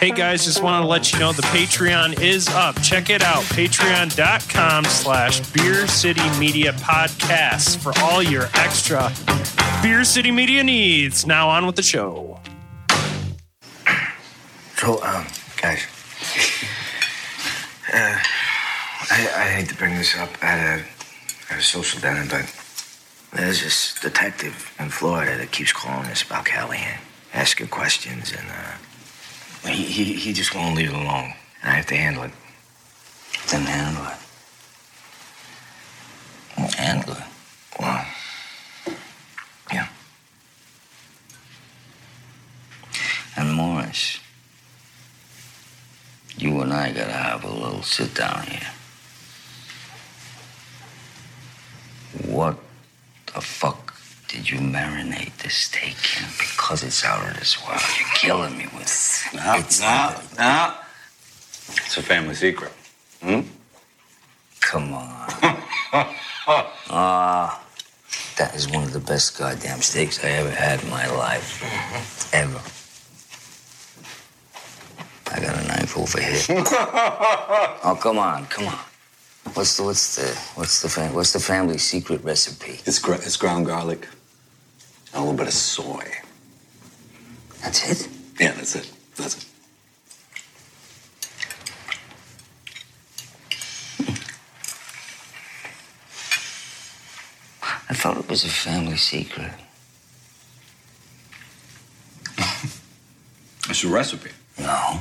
Hey guys, just want to let you know the Patreon is up. Check it out. Patreon.com slash Beer City Media Podcasts for all your extra Beer City Media needs. Now on with the show. So, um, guys, uh, I, I hate to bring this up at a, at a social dinner, but there's this detective in Florida that keeps calling us about Callahan, asking questions, and uh, he, he, he just won't leave it alone. And I have to handle it. Then handle it. Well, handle it. Well, yeah. And Morris, you and I gotta have a little sit down here. What the fuck did you marinate the steak in? Because it's out of this world. You're killing me with it. No, It's no, not- no. It's a family secret. Hmm? Come on. Ah, that is one of the best goddamn steaks I ever had in my life. Ever. I got a knife over here. oh, come on, come on. What's the what's the what's the fam- what's the family secret recipe? It's, gr- it's ground garlic and a little bit of soy. That's it. Yeah, that's it. That's it. I thought it was a family secret. It's a recipe. No.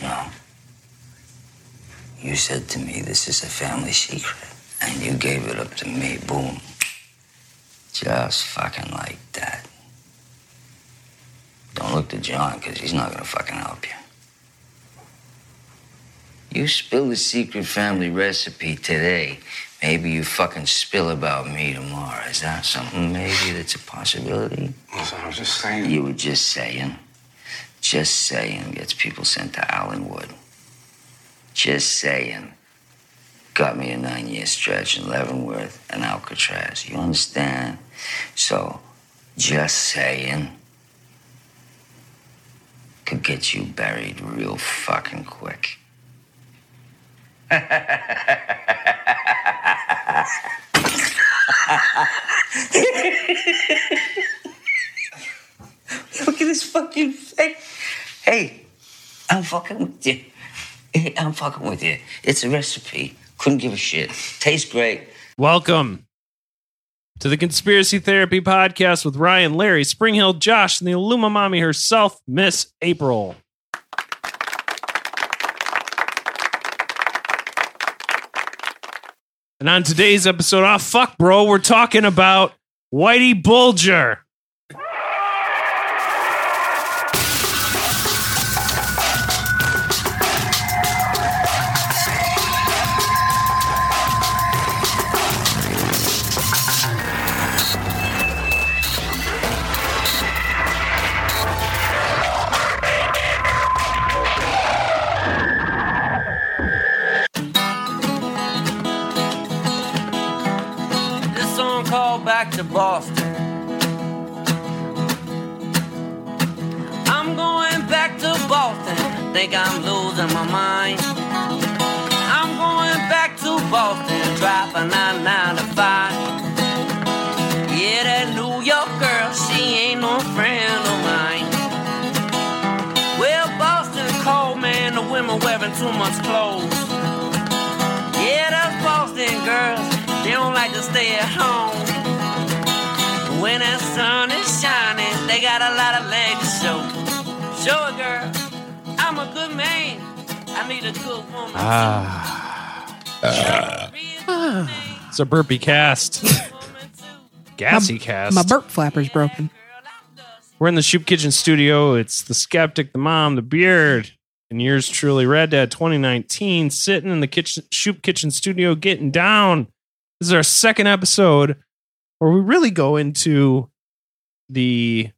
No. You said to me, this is a family secret. And you gave it up to me. Boom. Just fucking like that. Don't look to John, because he's not gonna fucking help you. You spill the secret family recipe today. Maybe you fucking spill about me tomorrow. Is that something maybe that's a possibility? Listen, I was just saying. You were just saying. Just saying gets people sent to Allenwood. Just saying got me a nine year stretch in Leavenworth and Alcatraz. You understand? So, just saying could get you buried real fucking quick. Look at this fucking face. Hey, I'm fucking with you. Hey, I'm fucking with you. It's a recipe. Couldn't give a shit. Tastes great. Welcome to the Conspiracy Therapy Podcast with Ryan, Larry, Springhill, Josh, and the Illuma Mommy herself, Miss April. And on today's episode, oh fuck, bro, we're talking about Whitey Bulger. To Boston, dropping out 9 to 5. Yeah, that New York girl, she ain't no friend of mine. Well, Boston cold, man, the women wearing too much clothes. Yeah, those Boston girls, they don't like to stay at home. When the sun is shining, they got a lot of legs to show. Show it, girl. I'm a good man. I need a good woman. Ah. It's a burpee cast, gassy cast. My burp flapper's broken. We're in the Shoop Kitchen studio. It's the skeptic, the mom, the beard, and yours truly, Red Dad 2019, sitting in the kitchen, Shoop Kitchen studio getting down. This is our second episode where we really go into the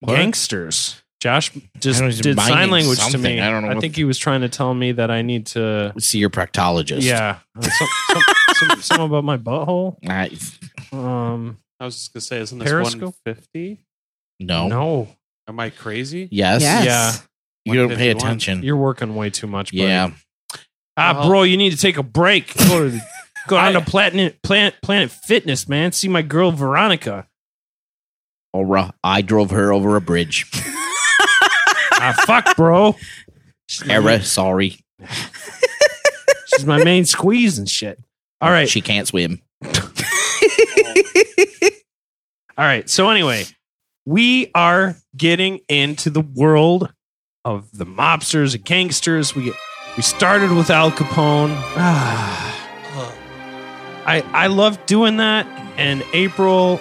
What? gangsters. Josh just I don't know, he's did sign miming language to me. I don't know I what- think he was trying to tell me that I need to. See your proctologist. Yeah, uh, some, some, some, some about my butthole. Nice. Um, I was just gonna say, isn't this Periscope? one fifty? No. No, Am I crazy? Yes. Yes. Yeah. You don't pay attention. you're working way too much. Buddy. yeah. Ah, Well- bro, you need to take a break. Go to go down I- to Planet Planet Planet Fitness, man. See my girl Veronica. Or I drove her over a bridge. Ah, fuck, bro. Era, sorry. she's my main squeeze and shit. All right, She can't swim. all right. So anyway, we are getting into the world of the mobsters and gangsters. We we started with Al Capone. Ah. I I love doing that. And April,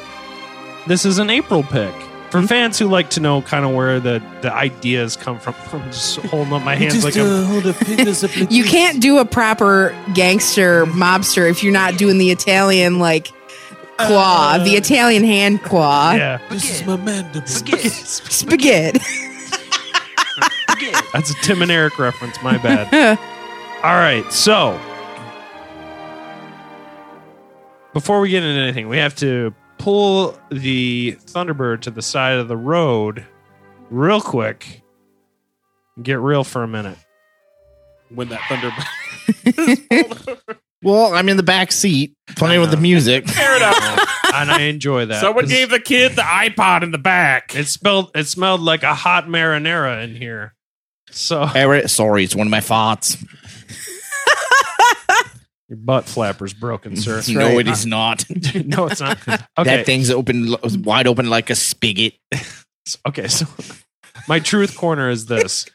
this is an April pick for hmm? fans who like to know kind of where the the ideas come from. I'm just holding up my hands like I'm, uh, You can't do a proper gangster mobster if you're not doing the Italian like claw, uh, the Italian hand claw. yeah. This is my mandible. Spaghetti. That's a Tim and Eric reference. My bad. All right, so before we get into anything, we have to pull the Thunderbird to the side of the road real quick. Get real for a minute. When that thunder. Well, I'm in the back seat playing with the music. Fair enough. and I enjoy that. Someone This- gave the kid the iPod in the back. it smelled it smelled like a hot marinara in here. So Era, sorry, it's one of my thoughts. Your butt flapper's broken, sir. no, it is not. no, it's not. Okay. That thing's open, wide open like a spigot. okay, so my truth corner is this.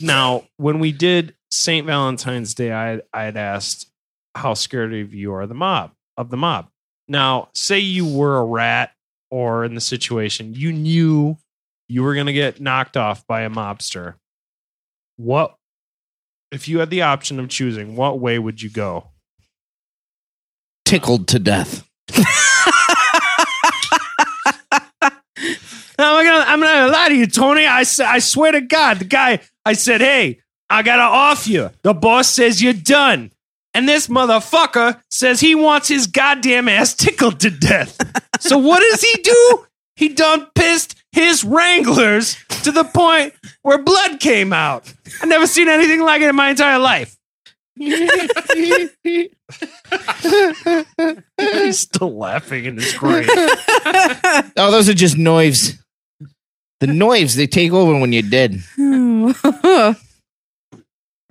Now, when we did St. Valentine's Day, I I had asked how scared of you are the mob of the mob. Now, say you were a rat or in the situation, you knew you were gonna get knocked off by a mobster. What if you had the option of choosing, what way would you go? Tickled to death. No, I'm gonna, I'm not gonna lie to you, Tony. I, I swear to God, the guy, I said, hey, I gotta off you. The boss says you're done. And this motherfucker says he wants his goddamn ass tickled to death. so what does he do? He done pissed his Wranglers to the point where blood came out. I've never seen anything like it in my entire life. He's still laughing in his grave. Oh, those are just knives. The knives, they take over when you're dead.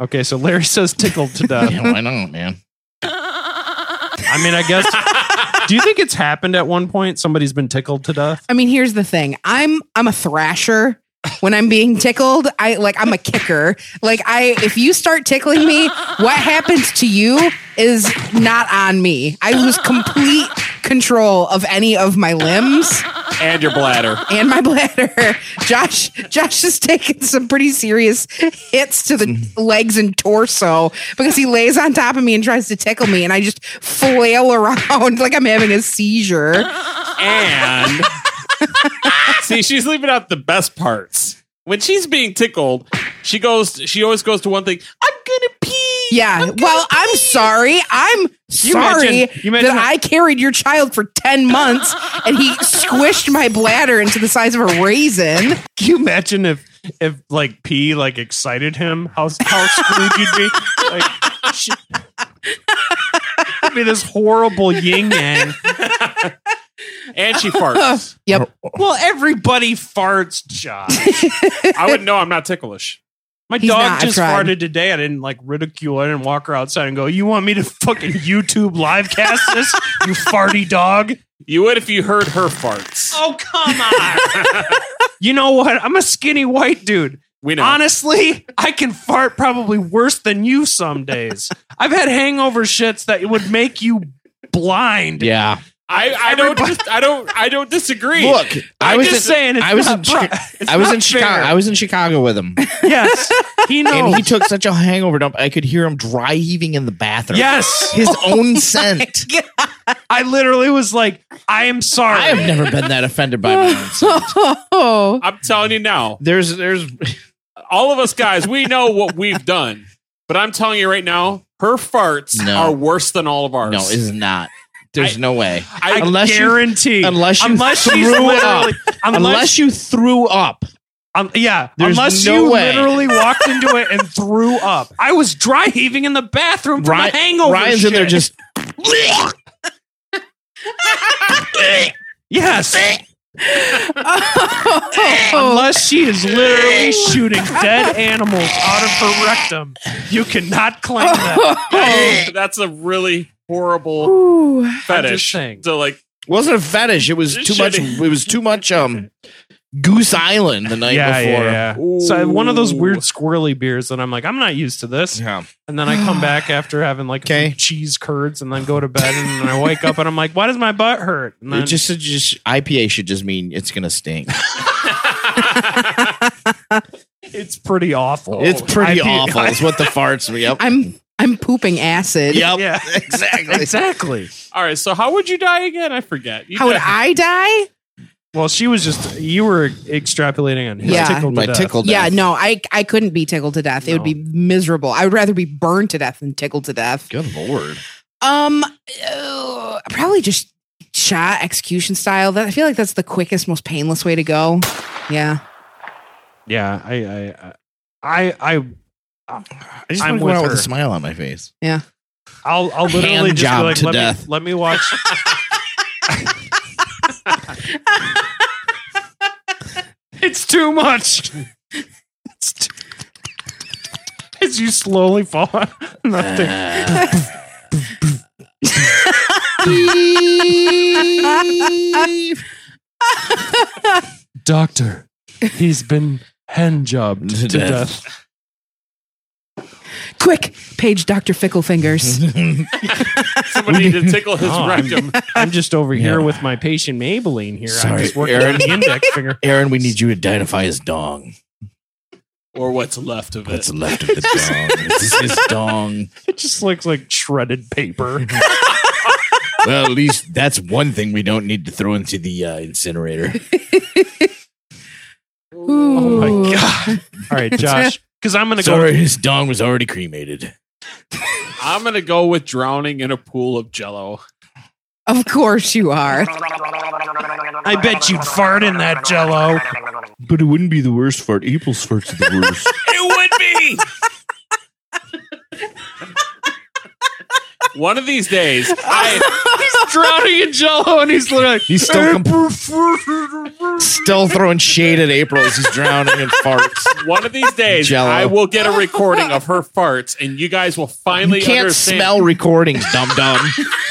Okay, so Larry says tickled to death. Yeah, why not, man? I mean, I guess. Do you think it's happened at one point? Somebody's been tickled to death. I mean, here's the thing. I'm I'm a thrasher. When I'm being tickled, I like I'm a kicker. Like I if you start tickling me, what happens to you is not on me. I lose complete control of any of my limbs and your bladder. and my bladder. Josh Josh has taken some pretty serious hits to the legs and torso because he lays on top of me and tries to tickle me and I just flail around like I'm having a seizure. And see, she's leaving out the best parts. When she's being tickled, she goes. She always goes to one thing. I'm gonna pee. Yeah. well, I'm sorry. I'm sorry mentioned- you mentioned- that I carried your child for 10 months and he squished my bladder into the size of a raisin. Can you imagine if if like pee like excited him? How how screwed you'd be? Like, shit. It'd be this horrible yin yang. And she farts. Yep. Well, everybody farts, Josh. I wouldn't know. I'm not ticklish. My He's dog not, I just tried. farted today. I didn't like ridicule. I didn't walk her outside and go, "You want me to fucking YouTube live cast this? You farty dog." You would if you heard her farts. Oh come on! you know what? I'm a skinny white dude. We know. Honestly, I can fart probably worse than you some days. I've had hangover shits that would make you blind. Yeah. I, I don't. Dis- I don't. I don't disagree. Look, I I'm was just in, saying. It's I was not in pro- it's I was not in Chicago. fair. I was in Chicago with him, yes, he knows. and he took such a hangover dump. I could hear him dry heaving in the bathroom. yes, his oh own scent. I literally was like, "I am sorry." I have never been that offended by my own scent. Oh, I'm telling you now. There's, there's, All of us guys, we know what we've done. But I'm telling you right now, her farts No. are worse than all of ours. no, it's not. There's no way. I unless you, guarantee. unless you unless she's threw literally, up. unless, unless you threw up. um, yeah, There's unless no you way. literally walked into it and threw up. I was dry heaving in the bathroom from Ryan- a hangover. Ryan's in there just yes. Unless she is literally shooting dead animals out of her rectum, you cannot claim that. that's a really horrible Ooh. fetish. saying. So like wasn't a fetish. It was too much. It was too much. Um, Goose Island the night yeah, before. yeah, yeah. So one of those weird squirrely beers that I'm like, I'm not used to this. Yeah. And then I come back after having like Okay. cheese curds and then go to bed and then I wake up and I'm like, why does my butt hurt? And then It just, it just IPA should just mean it's gonna stink. it's pretty awful. it's pretty I awful. It's what the farts. Yep. I'm I'm pooping acid. yep. Yeah. Exactly. exactly. all right, so how would you die again? I forget. You How would died- I die? Well, she was just you were extrapolating on his Yeah. tickled to My death. tickle. Yeah, death. no, I I couldn't be tickled to death. It would be miserable. I would rather be burned to death than tickled to death. Good lord. Um, uh, probably just shot execution style. That I feel like that's the quickest, most painless way to go. Yeah. Yeah, I I I I I just I'm want to go with out with a smile on my face. Yeah. I'll I'll literally Hand just be like to let death. me let me watch It's too much. It's too- As you slowly fall on nothing. Doctor, he's been hand jobbed To to death. Death. Quick, page Dr. Fickle Fingers. somebody need to tickle his Oh, I'm- rectum. I'm just over here Yeah. with my patient Maybelline here. I'm Sorry, just working Aaron. on the index finger. Aaron, we need you to identify his dong. or what's left of it. What's left of the dong? this is his dong. It just looks like shredded paper. Well, at least that's one thing we don't need to throw into the uh, incinerator. Oh my god! All right, Josh, because I'm gonna Sorry, go. his dong was already cremated. I'm gonna go with drowning in a pool of jello. Of course you are. I bet you'd fart in that Jello. But it wouldn't be the worst fart. April's farts are the worst. It would be. One of these days, I He's drowning in Jello, and he's literally He's still comp- still throwing shade at April as he's drowning in farts. one of these days Jell-O. I will get a recording of her farts, and you guys will finally You can't understand. smell recordings, dum dum.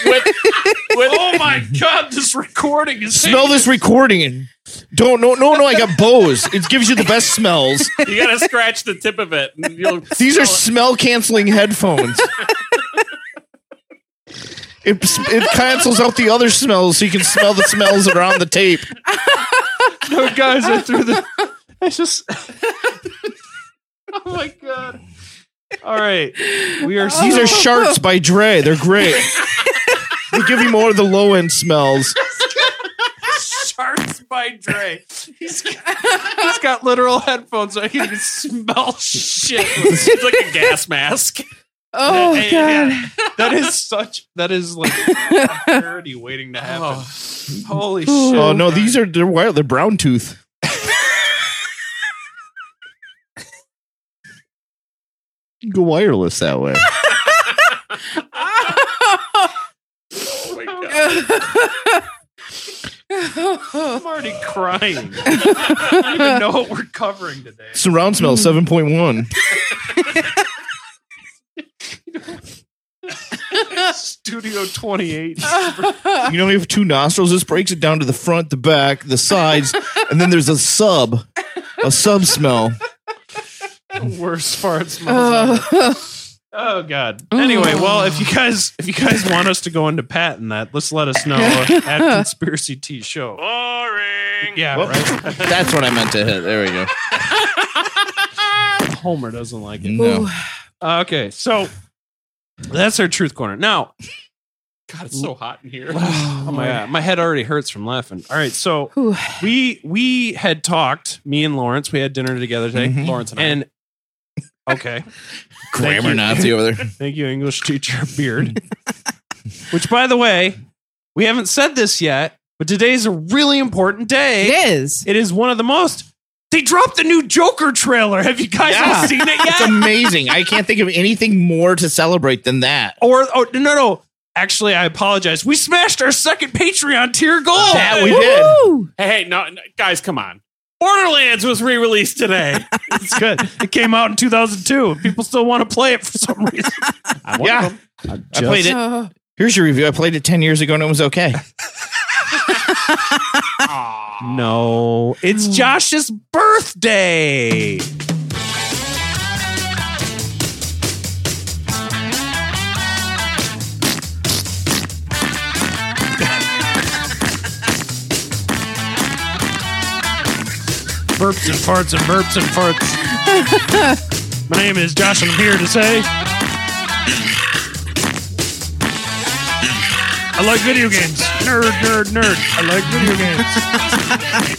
with, with, Oh my god! This recording is Smell this recording and don't no no no. I got Bose. It gives you the best smells. you gotta scratch the tip of it. And you'll These are smell smell canceling headphones. It, it cancels out the other smells so you can smell the smells that are on the tape. No, guys, I threw the. I just. oh my god! All right, we are. These are sharks by Dre. They're great. They give you more of the low end smells. Sharks by Dre. He's got, he's got literal headphones so he can smell shit. it's like a gas mask. Oh Hey, god. yeah, that is such. That is like a parody waiting to happen. Oh. Holy shit! Oh no, these are they're wild. They're brown tooth. Go wireless that way. Oh my oh, god. I'm already crying. I don't even know what we're covering today. Surround smell seven point one. Studio 28. You know, you have two nostrils. This breaks it down to the front, the back, the sides, and then there's a sub, a sub smell. Worst fart smells. ever. Oh god. Anyway, well, if you guys if you guys want us to go into patent that, let's let us know at Conspiracy T Show. Boring. Yeah, Whoop. right. That's what I meant to hit. There we go. Homer doesn't like it. No. Uh, okay, so that's our truth corner. Now, God, it's so hot in here. oh my god, my head already hurts from laughing. All right, so Whew. we we had talked, me and Lawrence, we had dinner together today. Mhm. Lawrence and I. And okay. Grammar. Nazi over there. Thank you, English teacher Beard. Which, by the way, we haven't said this yet, but today's a really important day. It is. It is one of the most. They dropped the new Joker trailer. Have you guys Yeah. all seen it yet? It's amazing. I can't think of anything more to celebrate than that. or oh no no. Actually, I apologize. We smashed our second Patreon tier goal. That we did. Hey, hey, no, no, guys, come on. Borderlands was re-released today. It's good. It came out in 2002. People still want to play it for some reason. Yeah. I played it. Uh, Here's your review. I played it 10 years ago and it was okay. No, it's hmm. Josh's birthday. Burps and farts and burps and farts. My name is Josh, and I'm here to say I like video games. Nerd, nerd, nerd. I like video games.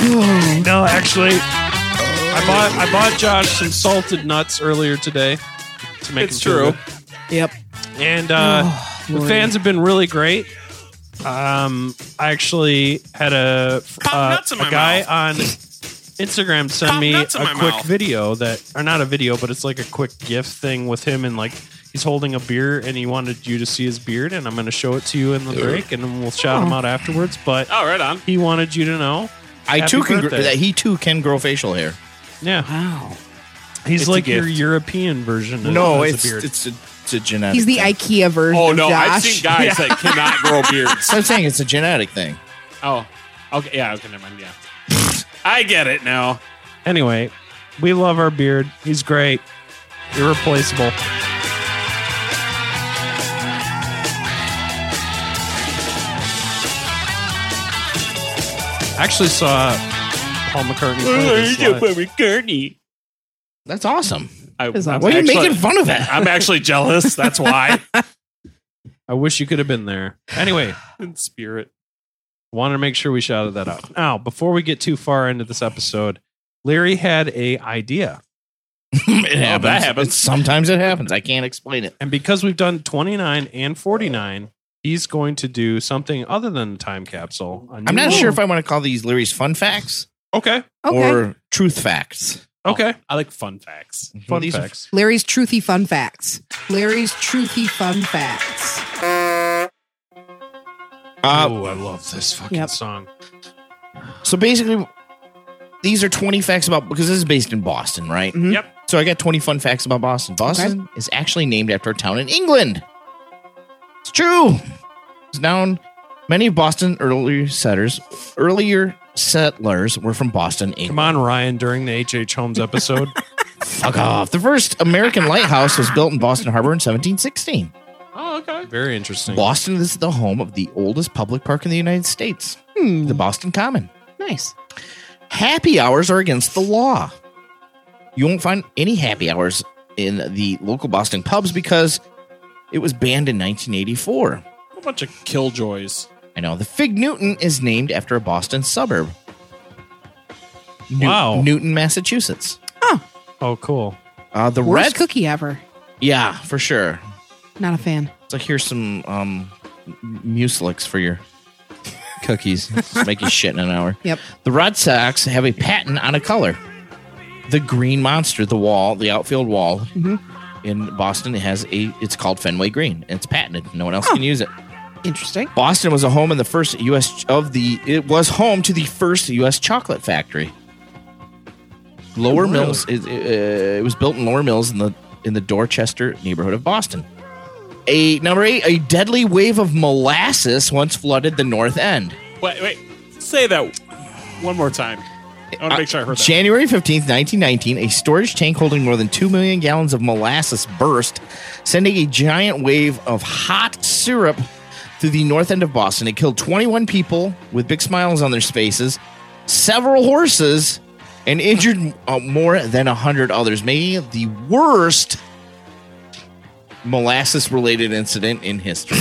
no, actually, I bought I bought Josh some salted nuts earlier today to make It's him feel true. good. Yep. And uh, the fans have been really great. Um, I actually had a uh, a guy mouth. on Instagram send Pop me a nuts in my quick mouth. video that, or not a video, but it's like a quick GIF thing with him and like he's holding a beer and he wanted you to see his beard, and I'm going to show it to you in the break, and then we'll shout him out afterwards. But oh, right on. he wanted you to know. I Happy too can gr- birthday. that he too can grow facial hair. Yeah, Wow. he's It's a like your gift. European version. Of, No, as a it's beard. it's a, it's a genetic. He's the thing. IKEA version. Oh of no, Josh. I've seen guys that cannot grow beards. I'm saying it's a genetic thing. Oh, okay, yeah, okay, never mind. Yeah, I get it now. Anyway, we love our beard. He's great, irreplaceable. Actually saw Paul McCartney play this live. McCartney. That's awesome. I, Is I'm Why are you actually- making fun of that? I'm actually jealous. That's why. I wish you could have been there. Anyway, In spirit. wanted to make sure we shouted that out. Now, before we get too far into this episode, Larry had a idea. it oh, happens. that happens. It's- sometimes it happens. I can't explain it. And because we've done 29 and 49, he's going to do something other than a time capsule. I'm new- not sure if I want to call these Larry's fun facts Okay. Okay. or truth facts. Okay. I like fun facts. Fun These are- facts. Larry's truthy fun facts. Larry's truthy fun facts. Uh, oh, I love this fucking Yep. song. so basically, these are 20 facts about because this is based in Boston, right? Mhm. Yep. So I got 20 fun facts about Boston. Boston is actually named after a town in England. It's true. It's known many of Boston earlier settlers, earlier settlers were from Boston, England. Come on, Ryan, during the H.H. Holmes episode. Fuck off. The first American lighthouse was built in Boston Harbor in 1716. Oh, okay. Very interesting. Boston is the home of the oldest public park in the United States, Hmm. the Boston Common. Nice. Happy hours are against the law. You won't find any happy hours in the local Boston pubs because it was banned in 1984. A bunch of killjoys. I know. The Fig Newton is named after a Boston suburb. New- Wow. Newton, Massachusetts. Oh, cool. Uh, the Worst red. cookie ever. yeah, for sure. Not a fan. So here's some um, m- mucilix for your cookies. Make you shit in an hour. Yep. The Red Sox have a patent on a color. The green monster, the wall, the outfield wall in Boston it has a. It's called Fenway Green. and It's patented. No one else can use it. Interesting. Boston was a home in the first U.S. of the. It was home to the first U.S. chocolate factory. Lower really? Mills. It, uh, it was built in Lower Mills in the in the Dorchester neighborhood of Boston. A number eight. A deadly wave of molasses once flooded the North End. Wait, wait. Say that one more time. I want to make sure I heard that. January 15th, 1919, a storage tank holding more than 2 million gallons of molasses burst, sending a giant wave of hot syrup through the north end of Boston. It killed 21 people with big smiles on their faces, several horses, and injured uh, more than 100 others, making it the worst molasses related incident in history.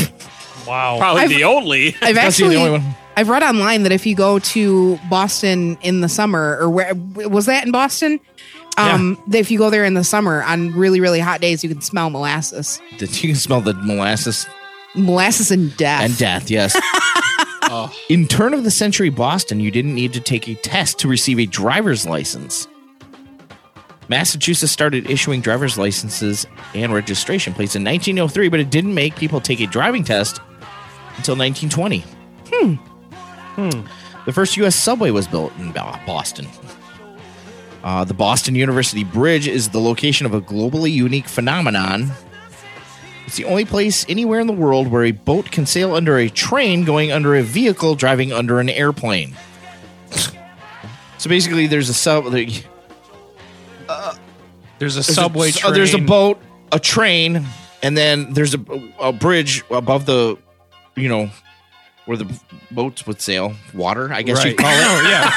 Wow. Probably I've- the only. I've That's the actually only one. I've read online that if you go to Boston in the summer or where was that in Boston Um, if you go there in the summer on really really hot days, you can smell molasses, You can smell the molasses molasses and death. and death. Yes. In turn of the century Boston, you didn't need to take a test to receive a driver's license. Massachusetts started issuing driver's licenses and registration plates in 1903, but it didn't make people take a driving test until 1920. Hmm. The first U.S. subway was built in Boston. Uh, the Boston University Bridge is the location of a globally unique phenomenon. It's the only place anywhere in the world where a boat can sail under a train going under a vehicle driving under an airplane. So basically, there's a sub. there- There's a there's subway a, train. uh, there's a boat, a train, and then there's a, a bridge above the, you know, where the boats would sail. Water, I guess Right. you'd call it. Oh, yeah.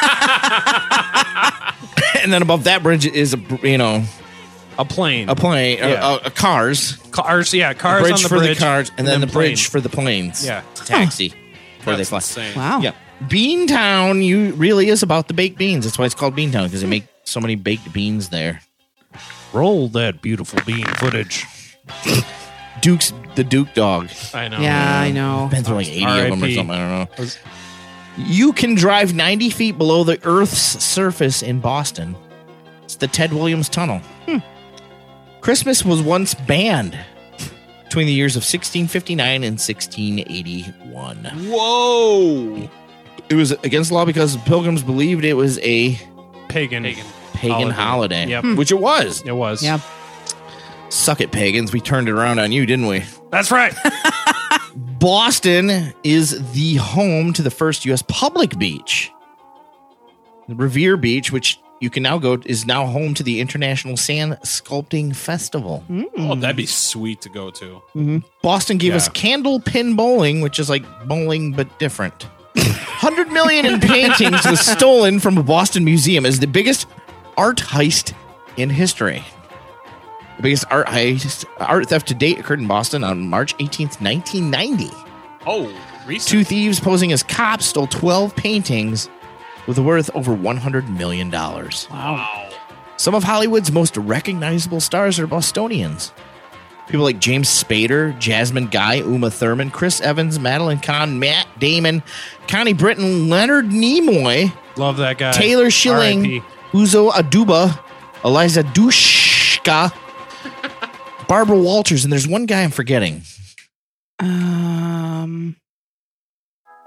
and then above that bridge is a, you know, A plane. a plane, a- Yeah. a, a cars, cars. Yeah, a cars bridge on the for bridge. the cars, and, then, the plane. bridge for the planes. Yeah. taxi where they That's fly. insane. wow. Yeah. Beantown, you really is about the baked beans. That's why it's called Beantown because they make so many baked beans there. Roll that beautiful bean footage. Duke's the Duke dog. I know. Yeah, I know. Been through like 80 of them or RIP. something. I don't know. Was- You can drive 90 feet below the Earth's surface in Boston. It's the Ted Williams Tunnel. Hmm. Christmas was once banned between the years of 1659 and 1681. Whoa. It was against the law because pilgrims believed it was a Pagan. Pagan. pagan holiday, Yep. which it was. It was. Yeah. Suck it, pagans. We turned it around on you, didn't we? That's right. Boston is the home to the first U.S. public beach. The Revere Beach, which you can now go, is now home to the International Sand Sculpting Festival. Oh, that'd be sweet to go to. Mm-hmm. Boston gave us candle pin bowling, which is like bowling but different. 100 million in paintings was stolen from a Boston museum as the biggest art heist in history. The biggest art heist, art theft to date occurred in Boston on March 18th, 1990. Oh, recent. Two thieves posing as cops stole 12 paintings with a worth over $100 million. Wow. Some of Hollywood's most recognizable stars are Bostonians. People like James Spader, Jasmine Guy, Uma Thurman, Chris Evans, Madeline Kahn, Matt Damon, Connie Britton, Leonard Nimoy, Love that guy. Taylor Schilling. Uzo Aduba, Eliza Dushku, Barbara Walters, and there's one guy I'm forgetting. Um.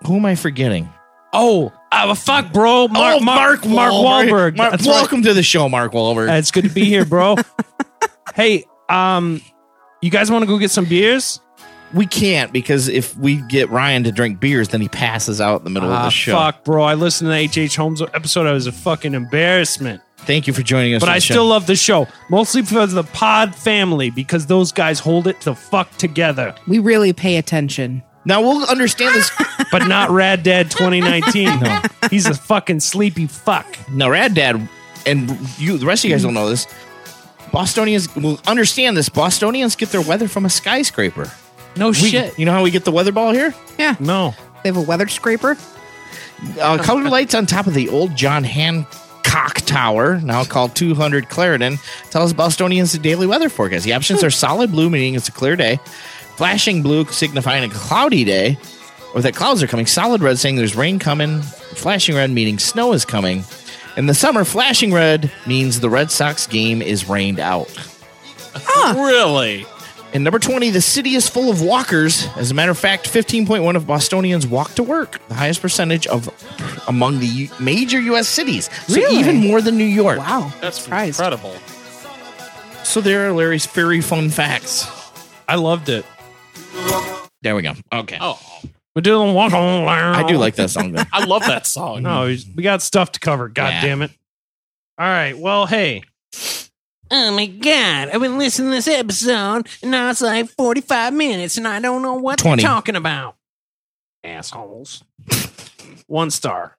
Who am I forgetting? Oh, uh, fuck, bro. Mark, oh, Mark, Mark Wahlberg. Mark- That's right. welcome to the show, Mark Wahlberg. Uh, It's good to be here, bro. hey, um, you guys want to go get some beers? we can't because if we get Ryan to drink beers, then he passes out in the middle of Ah, the show. fuck, bro. I listened to the H.H. Holmes episode. I was a fucking embarrassment. Thank you for joining us. But I the show. still love the show. Mostly for the pod family because those guys hold it the fuck together. We really pay attention. now we'll understand this. But not Rad Dad 2019. No. He's a fucking sleepy fuck. now, Rad Dad, and you, the rest of you guys don't know this. Bostonians will understand this. Bostonians get their weather from a skyscraper. No We- shit. You know how we get the weather ball here? Yeah. No. They have a weather scraper. Uh, colored lights on top of the old John Hancock Tower, now called 200 Clarendon, tells Bostonians' the daily weather forecast. The options are solid blue, meaning it's a clear day, flashing blue, signifying a cloudy day, or that clouds are coming, solid red, saying there's rain coming, flashing red, meaning snow is coming. In the summer, flashing red means the Red Sox game is rained out. Really? And number 20, the city is full of walkers. As a matter of fact, 15.1 of Bostonians walk to work, the highest percentage of among the major U.S. cities. So Really? even more than New York. Wow. That's surprised. incredible. So there are Larry's very fun facts. I loved it. There we go. Okay. Oh, We didn't walk on. I do like that song though. I love that song. No, we got stuff to cover. God Yeah. damn it. All right. Well, hey. Oh my god, I've been listening to this episode, and now it's like 45 minutes, and I don't know what 20. they're talking about. Assholes. One star.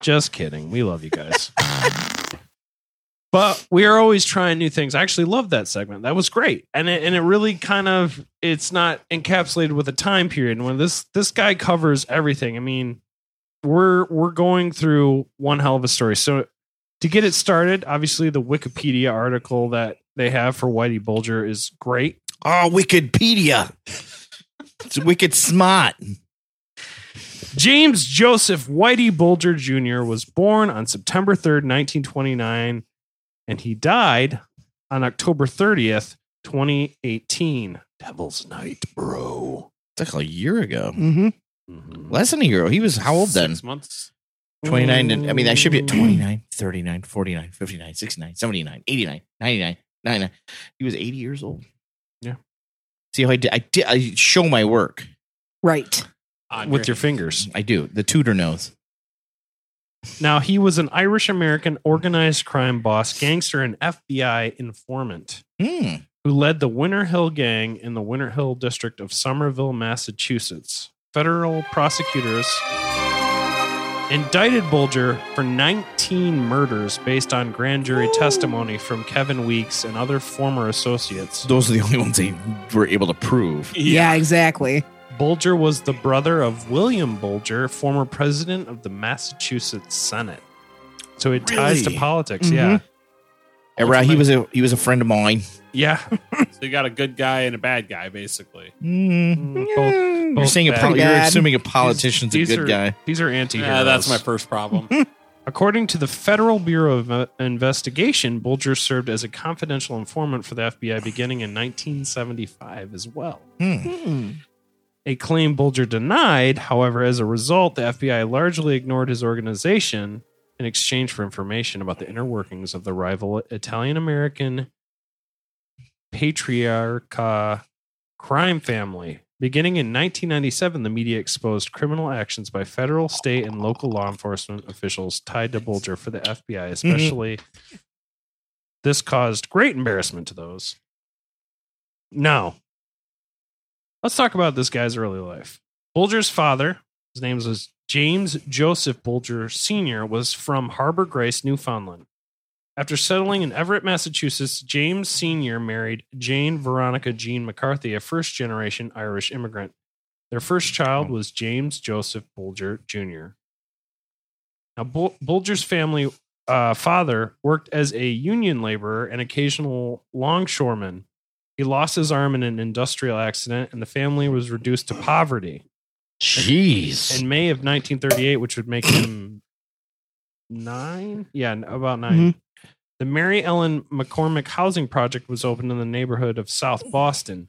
Just kidding. We love you guys. but we are always trying new things. I actually love that segment. That was great. And it, and it really kind of it's not encapsulated with a time period. And when this this guy covers everything, I mean, we're we're going through one hell of a story. So To get it started, obviously the Wikipedia article that they have for Whitey Bulger is great. Oh, Wikipedia. It's wicked smart. James Joseph Whitey Bulger Jr. was born on September 3rd, 1929, and he died on October 30th, 2018. Devil's Night, bro. It's like a year ago. hmm Less than a year ago. He was how old then? Six months. 29. and- I mean, I should be at 29, 39, 49, 59, 69, 79, 89, 99, 99. He was 80 years old. Yeah. See how I did? I, did, I show my work. Right. On With your fingers. I do. The tutor knows. Now, he was an Irish American organized crime boss, gangster, and FBI informant Hmm. who led the Winter Hill Gang in the Winter Hill district of Somerville, Massachusetts. Federal prosecutors indicted Bulger for 19 murders based on grand jury testimony from Kevin Weeks and other former associates. Those are the only ones they were able to prove. Yeah, exactly. Bulger was the brother of William Bulger, former president of the Massachusetts Senate. So it ties to Really? politics, mm-hmm. yeah. And, right, he was a he was a friend of mine. Yeah. So you got a good guy and a bad guy, basically. Mm. Both- You're both saying a bad. pol- you're assuming a politician's These a good are- guy. These are anti Yeah, that's my first problem. According to the Federal Bureau of uh, Investigation, Bulger served as a confidential informant for the FBI beginning in 1975 as well. Hmm. A claim Bulger denied, however, as a result, the FBI largely ignored his organization in exchange for information about the inner workings of the rival Italian American Patriarca crime family. Beginning in 1997, the media exposed criminal actions by federal, state, and local law enforcement officials tied to Bulger for the FBI, mm-hmm. especially. This caused great embarrassment to those. Now, let's talk about this guy's early life. Bulger's father, his name was James Joseph Bulger Sr., was from Harbor Grace, Newfoundland. After settling in Everett, Massachusetts, James Sr. married Jane Veronica Jean McCarthy, a first generation Irish immigrant. Their first child was James Joseph Bulger Jr. Now, Bul- Bulger's family uh, father worked as a union laborer and occasional longshoreman. He lost his arm in an industrial accident, and the family was reduced to poverty. Jeez. In May of 1938, which would make him nine, yeah, about 9 mm-hmm. The Mary Ellen McCormick Housing Project was opened in the neighborhood of South Boston.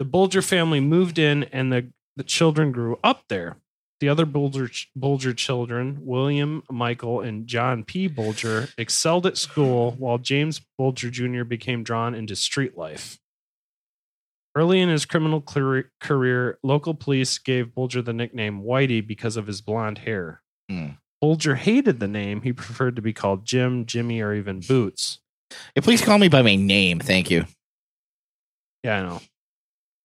The Bulger family moved in, and the, the children grew up there. The other Bulger, Bulger children, William, Michael, and John P. Bulger, excelled at school, while James Bulger Jr. became drawn into street life. Early in his criminal career, career, local police gave Bulger the nickname Whitey because of his blonde hair. Hmm. Bulger hated the name. He preferred to be called Jim, Jimmy, or even Boots. Hey, please call me by my name. Thank you. Yeah, I know.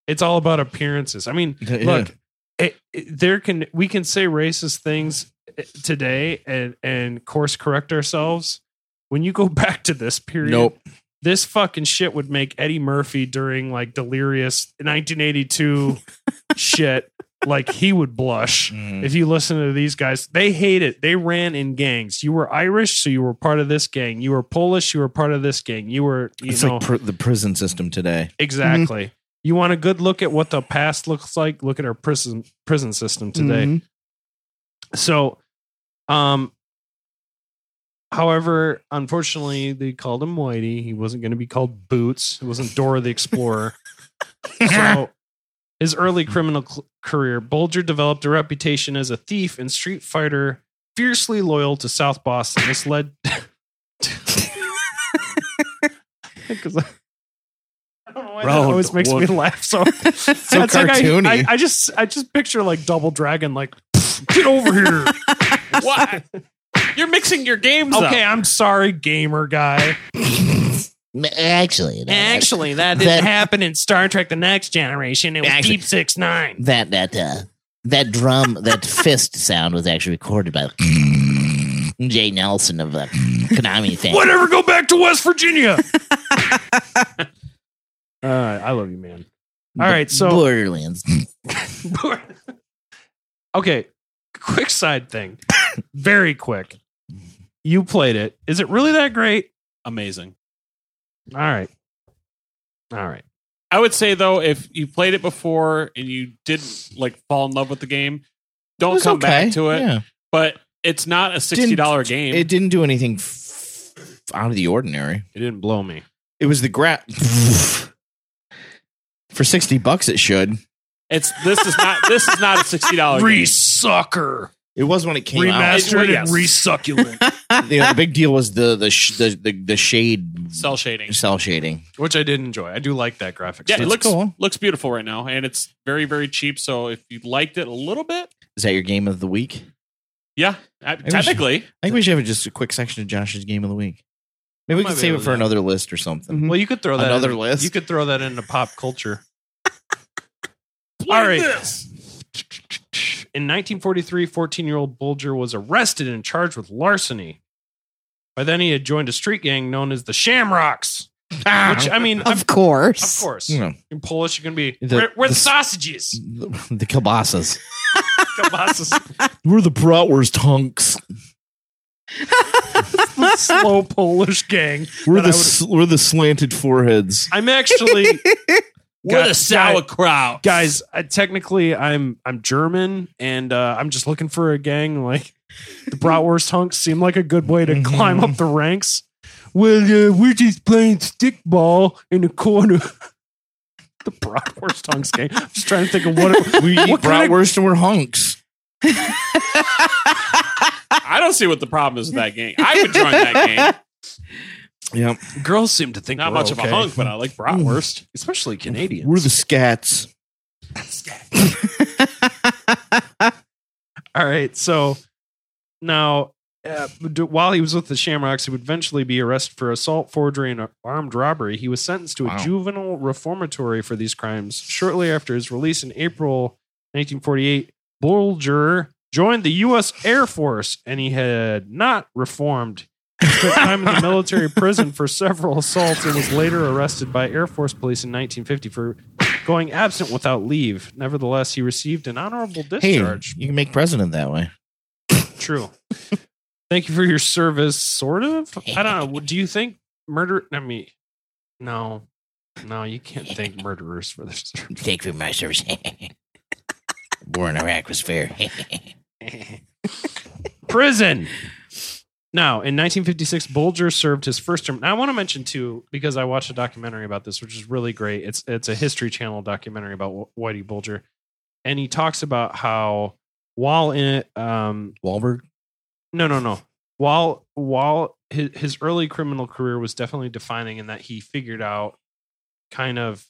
It's all about appearances. I mean, look, it, it- there can we can say racist things eh, today and and course correct ourselves. When you go back to this period, Nope. This fucking shit would make Eddie Murphy during like delirious 1982 shit like he would blush Mhm. if you listen to these guys. They hate it. They ran in gangs. You were Irish, so you were part of this gang. You were Polish, you were part of this gang. You were, you It's know, like pr- the prison system today. exactly. You want a good look at what the past looks like? Look at our prison prison system today. Mhm. So, um, however, unfortunately, they called him Whitey. He wasn't going to be called Boots. It wasn't Dora the Explorer. so, his early criminal cl- career, Bulger developed a reputation as a thief and street fighter, fiercely loyal to South Boston. This led. Because I don't know why that Bro, always makes me laugh so So it's like I- cartoony. I, I just I just picture like Double Dragon like get over here. what? You're mixing your games okay, up. I'm sorry, gamer guy. Actually, that, Actually, that didn't happen in Star Trek: The Next Generation. It was Actually- Deep Six Nine. that that uh, that drum, that fist sound was actually recorded by Jay Nelson of uh, Konami thing. Whatever, go back to West Virginia. uh, I love you, man. All right, so Borderlands. okay, quick side thing, very quick. You played it. Is it really that great? Amazing. All right. All right. I would say though, if you played it before and you didn't like fall in love with the game, don't come okay. back to it. Yeah. But it's not a sixty dollar game. It didn't do anything f- out of the ordinary. It didn't blow me. It was the gra For 60 bucks, it should. it's this is not this is not a sixty dollar game. Resucker. It was when it came out. Remastered Yes. and resucculent. The, the big deal was the the sh- the, the, the shade Cell shading. cell shading. Which I did enjoy. I do like that graphics. Yeah, it looks cool. looks beautiful right now, and it's very very cheap. So if you liked it a little bit, Is that your game of the week? yeah, I- we should- technically, I think we should have just a quick section of Josh's game of the week. Maybe we Might can be save able it for do another list or something. Mm-hmm. Well, you could throw that Another in- list? You could throw that into pop culture. Play All right. In 1943, 14 year old Bulger was arrested and charged with larceny. By then, he had joined a street gang known as the Shamrocks. Ah. Which, I mean, of, Of course. of course. You know, In Polish, you can be, The- where the, the- sausages? the, the kielbasas. Kielbasas. We're the bratwurst hunks. Slow Polish gang. We're the would- we're the slanted foreheads. I'm actually We're Guy- the sauerkraut. guys. I, technically, I'm I'm German, and uh, I'm just looking for a gang like the Bratwurst hunks. Seem like a good way to climb up the ranks. Well, uh, we're just playing stickball in the corner. the Bratwurst hunks gang. I'm just trying to think of what it, We eat what kind of- bratwurst and we're hunks. I don't see what the problem is with that game. I would join that game. Yep. girls seem to think Not we're much of a hunk, but I like bratwurst. especially Canadians. We're the scats. All right. So now, uh, while he was with the Shamrocks, he would eventually be arrested for assault, forgery, and armed robbery. He was sentenced to Wow. a juvenile reformatory for these crimes. Shortly after his release in April 1948, Bulger joined the U.S. Air Force, and he had not reformed. He spent time in the military prison for several assaults and was later arrested by Air Force police in 1950 for going absent without leave. Nevertheless, he received an honorable Hey, discharge. you can make president that way. True. Thank you for your service, sort of. I don't know. Do you think murder? I mean, no, no, you can't thank murderers for this. Thank you for my service. War in Iraq was fair. Prison. Now, in 1956, Bulger served his first term. Now, I want to mention too, because I watched a documentary about this, which is really great. It's it's a History Channel documentary about Whitey Bulger, and he talks about how while in it, um, Wahlberg. No, no, no. While while his, his early criminal career was definitely defining in that he figured out kind of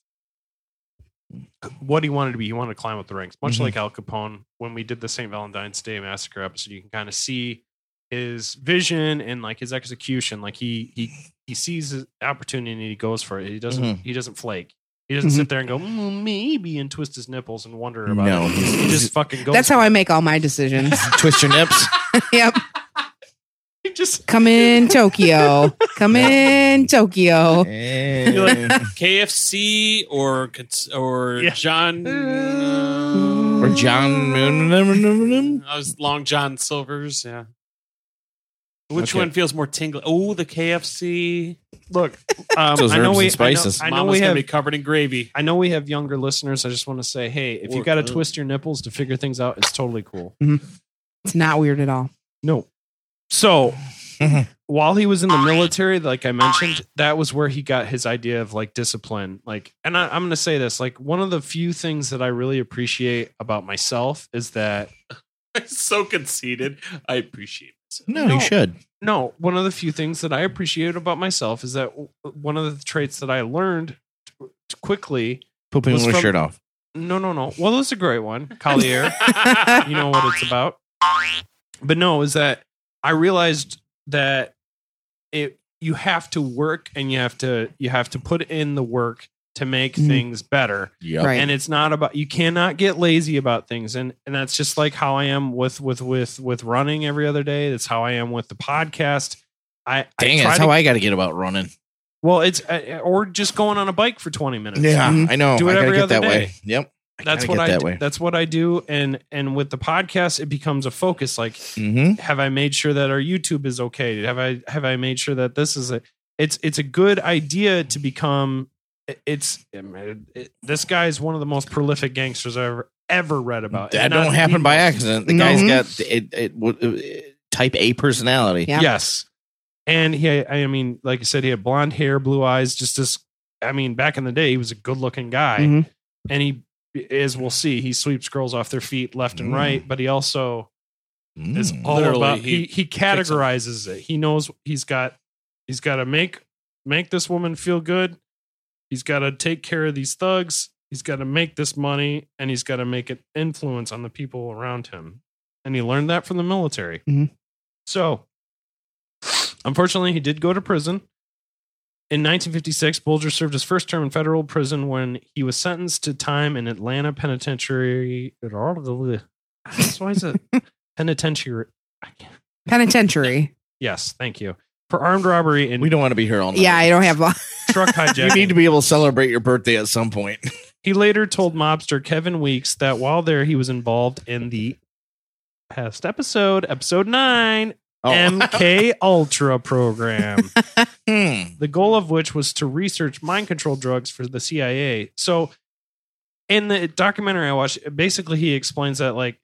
what he wanted to be. He wanted to climb up the ranks, much Mhm. like Al Capone. When we did the St. Valentine's Day massacre episode, you can kind of see his vision and like his execution. Like he he he sees his opportunity and he goes for it. He doesn't Mhm. he doesn't flake. He doesn't Mhm. sit there and go mm, maybe and twist his nipples and wonder about No. it. He just, fucking goes. That's how for I make all my decisions. Twist your nips. yep. He just Come in Tokyo. Come in Tokyo. Eh. KFC or or Yeah. John or John. I was Long John Silver's. Yeah. Which Okay. one feels more tingly? Oh, the KFC. look. Um, Those I know herbs we and spices. I know, I know Mama's we gonna have be covered in gravy. I know we have younger listeners. I just want to say, hey, if you Or- got to uh, twist your nipples to figure things out, it's totally cool. It's not weird at all. No. So while he was in the military, like I mentioned, that was where he got his idea of like discipline. Like, and I, I'm going to say this: like one of the few things that I really appreciate about myself is that so conceited. I appreciate No, No. you should. no, one of the few things that I appreciate about myself is that one of the traits that I learned t- t- quickly. Pooping Was with from- shirt off. No, no, no. Well, that's a great one, Collier. you know what it's about. But no, is that I realized that it you have to work and you have to you have to put in the work to make Mhm. things better. Yep. Right. And it's not about you cannot get lazy about things. And and that's just like how I am with with with with running every other day. That's how I am with the podcast. I Dang, I it, that's to, how I got to get about running. well, it's uh, or just going on a bike for 20 minutes. Yeah, Mhm. I know. Do it I every get other that way. day. Yep. that's what I that do. way. that's what I do and and with the podcast it becomes a focus like Mm-hmm. have I made sure that our YouTube is okay have I have I made sure that this is a it's it's a good idea to become it's it, this guy is one of the most prolific gangsters I've ever ever read about That If don't the happen by accident. The No. guy's Mhm. got it, it, would- uh, type A personality. Yeah. Yes. And he, I mean, like I said, he had blonde hair, blue eyes, just this. I mean, back in the day, he was a good looking guy. Mhm. And he, as we'll see, he sweeps girls off their feet left and Mm. right, but he also is Mm. all Literally, about, he he, he kicks 'em. categorizes it. He knows he's got, he's got to make, make this woman feel good. He's got to take care of these thugs. He's got to make this money and he's got to make an influence on the people around him. And he learned that from the military. Mhm. So, unfortunately, he did go to prison. In 1956, Bulger served his first term in federal prison when he was sentenced to time in Atlanta Penitentiary. Why is it penitentiary? Penitentiary. Yes, thank you. For armed robbery and We don't want to be here all night. Yeah, I don't have. truck You need to be able to celebrate your birthday at some point. He later told mobster Kevin Weeks that while there, he was involved in the past episode, episode nine, Oh. MK Ultra program. Hmm. the goal of which was to research mind control drugs for the CIA. So, in the documentary I watched, basically he explains that, like,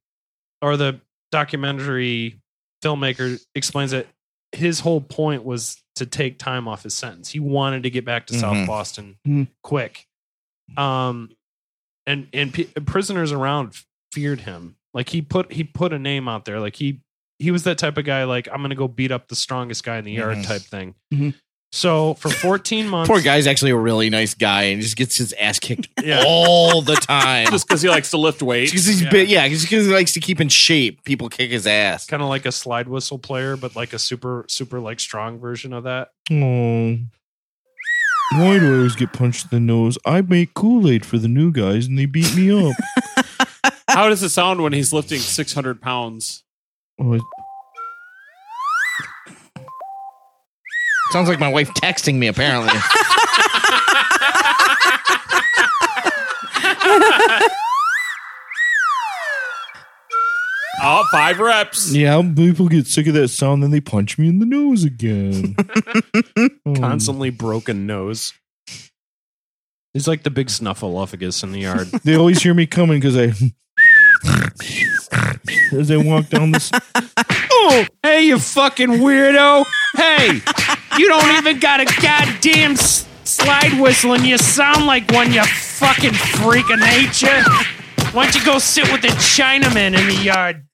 or the documentary filmmaker explains that his whole point was to take time off his sentence. He wanted to get back to South Mhm. Boston Mhm. quick. Um, and and p- prisoners around feared him. Like he put he put a name out there. Like he he was that type of guy. Like I'm gonna go beat up the strongest guy in the yard Mhm. type thing. So for 14 months, Poor guy's actually a really nice guy and just gets his ass kicked Yeah. all the time. Just because he likes to lift weights. Because he's Yeah. big, yeah, just because he likes to keep in shape. People kick his ass. kind of like a slide whistle player, but like a super super like strong version of that. Oh. Why do I always get punched in the nose? I make Kool Aid for the new guys and they beat me up. How does it sound when he's lifting 600 pounds? Oh, Sounds like my wife texting me, apparently. Oh, five reps. yeah, people get sick of that sound, then they punch me in the nose again. Oh. Constantly broken nose. He's like the big snuffleupagus in the yard. They always hear me coming because I. As I walk down this. oh, hey, you fucking weirdo! Hey, you don't even got a goddamn s- slide whistle, and you sound like one. You fucking freak of nature. Why don't you go sit with the Chinaman in the yard?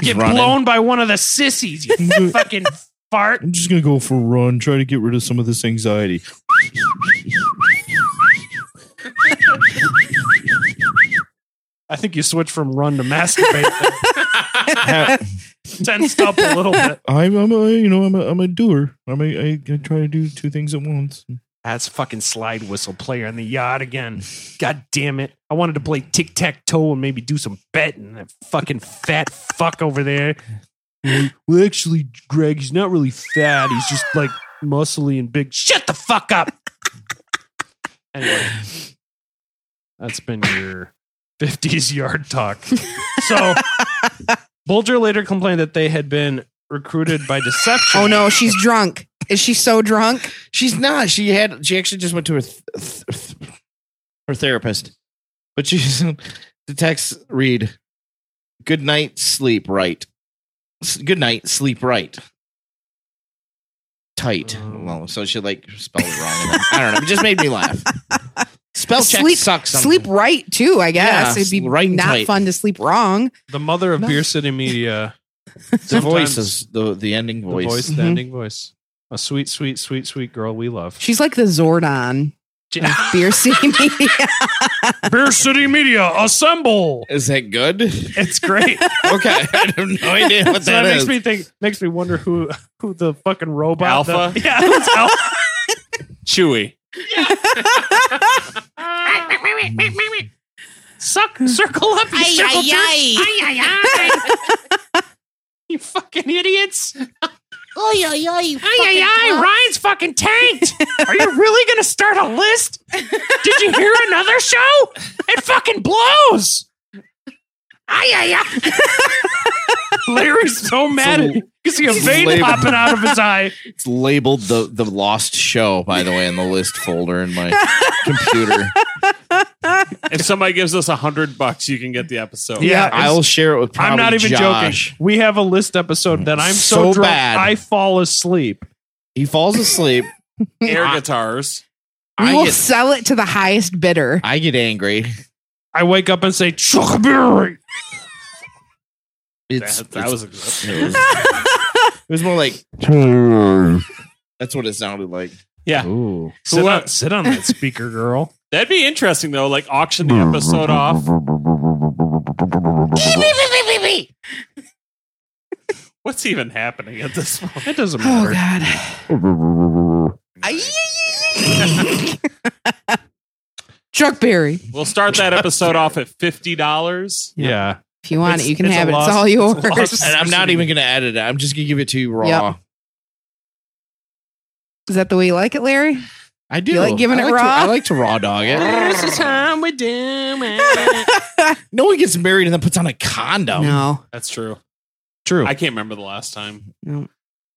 Get running. blown by one of the sissies. You fucking fart. I'm just going to go for a run, try to get rid of some of this anxiety. I think you switched from run to masturbate. there. Tensed up a little bit. I'm, I'm a, you know, I'm a, I'm a doer. I'm a, I, I try to do two things at once. That's fucking slide whistle player in the yard again. God damn it. I wanted to play tic tac toe and maybe do some betting. That fucking fat fuck over there. Well, actually, Greg, he's not really fat. He's just like muscly and big. Shut the fuck up. Anyway, that's been your 50s yard talk. So, Bulger later complained that they had been recruited by deception. Oh no, she's drunk. Is she so drunk? She's not. She had. She actually just went to her th- th- th- her therapist, but she's the text read, "Good night, sleep right. S- Good night, sleep right. Tight. Oh. well, so she like spelled it wrong. I don't know. It just made me laugh. Spell check sleep, sucks. sometimes. Sleep right too. I guess Yeah, it'd be right not tight. fun to sleep wrong. the mother of Beer City Media. The voice is the the ending The voice. voice, the mm-hmm. ending voice. A sweet, sweet, sweet, sweet girl we love. She's like the Zordon Beer City Media. Beer City Media, assemble! Is that good? It's great. okay, I have no idea what so that that makes is. me think. Makes me wonder who who the fucking robot. Alpha? the- yeah, it's Alpha. Chewy. Suck, circle up, you circle jerks. You fucking idiots! Oy, oy, oy. Ay, ay, ay, Ryan's fucking tanked. Are you really going to start a list? Did you hear another show? It fucking blows. Ay, ay, ay. Larry's so mad at you because he a vein label. popping out of his eye. It's labeled the the lost show, by the way, in the list folder in my computer. If somebody gives us a hundred bucks, you can get the episode. Yeah, I will share it with. I'm not even Josh. joking. We have a list episode that I'm so, So drunk bad. I fall asleep. He falls asleep. Air guitars. We I will get sell it to the highest bidder. I get angry. I wake up and say, Chuck Berry. It's, That, that it's- was a good. it was more like that's what it sounded like. Yeah. Ooh. Sit on, sit on that speaker, girl. That'd be interesting though. Like auction the episode off. What's even happening at this point? It doesn't matter. Oh matter. God. Chuck Berry. We'll start that episode off at fifty dollars. yeah. If you want It's- it, you can have it. lost- it's all yours. lost- And I'm not even going to edit it. I'm just going to give it to you raw. Yep. Is that the way you like it, Larry? I do. You like giving I it like to- raw? I like to raw dog it. There's a time we do it. no one gets married and then puts on a condom. No. That's true. True. I can't remember the last time. No.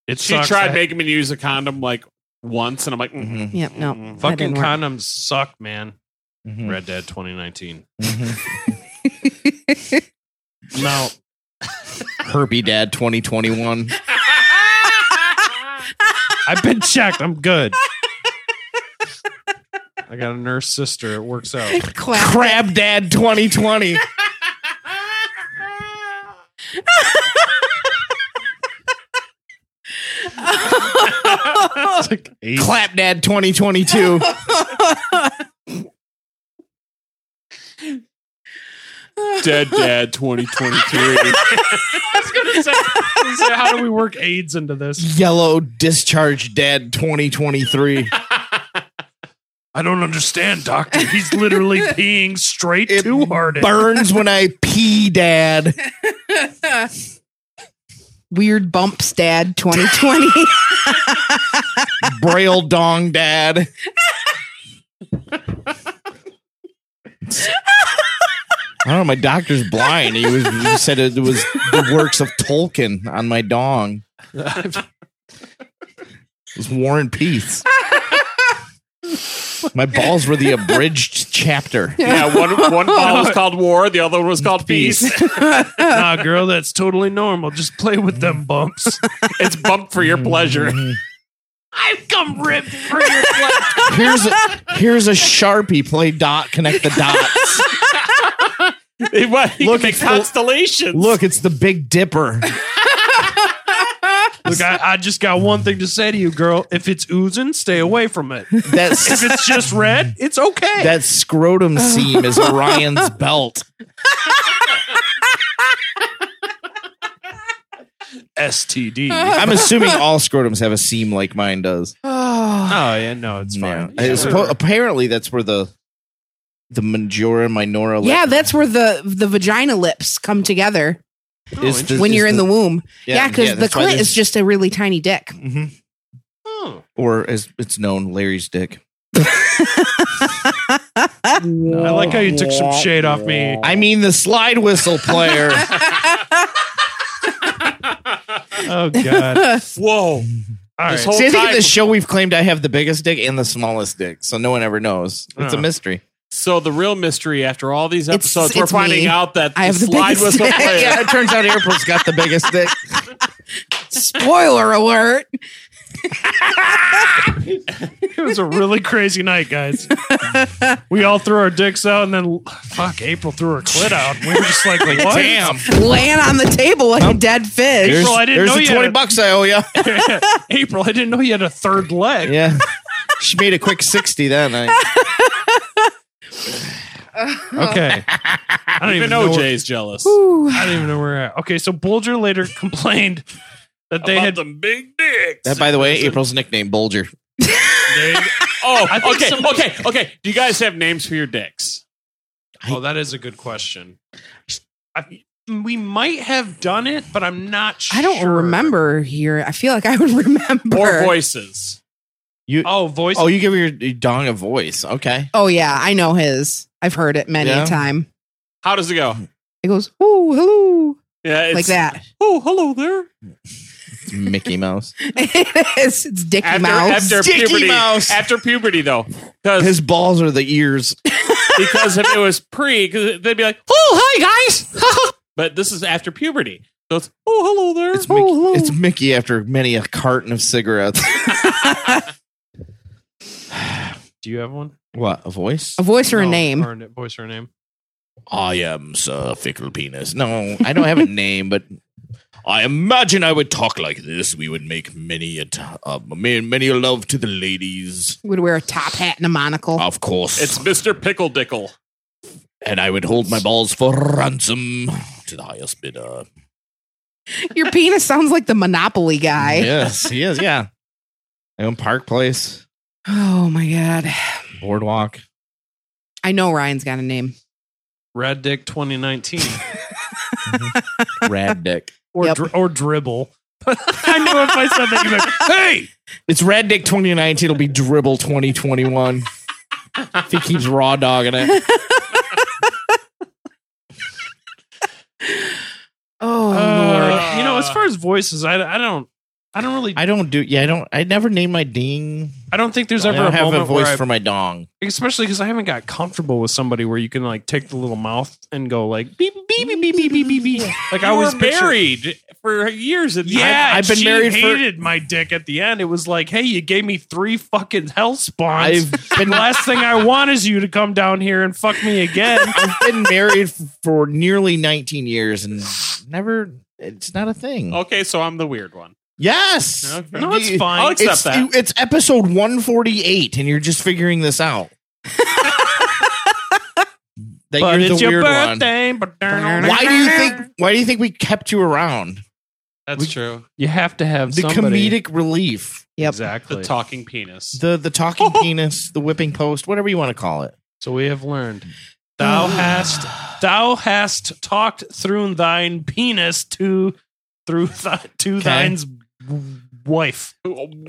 it She sucks. tried I- making me use a condom like once, and I'm like, mm, Mhm. Yep. No. mm. that Fucking didn't work. condoms suck, man. Mhm. Red Dead 2019. Now, Herpy Dad 2021. I've been checked. I'm good. I got a nurse sister. It works out. Clap. Crab Dad 2020. It's like eight. Clap Dad 2022. Dead Dad 2023. I was gonna say, I was gonna say, how do we work AIDS into this? Yellow Discharge Dad 2023. I don't understand, doctor. He's literally peeing straight It to hard. Burns when I pee Dad. Weird bumps, Dad. 2020. Braille Dong Dad. I don't know. My doctor's blind. He was he said it was the works of Tolkien on my dong. It was War and Peace. My balls were the abridged chapter. yeah, one one ball was called War, the other one was called Peace. nah, girl, that's totally normal. Just play with them bumps. it's bump for your pleasure. Mm-hmm. I've come ripped for your pleasure. Here's a here's a sharpie. Play dot. Connect the dots. What, you Look, can make it's full- constellations. Look, it's the Big Dipper. Look, I, I just got one thing to say to you, girl. If it's oozing, stay away from it. That's If it's just red, it's okay. that scrotum seam is Orion's belt. STD. I'm assuming all scrotums have a seam like mine does. oh. Yeah, no, it's Yeah. fine. I suppo- apparently, that's where the the majora minora. lip Yeah, that's where the the vagina lips come together is the- when is you're in the womb. Yeah, because the that's why clit is just a really tiny dick. Mhm. Oh. or as it's known, Larry's dick. I like how you took some shade off me. I mean, the slide whistle player. Oh god. Whoa. All This whole See, I think time- in this show we've claimed I have the biggest dick and the smallest dick, so no one ever knows. It's a Oh. mystery. So the real mystery after all these It's- episodes, we're it's finding me. out that I the the slide biggest whistle dick. player. yeah, it turns out April's got the biggest dick. Spoiler alert. It was a really crazy night, guys. we all threw our dicks out, and then fuck, April threw her clit out. We were just like, what? Damn. Laying on the table like a dead fish. There's, April, I didn't there's know the you had 20 a- bucks I owe you. April, I didn't know you had a third leg. Yeah. She made a quick 60 then. I, Okay. I don't Even know where- Jay's jealous. Ooh. I don't even know where we're at. Okay, so Bulger later complained that they About had. them big dicks. that, by the way, April's nickname, Bulger. Oh, okay, somebody- okay, okay. Do you guys have names for your dicks? oh, that is a good question. I, we might have done it, but I'm not sure. I don't remember here. I feel like I would remember. Or voices. You Oh, voice. oh, you give your, your dong a voice. Okay. Oh yeah, I know his. I've heard it many Yeah. a time. How does it go? It goes, "Oh, hello," Yeah, it's, like that. Oh, hello there. It's Mickey Mouse. it is. It's Dicky After, Mouse. after Sticky puberty, Mouse. after puberty though, because His balls are the ears. because if it was pre, because they'd be like, "Oh, hi guys," but this is after puberty, so it's "Oh, hello there." It's Mickey, oh, it's Mickey after many a carton of cigarettes. Do you have one? what? A voice? a voice or a No, name. Or a voice or a name? I am Sir Fickle Penis. No, I don't have a name, but I imagine I would talk like this. We would make many a t- uh, many, many a love to the ladies, Would wear a top hat and a monocle. of course. It's Mister Pickle Dickle. and I would hold my balls for ransom to the highest bidder. Your penis sounds like the Monopoly guy. yes, he is. Yeah, I own Park Place, Oh my god. Boardwalk. I know Ryan's got a name. Rad Dick 2019 Rad Dick. or Yep. dri- or dribble. I knew if I said that, you'd be like, "Hey, It's Rad Dick 2019. It'll be Dribble 2021. if he keeps raw dogging it. Oh Uh, you know, as far as voices, I, I don't, I don't really, I, I don't do. Yeah, I don't. I never name my ding. I don't think there's I ever don't a have a voice where I, for my dong. especially because I haven't got comfortable with somebody where you can like take the little mouth and go like beep beep beep beep beep beep beep. beep. Like I was were married for years. And Yeah, I've been she married for- hated my dick at the end. It was like, hey, you gave me three fucking hell spawns. I've been the last thing I want is you to come down here and fuck me again. I've been married for nearly 19 years and never. It's not a thing. okay, so I'm the weird one. Yes. Okay. no, it's fine. I'll accept It's, that. it's episode 148, and you're just figuring this out. that but you're it's the your weird one. birthday. But Why do you think? Why do you think we kept you around? That's We- true. you have to have The somebody. comedic relief, Yep. Exactly. The talking penis. the the talking penis, the whipping post, whatever you want to call it. So we have learned. Thou hast thou hast talked through thine penis to through th- to thine's wife.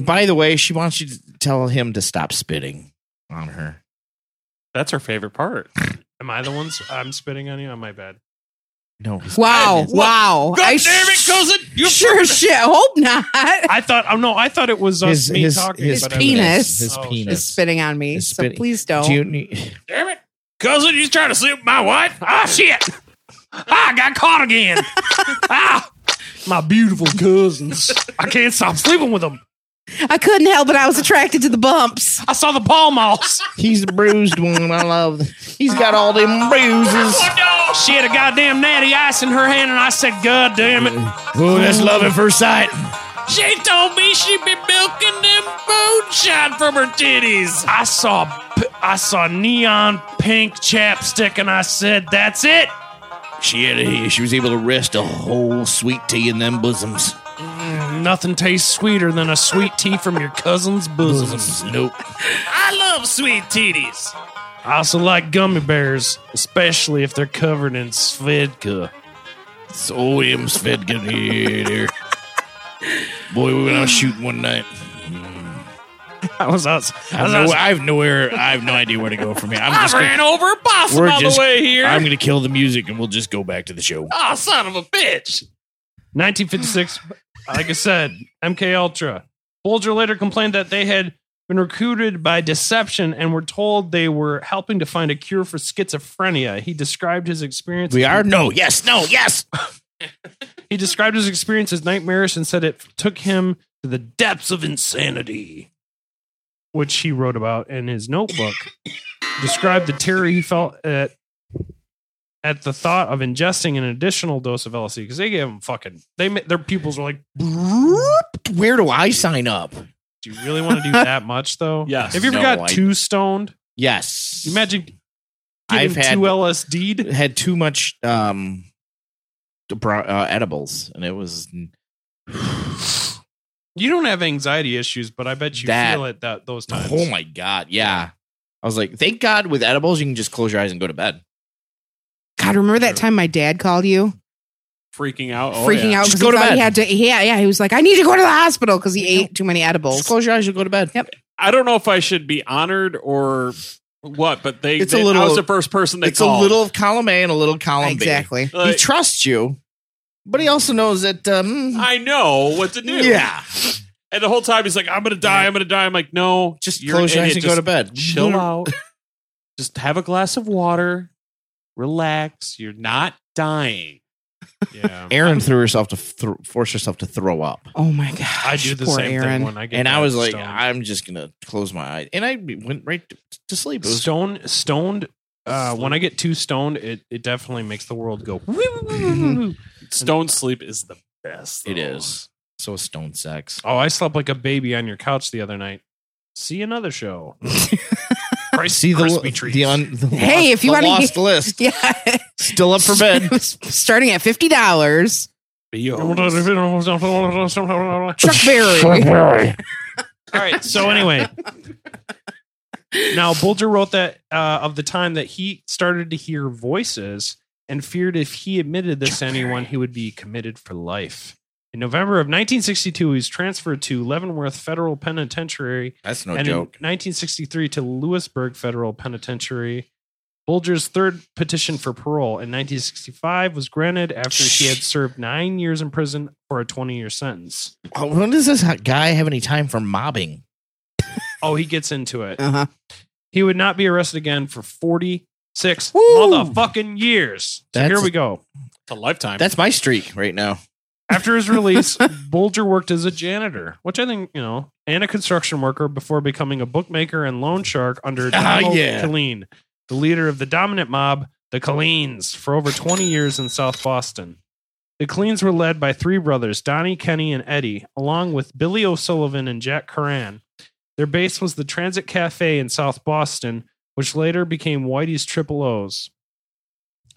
By the way, she wants you to tell him to stop spitting on her. That's her favorite part. Am I the ones I'm spitting on you? On my bed. No, Wow. penis. Wow. God I damn it, cousin! You sure as shit hope not. I thought. Oh no, I thought it was us His, me his, talking. his penis. His Oh, penis. is spitting on me. Is So spitting. please don't. Do you need, Damn it, cousin! You trying to sleep with my wife? Ah shit! Ah, I got caught again. ah, my beautiful cousins. I can't stop sleeping with them. I couldn't help it. I was attracted to the bumps. I saw the palm moss. he's the bruised one. I love. He's got all them bruises. Oh, she had a goddamn natty ice in her hand, and I said, "God damn it!" Oh, that's love at first sight. She told me she'd be milking them moonshine from her titties. I saw, p- I saw neon pink chapstick, and I said, "That's it." She had a, she was able to rest a whole sweet tea in them bosoms. Mm, nothing tastes sweeter than a sweet tea from your cousin's bosom. Nope. I love sweet titties. I also like gummy bears, especially if they're covered in Svedka. So them Svedka here. Boy, we went out shooting one night. I was out. I I, have, was no, out- I have nowhere. I have no idea where to go from here. I'm I just ran gonna, over a possum on just- the way here. I'm gonna kill the music and we'll just go back to the show. oh, son of a bitch! 1956. like I said, MK Ultra. Bulger later complained that they had been recruited by deception and were told they were helping to find a cure for schizophrenia. He described his experience. We are no, yes, no, yes. He described his experience as nightmarish and said it took him to the depths of insanity, which he wrote about in his notebook. described the terror he felt at at the thought of ingesting an additional dose of LSD because they gave him fucking they ma- their pupils were like. Where do I sign up? Do you really want to do that much though? Yes. Have you ever No, got I- too stoned? Yes. Imagine getting I've had- too LSD'd. had too much um uh, edibles, and it was You don't have anxiety issues, but I bet you That- feel it that those times. oh my god, yeah. I was like, thank God with edibles you can just close your eyes and go to bed. God, remember that time my dad called you freaking out. Oh, freaking yeah. out Just because go he to thought he bed. had to. Yeah, yeah. He was like, I need to go to the hospital because he ate too many edibles. Just close your eyes and go to bed. Yep. I don't know if I should be honored or what, but they. It's they a little- I was the first person they It's called. a little of column A and a little column Exactly. B. Like, he trusts you, but he also knows that. Um, I know what to do. yeah, And the whole time he's like, "I'm gonna die. I'm gonna die." I'm like, "No, just you're close your an eyes and idiot. go to bed. Chill out. Just have a glass of water. Relax. You're not dying." Yeah. Aaron threw herself to th- force herself to throw up, Oh my god! I do the Poor same Aaron. thing when I get and I was like, stoned. "I'm just gonna close my eyes," and I went right to, to sleep. It was Stone stoned. Uh, when I get too stoned, it, it definitely makes the world go. Stone sleep is the best. It though. is. So is stone sex. Oh, I slept like a baby on your couch the other night. See another show. Price See the crispy treats. the, un, the Hey, lost, if you wanna lost get- list Yeah, still up for bed. starting at fifty dollars. Chuck Berry. All right. So anyway, now Bulger wrote that uh, of the time that he started to hear voices and feared if he admitted this to anyone, he would be committed for life. In November of 1962, he was transferred to Leavenworth Federal Penitentiary That's no and joke. in 1963 to Lewisburg Federal Penitentiary. Bulger's third petition for parole in 1965 was granted after he had served nine years in prison for a 20 year sentence. Oh, When does this guy have any time for mobbing? Oh, he gets into it. Uh huh. He would not be arrested again for 46 Woo! motherfucking years. So That's- here we go. It's a lifetime. That's my streak right now. After his release, Bulger worked as a janitor, which I think, you know, and a construction worker before becoming a bookmaker and loan shark under Ah, Donald yeah. Killeen, the leader of the dominant mob, the Killeens, for over 20 years in South Boston. The Killeens were led by three brothers, Donnie, Kenny, and Eddie, along with Billy O'Sullivan and Jack Coran. Their base was the Transit Cafe in South Boston, which later became Whitey's Triple O's.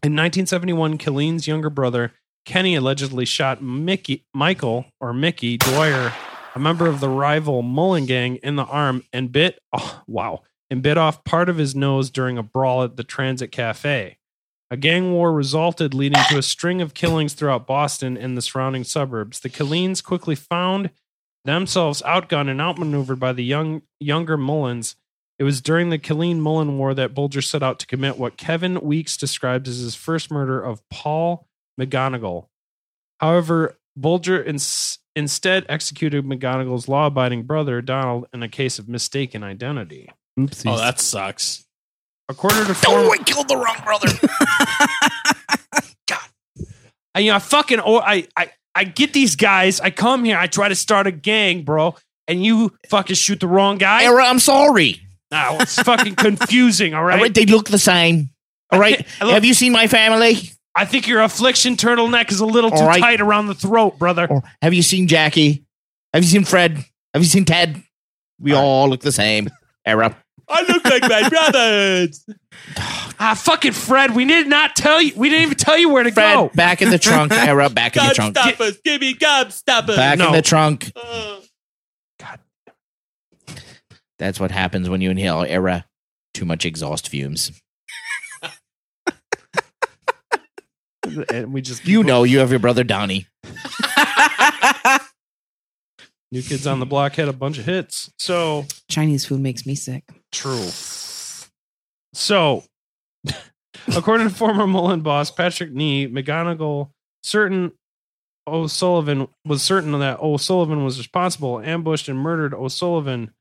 In 1971, Killeen's younger brother, Kenny, allegedly shot Mickey, Michael or Mickey Dwyer, a member of the rival Mullen gang, in the arm and bit, oh, wow, and bit off part of his nose during a brawl at the Transit Cafe. A gang war resulted, leading to a string of killings throughout Boston and the surrounding suburbs. The Killeens quickly found themselves outgunned and outmaneuvered by the young younger Mullins. It was during the Killeen Mullen War that Bulger set out to commit what Kevin Weeks described as his first murder of Paul McGonagle. However, Bulger ins- instead executed McGonagle's law abiding brother, Donald, in a case of mistaken identity. Oopsies. oh, that sucks. According to oh, former, I killed the wrong brother. I, you know, I fucking, oh, I, I, I get these guys. I come here, I try to start a gang, bro, and you fucking shoot the wrong guy. Era, I'm sorry. Now it's fucking confusing. All right. All right, they look the same. All right, look- have you seen my family? I think your affliction turtleneck is a little too All right. tight around the throat, brother. Or have you seen Jackie? Have you seen Fred? Have you seen Ted? We all look the same. Era. I look like my brothers. Ah, fucking Fred, we did not tell you. We didn't even tell you where to Fred, go. back in the trunk. Era, back in the trunk. Gobstoppers. Give me gobstoppers. Back No. in the trunk. Uh, That's what happens when you inhale era. Too much exhaust fumes. And we just You know, you have your brother Donnie. New Kids on the Block had a bunch of hits. So Chinese food makes me sick. true. So, according to former Mullen boss Patrick Nee, McGonagle, certain O'Sullivan was certain that O'Sullivan was responsible, ambushed and murdered O'Sullivan.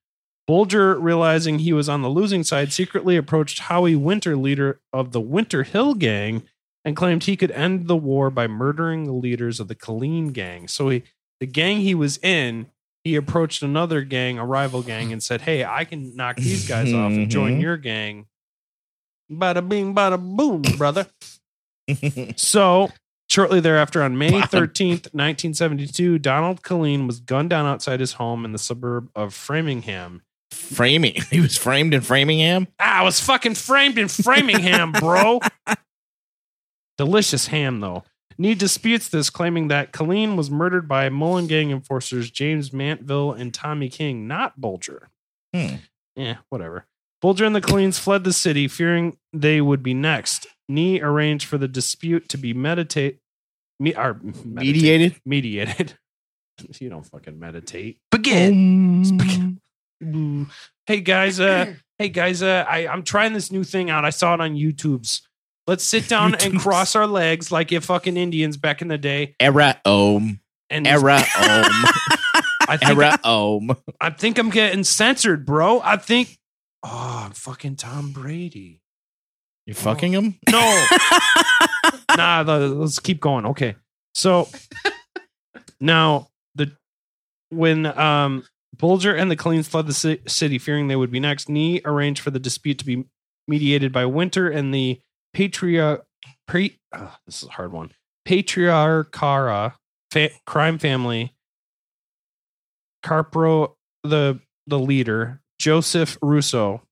Bulger, realizing he was on the losing side, secretly approached Howie Winter, leader of the Winter Hill Gang, and claimed he could end the war by murdering the leaders of the Killeen Gang. So he, the gang he was in, he approached another gang, a rival gang, and said, "Hey, I can knock these guys off and join Mhm. your gang." Bada bing, bada boom, brother. So, shortly thereafter, on May 13th, 1972, Donald Killeen was gunned down outside his home in the suburb of Framingham. Framing. He was framed in Framingham. Ah, I was fucking framed in Framingham, bro. Delicious ham, though. Nee disputes this, claiming that Killeen was murdered by Mullen Gang enforcers James Mantville and Tommy King, not Bulger. Hmm. Yeah, whatever. Bulger and the Killeens fled the city, fearing they would be next. Nee arranged for the dispute to be meditate Me, or meditate- Mediated? Mediated. you don't fucking meditate. Begin. Um, Ooh. Hey guys, uh, hey guys, uh, I, I'm trying this new thing out. I saw it on YouTube's. Let's sit down and cross our legs like if fucking Indians back in the day. Era om. And Era om. I think Era om. I think I'm getting censored, bro. I think. Oh, I'm fucking Tom Brady. You fucking him? No. nah, the- let's keep going. Okay. So now the when um Bulger and the Killeens fled the city, fearing they would be next, Nee arranged for the dispute to be mediated by Winter and the patriarch. Pre- uh, this is a hard one. Patriarchara fa- crime family. Carpro, the the leader, Joseph Russo,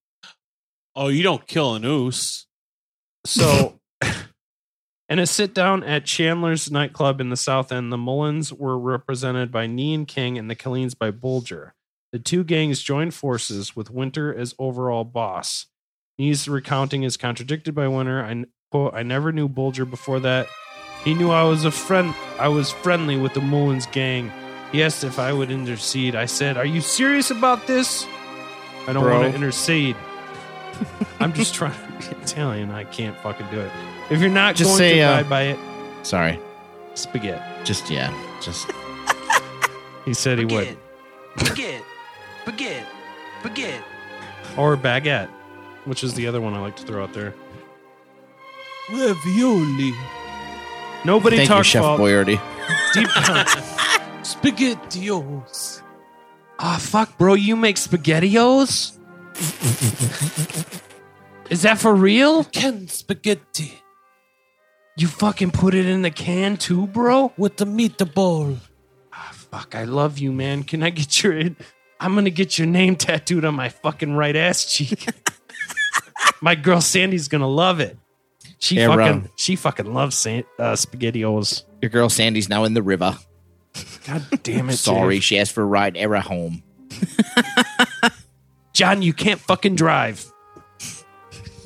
Oh, you don't kill an oos. So, in a sit down at Chandler's nightclub in the South End, the Mullins were represented by Nee and King and the Killeens by Bulger. The two gangs joined forces with Winter as overall boss. Nee's recounting is contradicted by Winter. I quote, I never knew Bulger before that. He knew I was a friend I was friendly with the Mullins gang. He asked if I would intercede. I said, Are you serious about this? I don't Bro. want to intercede. I'm just trying to be Italian. I can't fucking do it. If you're not Just going say, to uh, abide by it, Sorry. spaghetti. Just, yeah. Just. He said he would. Spaghetti. Spaghetti. Spaghetti. Or baguette, which is the other one I like to throw out there. Ravioli. Nobody Thank you, talks Chef about Boyardee. deep. Spaghettios. Ah, fuck, bro. You make spaghettios? Is that for real? Can spaghetti You fucking put it in the can too, bro? with the meatball. Ah, fuck, I love you, man. Can I get your. I'm gonna get your name tattooed on my fucking right ass cheek. my girl Sandy's gonna love it. She Yeah, fucking bro. she fucking loves San, uh, spaghettios. Your girl Sandy's now in the river. God damn it! Sorry, Jeff. she asked for a ride. Era home. John. You can't fucking drive.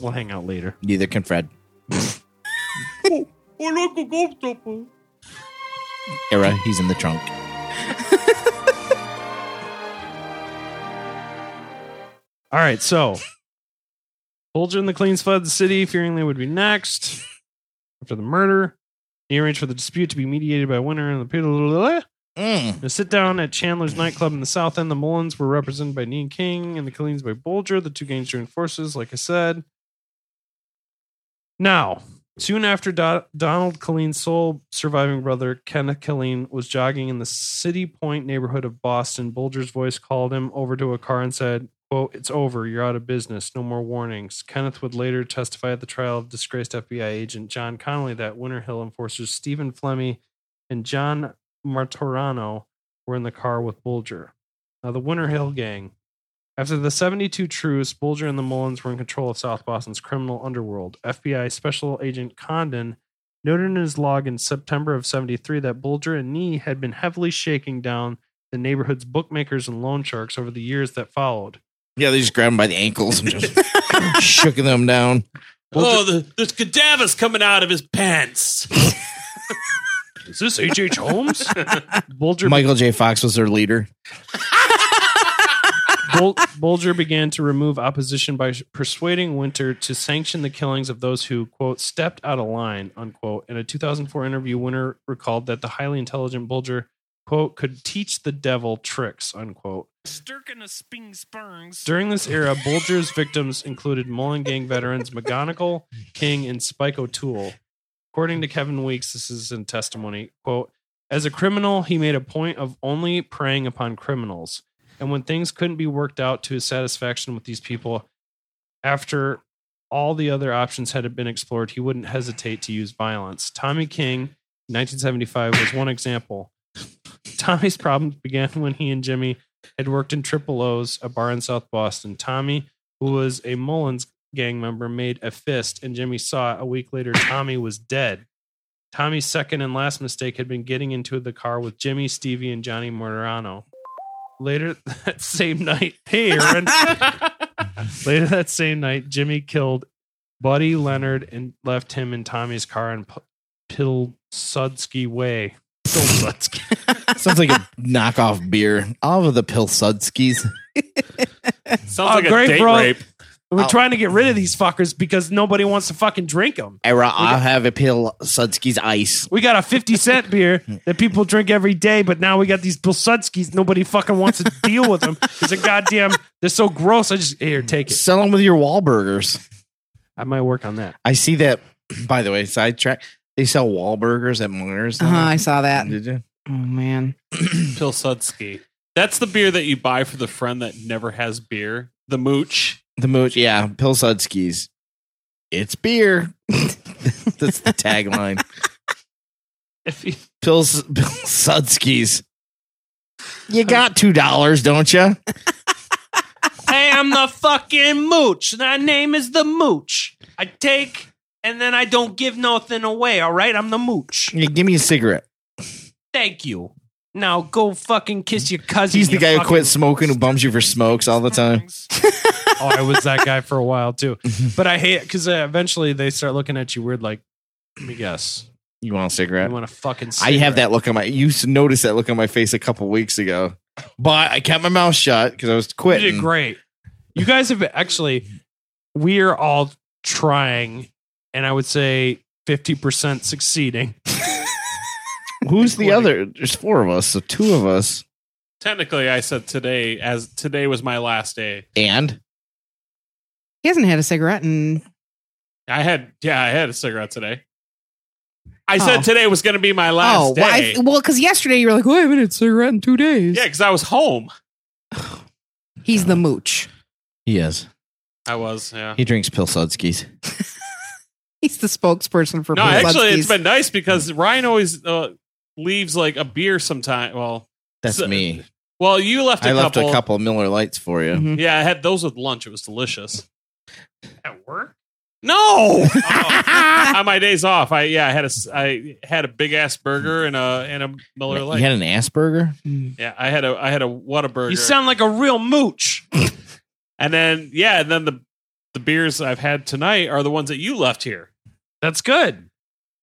We'll hang out later. Neither can Fred. Era, he's in the trunk. All right, so Bulger and the Killeens fled the city, fearing they would be next after the murder. He arranged for the dispute to be mediated by Winter and the people. Mm. To sit down at Chandler's nightclub in the South End, the Mullins were represented by Neen King and the Killeens by Bulger. The two gangs joined forces, like I said. Now, soon after Do- Donald Killeen's sole surviving brother, Kenneth Killeen, was jogging in the City Point neighborhood of Boston, Bulger's voice called him over to a car and said, quote, It's over. You're out of business. No more warnings. Kenneth would later testify at the trial of disgraced FBI agent John Connolly that Winter Hill enforcers Stephen Flemmi and John Martorano were in the car with Bulger. Now, the Winter Hill gang. After the 72 truce, Bulger and the Mullins were in control of South Boston's criminal underworld. FBI Special Agent Condon noted in his log in September of 73 that Bulger and Nee had been heavily shaking down the neighborhood's bookmakers and loan sharks over the years that followed. Yeah, they just grabbed him by the ankles and just shook them down. Oh, the, there's cadavers coming out of his pants. Is this H.H. Holmes? Bulger Michael J. Fox was their leader. Bul- Bulger began to remove opposition by persuading Winter to sanction the killings of those who, quote, stepped out of line, unquote. In a 2004 interview, Winter recalled that the highly intelligent Bulger, quote, could teach the devil tricks, unquote. During this era, Bulger's victims included Mullen Gang veterans McGonagle, King, and Spike O'Toole. According to Kevin Weeks, this is in testimony, quote, as a criminal, he made a point of only preying upon criminals. And when things couldn't be worked out to his satisfaction with these people, after all the other options had been explored, he wouldn't hesitate to use violence. Tommy King, 1975, was one example. Tommy's problems began when he and Jimmy had worked in Triple O's, a bar in South Boston. Tommy, who was a Mullins gang member, made a fist, and Jimmy saw it. A week later, Tommy was dead. Tommy's second and last mistake had been getting into the car with Jimmy, Stevie, and Johnny Morano. Later that same night, hey, Aaron. Later that same night, Jimmy killed Buddy Leonard and left him in Tommy's car in P- Piddle, Sudsky Way. Pilsudski. Sounds like a knockoff beer. All of the Pilsudskis. Sounds like great, a date bro. rape. We're Oh. trying to get rid of these fuckers because nobody wants to fucking drink them. Era, I'll have a Pilsudskis ice. We got a 50 cent beer that people drink every day, but now we got these Pilsudskis. Nobody fucking wants to deal with them because they're goddamn, they're so gross. I just, here, take it. Sell them with your Wahlburgers. I might work on that. I see that. By the way, sidetrack. They sell Wahlburgers at Mars. Uh, I saw that. Did you? Oh man. Pilsudski. That's the beer that you buy for the friend that never has beer. The mooch. The mooch, yeah, Pilsudskis. It's beer. That's the tagline. If you, Pils Pilsudskis. You got two dollars, don't you? hey, I'm the fucking mooch. My name is the mooch. I take and then I don't give nothing away, all right? I'm the mooch. Yeah, give me a cigarette. Thank you. Now go fucking kiss your cousin. He's the guy who quit smoking, who bums you for smokes all the time. oh, I was that guy for a while too. But I hate it because uh, eventually they start looking at you weird. Like, let me guess, You want a cigarette? you want a fucking? Cigarette. I have that look on my. You used to notice that look on my face a couple weeks ago, but I kept my mouth shut because I was You quitting. did great. You guys have actually. We are all trying, and I would say fifty percent succeeding. Who's the other? There's four of us, so two of us. Technically, I said today as today was my last day. And He hasn't had a cigarette in I had yeah, I had a cigarette today. I said Oh. today was going to be my last oh well, day. I, well, because yesterday you were like, "Oh, I haven't had a cigarette in two days." yeah, because I was home. He's the mooch. he is. I was yeah. He drinks Pilsudskis. He's the spokesperson for No, actually, it's been nice because Ryan always uh, leaves like a beer sometime. Well, That's So- me. well, you left a I left couple. a couple of Miller Lights for you. Mhm. Yeah, I had those with lunch. It was delicious. At work, No, Oh. on my days off, I yeah, I had a s- I had a big ass burger and a and a Miller light. You had an Asperger? yeah, I had a I had a what a burger. you sound like a real mooch. and then yeah, and then the the beers I've had tonight are the ones that you left here. That's good.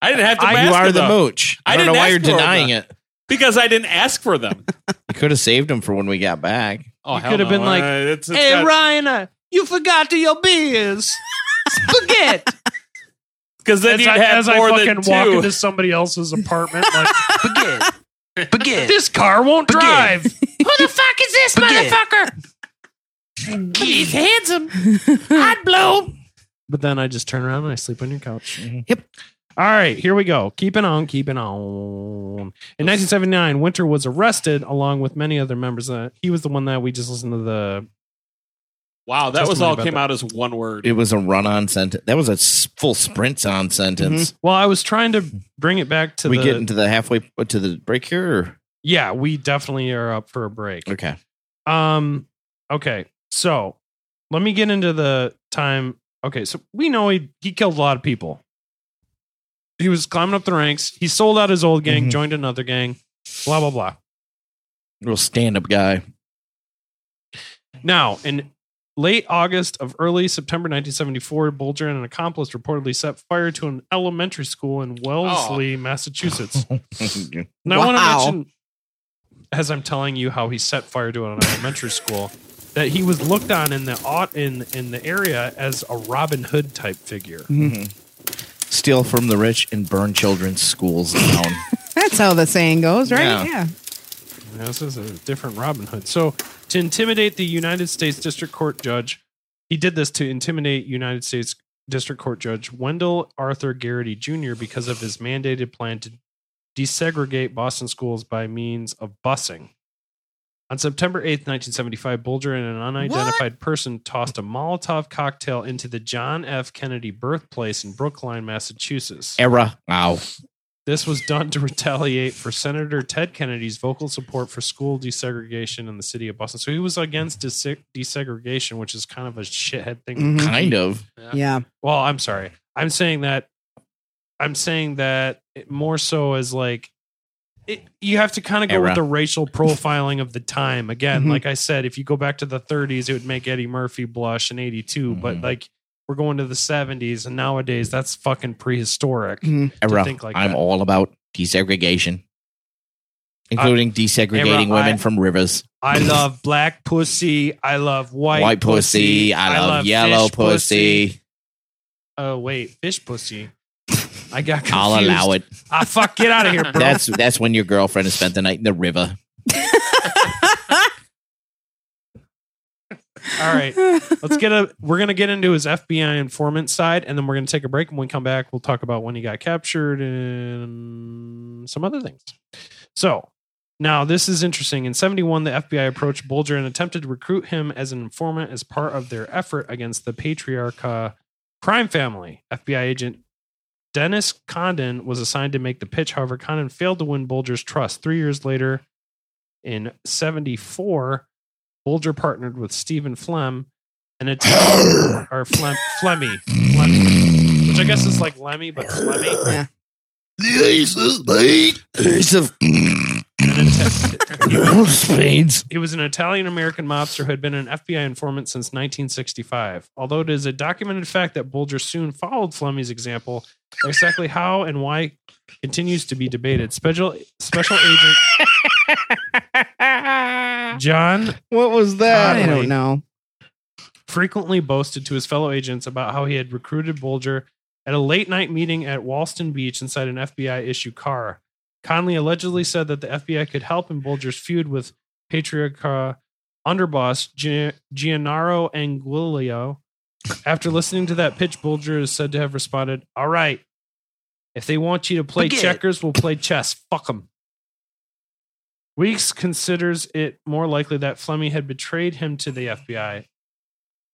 I didn't have to. I, ask you for are the mooch. I, I don't know didn't why you're denying them. it. because I didn't ask for them. You could have saved them for when we got back. Oh, You hell could have no. been like, Uh, it's, it's hey got- Ryan, uh, you forgot to your beers. Spaghetti. Because then as you'd I, have as I fucking than two. walk into somebody else's apartment, like Spaghetti. Spaghetti. this car won't drive. Who the fuck is this Spaghetti. motherfucker? He's handsome. I'd blow. him. But then I just turn around and I sleep on your couch. Yep. All right, here we go. Keeping on, keeping on. In 1979, Winter was arrested along with many other members. Uh, he was the one that we just listened to the. wow, that was Testimony all about came that. out as one word. It was a run on sentence. That was a s- full sprint on sentence. Well, I was trying to bring it back to we the. get into the halfway to the break here? Or? yeah, we definitely are up for a break. Okay. Um. Okay. So let me get into the time. Okay. So we know he he killed a lot of people. He was climbing up the ranks. He sold out his old gang, Mhm. joined another gang. Blah blah blah. Real stand up guy. Now, in late August of early September 1974, Bulger and an accomplice reportedly set fire to an elementary school in Wellesley, Massachusetts. Now, I want to Wow. mention, as I'm telling you how he set fire to an elementary school, that he was looked on in the in in the area as a Robin Hood type figure. Mm-hmm. Mm-hmm. Steal from the rich and burn children's schools down. That's how the saying goes, right? Yeah. Yeah. Yeah, This is a different Robin Hood. So, to intimidate the United States District Court judge, he did this to intimidate United States District Court Judge Wendell Arthur Garrity Jr. because of his mandated plan to desegregate Boston schools by means of busing. On September 8th, 1975, Bulger and an unidentified person tossed a Molotov cocktail into the John F. Kennedy birthplace in Brookline, Massachusetts. Era. Wow. This was done to retaliate for Senator Ted Kennedy's vocal support for school desegregation in the city of Boston. So he was against dese- desegregation, which is kind of a shithead thing. Mhm. Kind of. Yeah. Well, I'm sorry. I'm saying that. I'm saying that more so as like. It, you have to kind of go Era. with the racial profiling of the time. Again, Mhm. like I said, if you go back to the 30s, it would make Eddie Murphy blush in 82. But Mhm. like we're going to the 70s, and nowadays that's fucking prehistoric. Mhm. to think like I'm that. all about desegregation, including desegregating Era, women I- from rivers. I love black pussy. I love white, White, pussy. I love, yellow fish pussy. Oh wait, fish pussy. I got confused. I'll allow it. Ah, fuck, get out of here, bro. That's that's when your girlfriend has spent the night in the river. All right. Let's get a. We're gonna get into his FBI informant side, and then we're gonna take a break. And when we come back, we'll talk about when he got captured and some other things. So now this is interesting. In '71, the FBI approached Bulger and attempted to recruit him as an informant as part of their effort against the Patriarca crime family. FBI agent Dennis Condon was assigned to make the pitch. However, Condon failed to win Bulger's trust. Three years later, in '74. Bulger partnered with Stephen Flem, an Italian or Flem, Flemmi, Flemmi, which I guess is like Lemmy, but Flemmi. The ace is late. Ace of mm. An Ita- spades. he was an Italian American mobster who had been an FBI informant since 1965. Although it is a documented fact that Bulger soon followed Flemmi's example, exactly how and why continues to be debated. Special Special Agent John What was that? I don't know. frequently boasted to his fellow agents about how he had recruited Bulger at a late night meeting at Wollaston Beach inside an FBI issue car. Connolly allegedly said that the FBI could help in Bulger's feud with Patriarca underboss Gi- Gennaro Angiulo. After listening to that pitch, Bulger is said to have responded, All right, if they want you to play Forget it." checkers, we'll play chess. Fuck them. Weeks considers it more likely that Fleming had betrayed him to the FBI.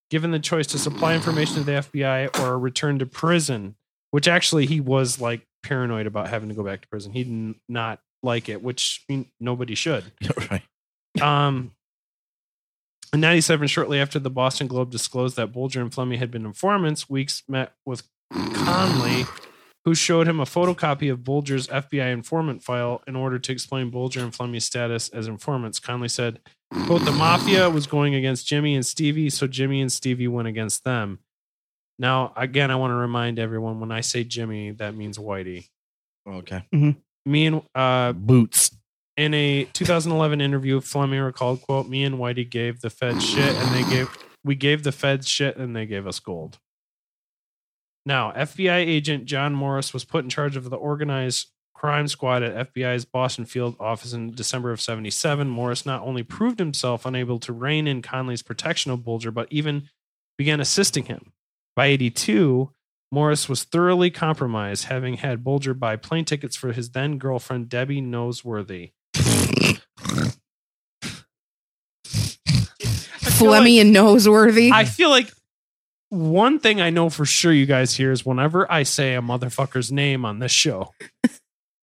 Given the choice to supply information to the FBI or return to prison, which actually he was like paranoid about having to go back to prison. He did not like it, which I mean, nobody should. right. Um, in 97, shortly after the Boston Globe disclosed that Bulger and Fleming had been informants, Weeks met with Connolly, who showed him a photocopy of Bulger's FBI informant file in order to explain Bulger and Fleming's status as informants. Connolly said, quote, the mafia was going against Jimmy and Stevie, so Jimmy and Stevie went against them. Now, again, I want to remind everyone when I say Jimmy, that means Whitey. Okay. Me and uh, Boots. in a 2011 interview, Fleming recalled, "quote Me and Whitey gave the Feds shit, and they gave we gave the Feds shit, and they gave us gold." Now, FBI agent John Morris was put in charge of the organized crime squad at FBI's Boston field office in December of 77. Morris not only proved himself unable to rein in Connolly's protection of Bulger, but even began assisting him. By 82, Morris was thoroughly compromised, having had Bulger buy plane tickets for his then girlfriend Debbie Noseworthy. Flemmi and Noseworthy. I feel like one thing I know for sure you guys hear is whenever I say a motherfucker's name on this show.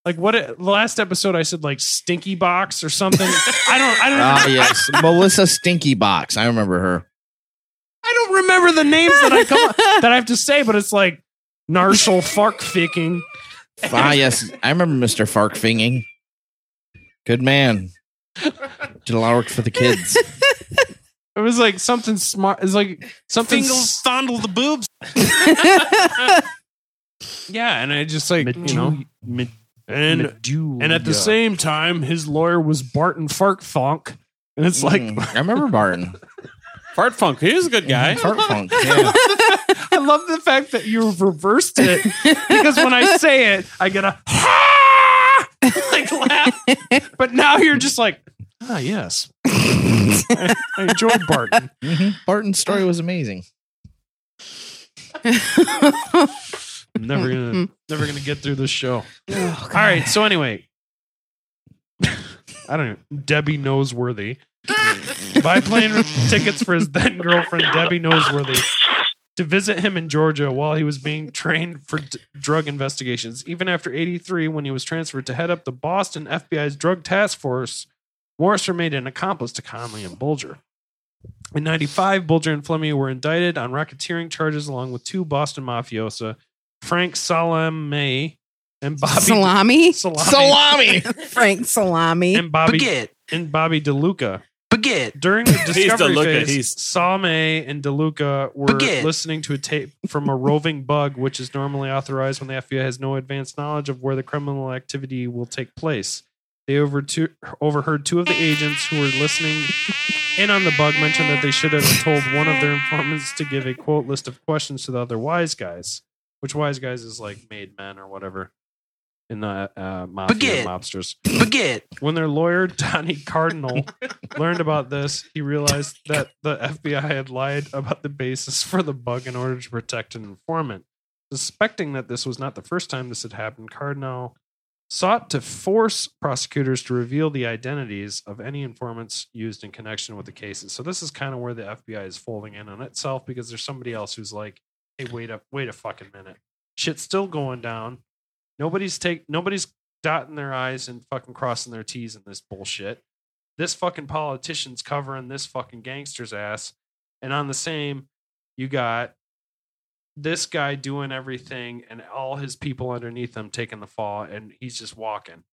Like what it, the last episode I said like stinky box or something. I don't I don't know. Ah, yes. Melissa Stinky Box. I remember her. I don't remember the names that I come that I have to say, but it's like Narshal Fark Ficking. Ah, yes. I remember Mr. Fark Finging. Good man. Did a lot of work for the kids. It was like something smart. It's like something. Fingle, fondle the boobs. yeah, and I just like you know, Mid- and and at the same time, his lawyer was Barton Fark Funk, and it's like Mm, I remember Barton. Fart Funk. He was a good guy. Fart Funk. Yeah. I love the fact that you reversed it because when I say it, I get a like laugh, but now you're just like, ah, yes, I, I enjoyed Barton. Mhm. Barton's story was amazing. I'm never gonna never gonna get through this show. All right, so anyway, I don't know. Debbie Noseworthy buy plane tickets for his then girlfriend Debbie Noseworthy to visit him in Georgia while he was being trained for d- drug investigations. Even after 83, when he was transferred to head up the Boston FBI's drug task force, Morris remained an accomplice to Connolly and Bulger. In 95, Bulger and Fleming were indicted on racketeering charges along with two Boston mafiosa, Frank Salemme and Bobby Salami? Salami, Salami. Frank Salami. and Bobby Forget. and Bobby DeLuca. Forget. During the discovery DeLuca, phase, he's- Salemme and DeLuca were Forget. listening to a tape from a roving bug, which is normally authorized when the FBI has no advanced knowledge of where the criminal activity will take place. They over two, overheard two of the agents who were listening in on the bug mention that they should have told one of their informants to give a quote list of questions to the other wise guys, which wise guys is like made men or whatever in the uh, mafia Forget. mobsters. Forget. When their lawyer, Donnie Cardinale, learned about this, he realized that the FBI had lied about the basis for the bug in order to protect an informant. Suspecting that this was not the first time this had happened, Cardinale sought to force prosecutors to reveal the identities of any informants used in connection with the cases. So this is kind of where the FBI is folding in on itself because there's somebody else who's like, "Hey, wait up, wait a fucking minute, shit's still going down. Nobody's take, nobody's dotting their i's and fucking crossing their t's in this bullshit. This fucking politician's covering this fucking gangster's ass, and on the same, you got this guy doing everything and all his people underneath him taking the fall and he's just walking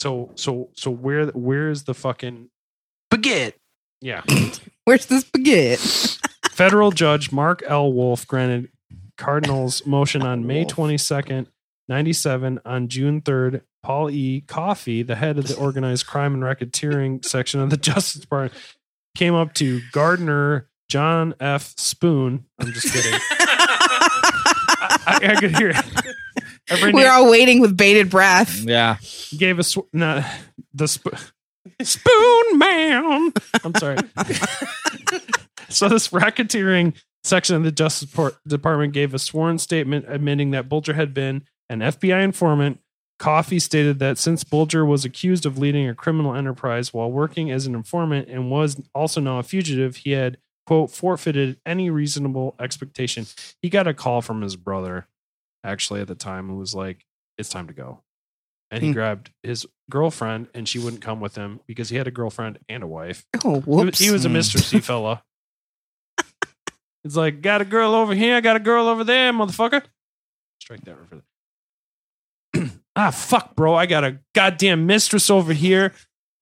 so so so where where is the fucking baguette? yeah Where's the baguette? federal judge mark l wolf granted cardinals motion on may 22nd 97 on june 3rd paul e coffey the head of the organized crime and racketeering section of the justice department came up to gardner john f spoon i'm just kidding I, I could hear it. Every We're name all waiting with bated breath. Yeah. gave us no, the sp- spoon man. I'm sorry. so this racketeering section of the Justice Department gave a sworn statement admitting that Bulger had been an FBI informant. Coffey stated that since Bulger was accused of leading a criminal enterprise while working as an informant and was also now a fugitive, he had quote forfeited any reasonable expectation. He got a call from his brother actually at the time who was like, "It's time to go." And he Hmm. grabbed his girlfriend, and she wouldn't come with him because he had a girlfriend and a wife. Oh, He was, whoops. he was a Hmm. Mr. C fella. It's like, got a girl over here, got a girl over there, motherfucker. Strike that reference. ah, fuck, bro. I got a goddamn mistress over here.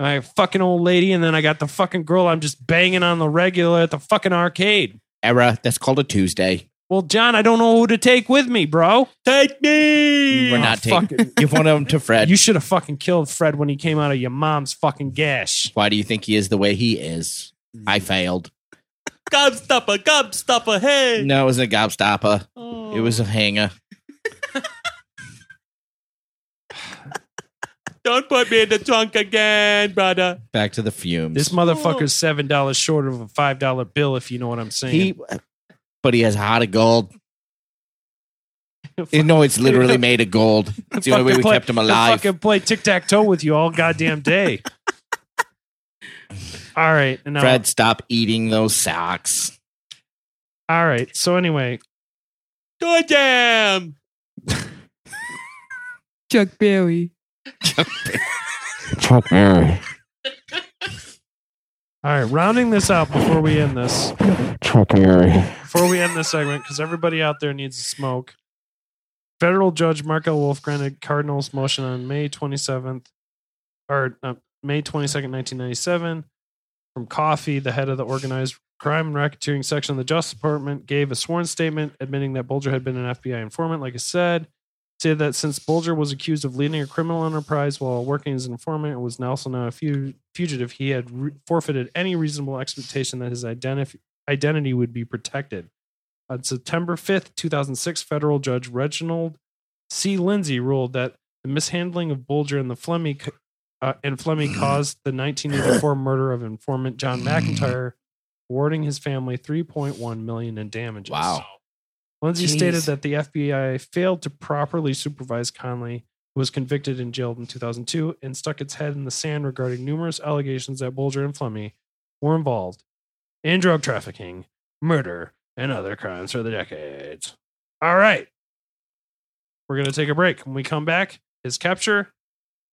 My fucking old lady, and then I got the fucking girl I'm just banging on the regular at the fucking arcade. Era. That's called a Tuesday. Well, John, I don't know who to take with me, bro. Take me. We're Oh, not taking. fucking- Give one of them to Fred. You should have fucking killed Fred when he came out of your mom's fucking gash. Why do you think he is the way he is? I failed. Gobstopper, gobstopper, hey. No, it wasn't a gobstopper. It was a hanger. Don't put me in the trunk again, brother. Back to the fumes. This motherfucker's seven dollars short of a five dollar bill, if you know what I'm saying. he, but he has a heart of gold. You know, it's literally made of gold. It's the only way we play- kept him he'll alive. Fucking play tic tac toe with you all goddamn day. all right, and now, Fred, stop eating those socks. all right. So anyway, Good damn. Chuck Berry. All right. Rounding this out before we end this. Before we end this segment, because everybody out there needs to smoke. Federal Judge Mark L. Wolf granted Cardinals motion on May 27th, or uh, May 22nd, 1997. From Coffey, the head of the organized crime and racketeering section of the Justice Department, gave a sworn statement admitting that Bulger had been an FBI informant. Like I said, said that since Bulger was accused of leading a criminal enterprise while working as an informant and was now also now a fu- fugitive, he had re- forfeited any reasonable expectation that his identity identity would be protected. On September 5th, 2006, federal judge Reginald C. Lindsay ruled that the mishandling of Bulger and the Fleming uh, and Fleming caused the 1984 murder of informant John McIntyre, awarding his family 3.1 million in damages. Wow. Lindsay Jeez. stated that the FBI failed to properly supervise Connolly, who was convicted and jailed in 2002, and stuck its head in the sand regarding numerous allegations that Bulger and Fleming were involved in drug trafficking, murder, and other crimes for the decades. All right. We're going to take a break. When we come back, his capture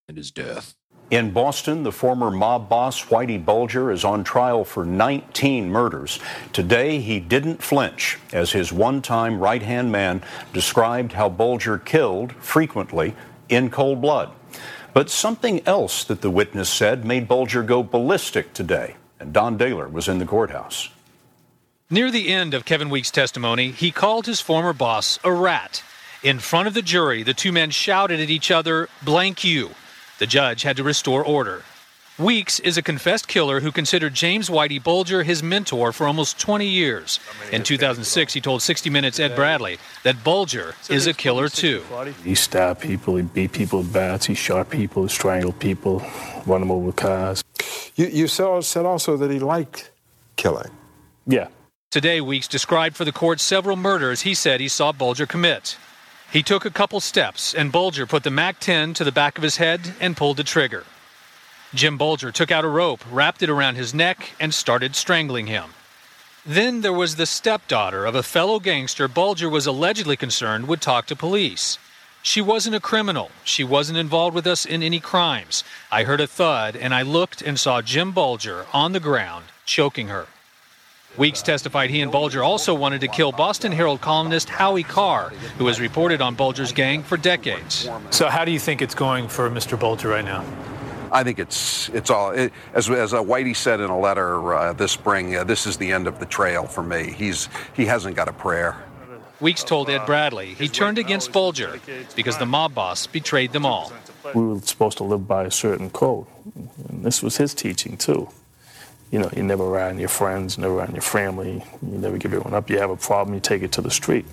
and his death. In Boston, the former mob boss Whitey Bulger is on trial for 19 murders. Today, he didn't flinch as his one time right hand man described how Bulger killed, frequently, in cold blood. But something else that the witness said made Bulger go ballistic today and Don Dahler was in the courthouse. Near the end of Kevin Weeks' testimony, he called his former boss a rat. In front of the jury, the two men shouted at each other, blank you. The judge had to restore order. Weeks is a confessed killer who considered James Whitey Bulger his mentor for almost 20 years. In 2006, he told 60 Minutes Ed Bradley that Bulger is a killer too. He stabbed people, he beat people with bats, he shot people, he strangled people, run them over with cars. You, you saw, said also that he liked killing. Yeah. Today, Weeks described for the court several murders he said he saw Bulger commit. He took a couple steps, and Bulger put the MAC 10 to the back of his head and pulled the trigger. Jim Bulger took out a rope, wrapped it around his neck, and started strangling him. Then there was the stepdaughter of a fellow gangster Bulger was allegedly concerned would talk to police. She wasn't a criminal. She wasn't involved with us in any crimes. I heard a thud, and I looked and saw Jim Bulger on the ground, choking her. Weeks testified he and Bulger also wanted to kill Boston Herald columnist Howie Carr, who has reported on Bulger's gang for decades. So, how do you think it's going for Mr. Bulger right now? I think it's it's all it, as as uh, Whitey said in a letter uh, this spring. Uh, this is the end of the trail for me. He's he hasn't got a prayer. Weeks told Ed Bradley he turned against Bulger because the mob boss betrayed them all. We were supposed to live by a certain code, and this was his teaching too. You know, you never on your friends, never on your family, you never give everyone up. You have a problem, you take it to the street.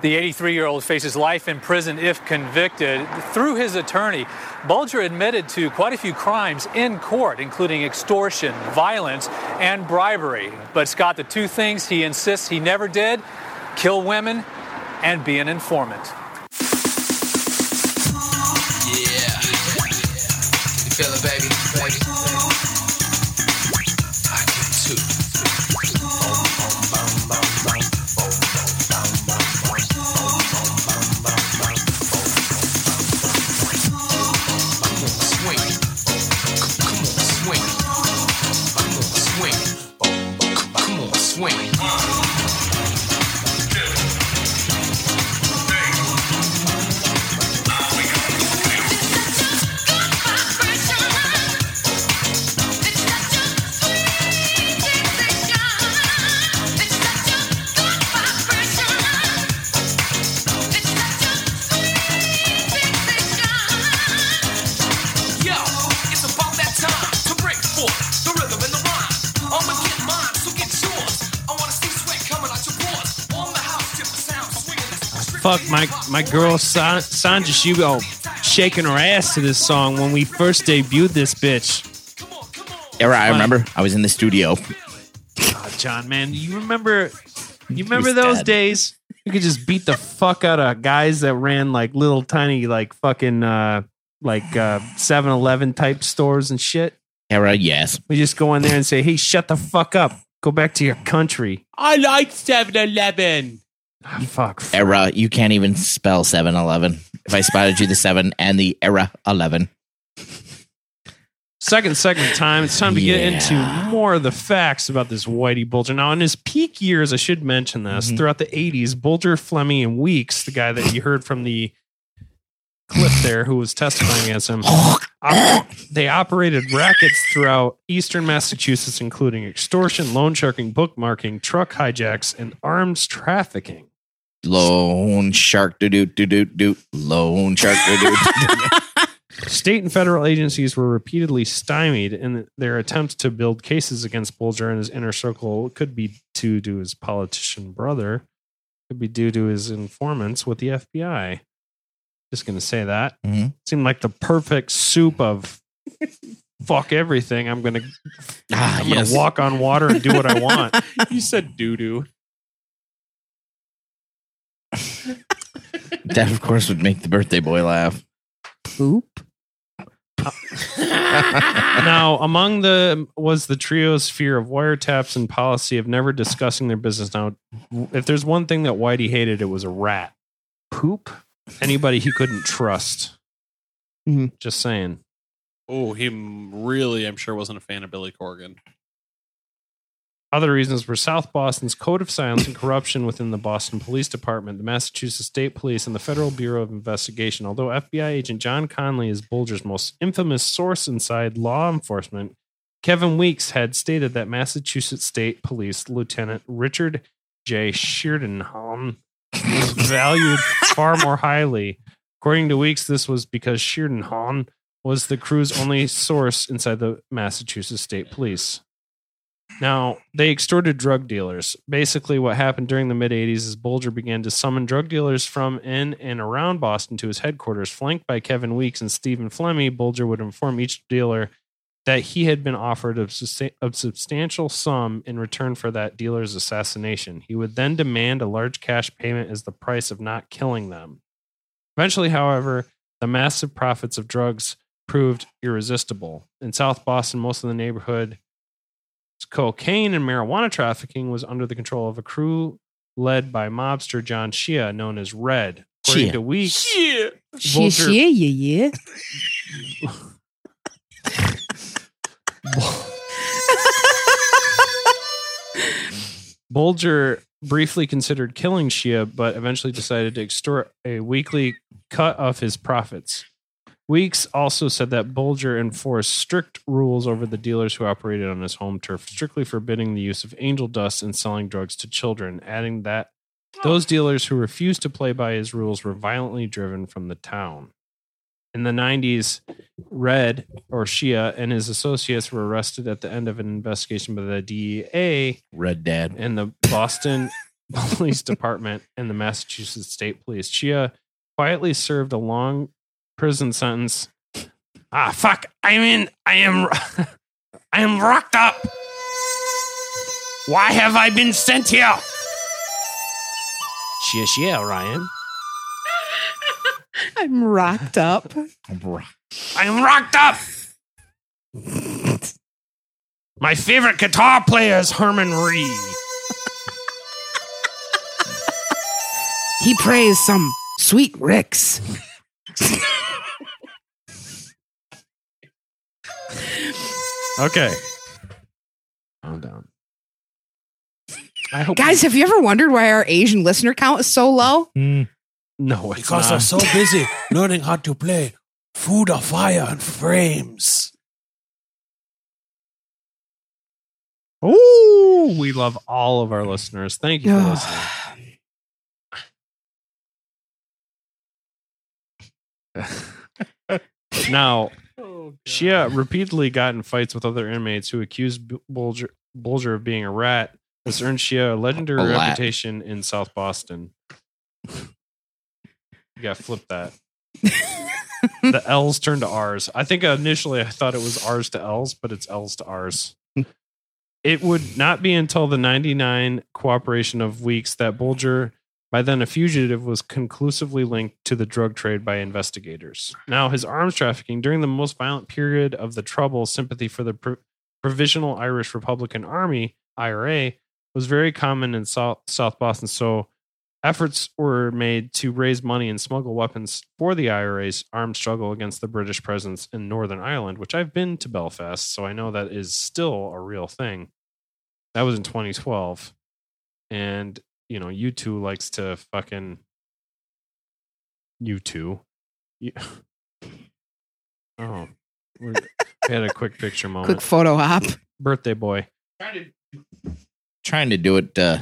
The 83 year old faces life in prison if convicted. Through his attorney, Bulger admitted to quite a few crimes in court, including extortion, violence, and bribery. But, Scott, the two things he insists he never did kill women and be an informant. Fuck my my girl San- Sandra. She was shaking her ass to this song when we first debuted this bitch. Era, I remember. I was in the studio. God, John, man, you remember? You remember those dead. days? You could just beat the fuck out of guys that ran like little tiny like fucking uh like uh 7-Eleven type stores and shit. Era, yes. We just go in there and say, "Hey, shut the fuck up. Go back to your country." I like 7 Eleven. fuck. Era, you can't even spell 7 Eleven. If I spotted you the 7 and the Era 11. Second segment time. It's time to get into more of the facts about this Whitey Bulger. Now, in his peak years, I should mention this, Mm-hmm. throughout the 80s, Bulger, Fleming, and Weeks, the guy that you heard from the clip there who was testifying against him, op- they operated rackets throughout eastern Massachusetts, including extortion, loan sharking, bookmarking, truck hijacks, and arms trafficking. Lone shark do do do do do. Lone shark do do. State and federal agencies were repeatedly stymied in their attempts to build cases against Bulger and his inner circle. It could be due to his politician brother, could be due to his informants with the FBI. Just going to say that. Mhm. Seemed like the perfect soup of fuck everything. I'm going to Ah, I'm going yes. to walk on water and do what I want. You said doo doo. That, of course, would make the birthday boy laugh. Poop. now, among the was the trio's fear of wiretaps and policy of never discussing their business. Now, if there's one thing that Whitey hated, it was a rat. Poop. Anybody he couldn't trust. Mm-hmm. Just saying. Oh, he really, I'm sure, wasn't a fan of Billy Corgan. Other reasons were South Boston's code of silence and corruption within the Boston Police Department, the Massachusetts State Police, and the Federal Bureau of Investigation. Although FBI agent John Connolly is Bulger's most infamous source inside law enforcement, Kevin Weeks had stated that Massachusetts State Police Lieutenant Richard J. Schneiderhan was valued far more highly. According to Weeks, this was because Schneiderhan was the crew's only source inside the Massachusetts State Police. Now, they extorted drug dealers. Basically, what happened during the mid 80s is Bulger began to summon drug dealers from in and around Boston to his headquarters. Flanked by Kevin Weeks and Stephen Flemmi, Bulger would inform each dealer that he had been offered a, a substantial sum in return for that dealer's assassination. He would then demand a large cash payment as the price of not killing them. Eventually, however, the massive profits of drugs proved irresistible. In South Boston, most of the neighborhood cocaine and marijuana trafficking was under the control of a crew led by mobster John Shea, known as Red. According Shea. to Weeks, Shea, Bulger- shea, yeah, yeah. Bulger briefly considered killing Shea, but eventually decided to extort a weekly cut of his profits. Weeks also said that Bulger enforced strict rules over the dealers who operated on his home turf, strictly forbidding the use of angel dust and selling drugs to children, adding that those dealers who refused to play by his rules were violently driven from the town. In the 90s, Red, or Shea, and his associates were arrested at the end of an investigation by the DEA Red Dad. and the Boston Police Department and the Massachusetts State Police. Shea quietly served a long prison sentence. Ah, fuck! I'm in. I am. I am rocked up. Why have I been sent here? Shia, shia, Ryan. I'm rocked up. I am rocked up. My favorite guitar player is Herman Reed. He prays some sweet Ricks. Okay. Calm down. I hope Guys, have you ever wondered why our Asian listener count is so low? Hmm. no, it's Because not. they're so busy learning how to play Food of Fire and Frames. Ooh, we love all of our listeners. Thank you for listening. now, Oh, Shea uh, repeatedly got in fights with other inmates who accused Bulger, Bulger of being a rat. This earned Shea a legendary A reputation in South Boston. You got to flip that. the L's turn to R's. I think initially I thought it was R's to L's, but it's L's to R's. it would not be until the 99 cooperation of weeks that Bulger, by then a fugitive, was conclusively linked to the drug trade by investigators. Now, his arms trafficking during the most violent period of the Troubles, sympathy for the Pro- Provisional Irish Republican Army, IRA, was very common in South, South Boston. So, efforts were made to raise money and smuggle weapons for the IRA's armed struggle against the British presence in Northern Ireland, which I've been to Belfast, so I know that is still a real thing. That was in 2012. And, you know, you two likes to fucking. you two. You- Oh. we're- We had a quick picture moment. Quick photo op. Birthday boy. Trying to do it uh,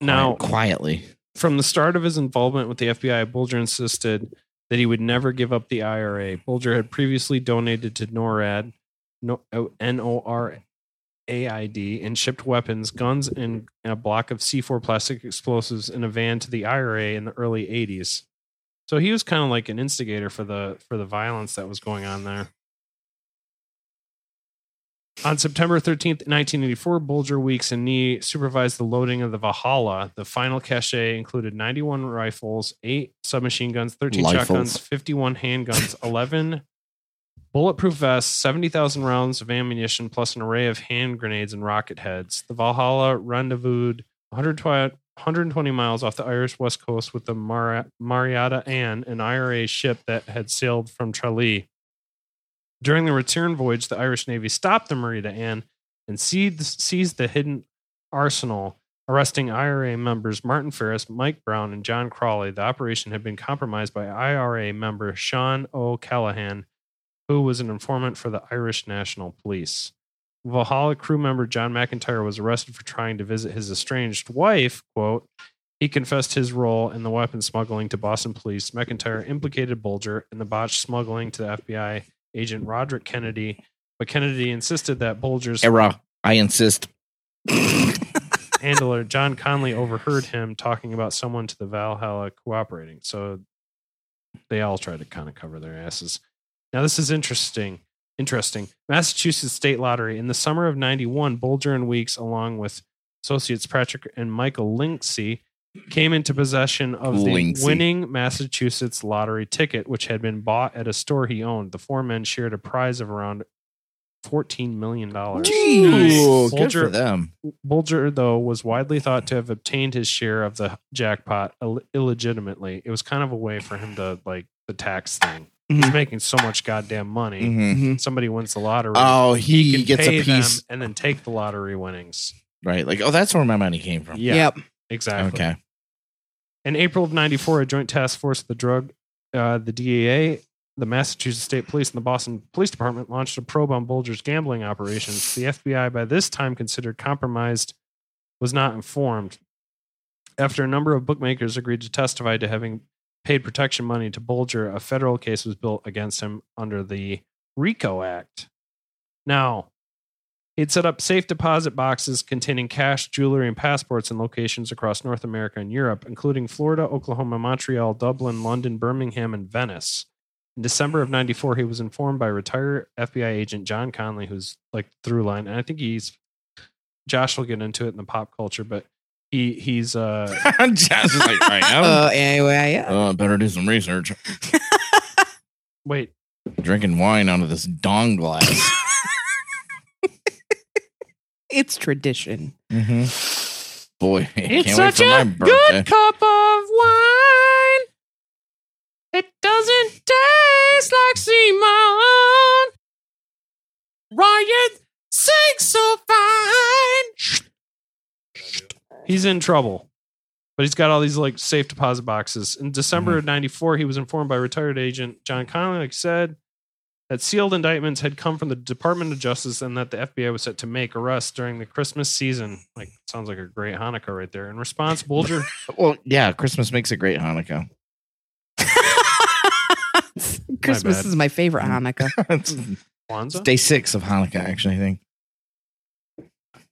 Now, quietly. From the start of his involvement with the FBI, Bulger insisted that he would never give up the IRA. Bulger had previously donated to NORAD, no, N O R A I D, and shipped weapons, guns, and a block of C4 plastic explosives in a van to the IRA in the early 80s. So he was kind of like an instigator for the for the violence that was going on there. On September 13th, 1984, Bulger Weeks and Nee supervised the loading of the Valhalla. The final cache included 91 rifles, 8 submachine guns, 13 Rifles. shotguns, 51 handguns, 11 bulletproof vests, 70,000 rounds of ammunition, plus an array of hand grenades and rocket heads. The Valhalla rendezvoused 120, 120 miles off the Irish west coast with the Mar- Marietta Ann, an IRA ship that had sailed from Tralee. During the return voyage, the Irish Navy stopped the Marietta Ann and seized, seized the hidden arsenal, arresting IRA members Martin Ferris, Mike Brown, and John Crawley. The operation had been compromised by IRA member Sean O'Callaghan, who was an informant for the Irish National Police. Valhalla crew member John McIntyre was arrested for trying to visit his estranged wife. Quote, he confessed his role in the weapon smuggling to Boston police. McIntyre implicated Bulger in the botched smuggling to the FBI agent Roderick Kennedy, but Kennedy insisted that Bulger's Era. I insist. handler John Connolly overheard him talking about someone to the Valhalla cooperating. So they all tried to kind of cover their asses. Now this is interesting. Interesting. Massachusetts State Lottery in the summer of '91, Bulger and Weeks, along with associates Patrick and Michael Linskey, came into possession of the Linskey. winning Massachusetts lottery ticket, which had been bought at a store he owned. The four men shared a prize of around $14 million. Ooh, good for them. Bulger, though, was widely thought to have obtained his share of the jackpot Ill- illegitimately. It was kind of a way for him to, like, the tax thing. He's Mhm. making so much goddamn money. Mhm. Somebody wins the lottery. Oh, he can gets a pay them piece. and then take the lottery winnings. Right. Like, oh, that's where my money came from. Yeah. Yep. Exactly. Okay. In April of 94, a joint task force of the drug, uh, the DEA, the Massachusetts State Police, and the Boston Police Department launched a probe on Bulger's gambling operations. The FBI, by this time considered compromised, was not informed. After a number of bookmakers agreed to testify to having paid protection money to Bulger, a federal case was built against him under the RICO Act. Now, He'd set up safe deposit boxes containing cash, jewelry, and passports in locations across North America and Europe, including Florida, Oklahoma, Montreal, Dublin, London, Birmingham, and Venice. In December of 94, he was informed by retired FBI agent John Connolly, who's like through line. And I think he's, Josh will get into it in the pop culture, but he he's, uh, Josh is like, I am. Uh, anyway, yeah. Oh, I better do some research. wait, Drinking wine out of this dong glass. It's tradition. mm-hmm. Boy, I It's can't wait such for a birthday. good cup of wine. It doesn't taste like Simon. Ryan sings so fine. He's in trouble, but he's got all these like safe deposit boxes. In December mm-hmm. of '94, he was informed by retired agent John Connolly, like said, that sealed indictments had come from the Department of Justice and that the FBI was set to make arrests during the Christmas season. Like, sounds like a great Hanukkah right there. In response, Bulger. Well, yeah, Christmas makes a great Hanukkah. Christmas bad. is my favorite Hanukkah. it's Kwanzaa? day six of Hanukkah, actually, I think.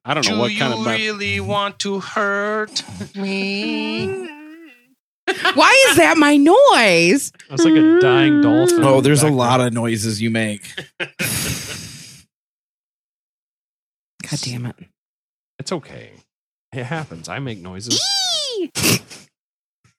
I don't know Do what you kind of. really want to hurt me? Why is that my noise? That's like a dying dolphin. Oh, there's a lot of noises you make. God damn it. It's okay. It happens. I make noises.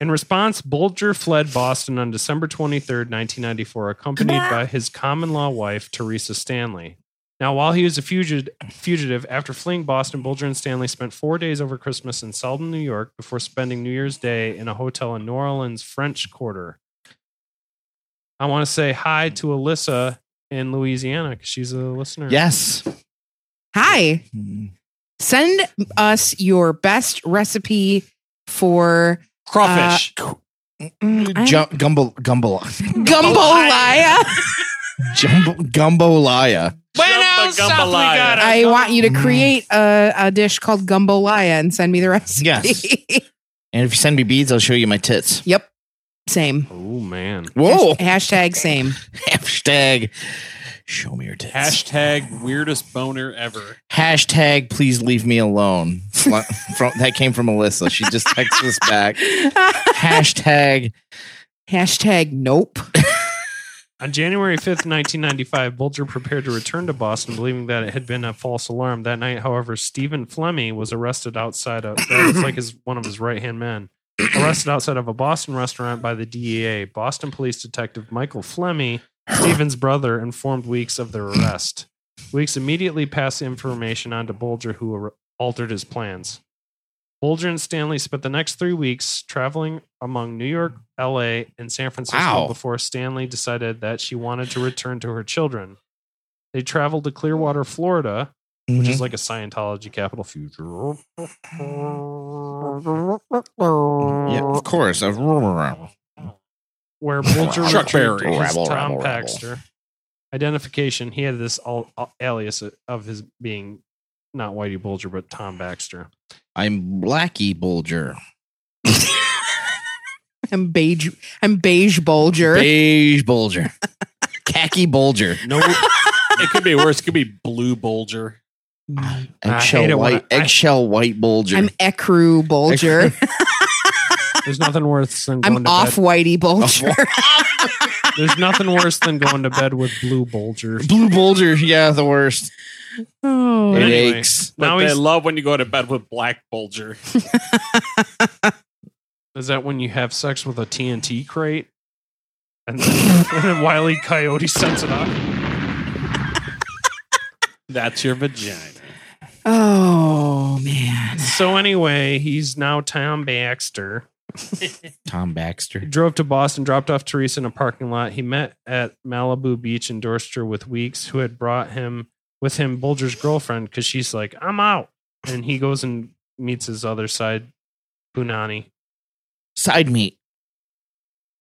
In response, Bulger fled Boston on December 23rd, 1994, accompanied by his common law wife, Teresa Stanley. Now, while he was a fugitive, fugitive, after fleeing Boston, Bulger and Stanley spent four days over Christmas in Selden, New York, before spending New Year's Day in a hotel in New Orleans, French Quarter. I want to say hi to Alyssa in Louisiana because she's a listener. Yes. Hi. Send us your best recipe for Crawfish. Uh, mm, I- Ju- gumbo, gumbo, Gumbolaya. jumbo, gumbolaya. I want you to mm. create a, a dish called gumbolaya and send me the recipe. Yes. And if you send me beads, I'll show you my tits. yep. Same. Oh, man. Whoa. Hashtag same. Hashtag show me your tits. Hashtag weirdest boner ever. Hashtag please leave me alone. Fl- from, that came from Alyssa. She just texted us back. Hashtag Hashtag nope. On January 5th, 1995, Bulger prepared to return to Boston, believing that it had been a false alarm. That night, however, Stephen Flemmi was arrested outside of that was like his one of his right hand men. Arrested outside of a Boston restaurant by the DEA. Boston police detective Michael Flemmi, Stephen's brother, informed Weeks of their arrest. Weeks immediately passed information on to Bulger, who altered his plans. Bulger and Stanley spent the next three weeks traveling among New York, LA, and San Francisco Wow. before Stanley decided that she wanted to return to her children. They traveled to Clearwater, Florida, which Mhm. is like a Scientology capital future. Yeah, of course. Where Bulger was Chuck Berry. as Tom rabble. Paxter. identification, he had this al- al- alias of his being not Whitey Bulger, but Tom Baxter. I'm Blackie Bulger. I'm beige. I'm beige Bulger. Beige Bulger. Khaki Bulger. No, it could be worse. It could be blue Bulger. Ah, I hate Eggshell white. I- I- eggshell white Bulger. I'm Ecru Bulger. There's nothing worse than going I'm going to off bed. Whitey Bulger. There's nothing worse than going to bed with blue Bulger. Blue Bulger. Yeah, the worst. oh. It Anyway, aches. But Now they he's, love when you go to bed with black Bulger. is that when you have sex with a TNT crate? And then, and then Wiley Coyote sends it off. That's your vagina. Oh man. So anyway, he's now Tom Baxter. Tom Baxter. Drove to Boston, dropped off Teresa in a parking lot. He met at Malibu Beach in Dorchester with Weeks, who had brought him with him Bulger's girlfriend because she's like, "I'm out," and he goes and meets his other side, Punani. Side meet.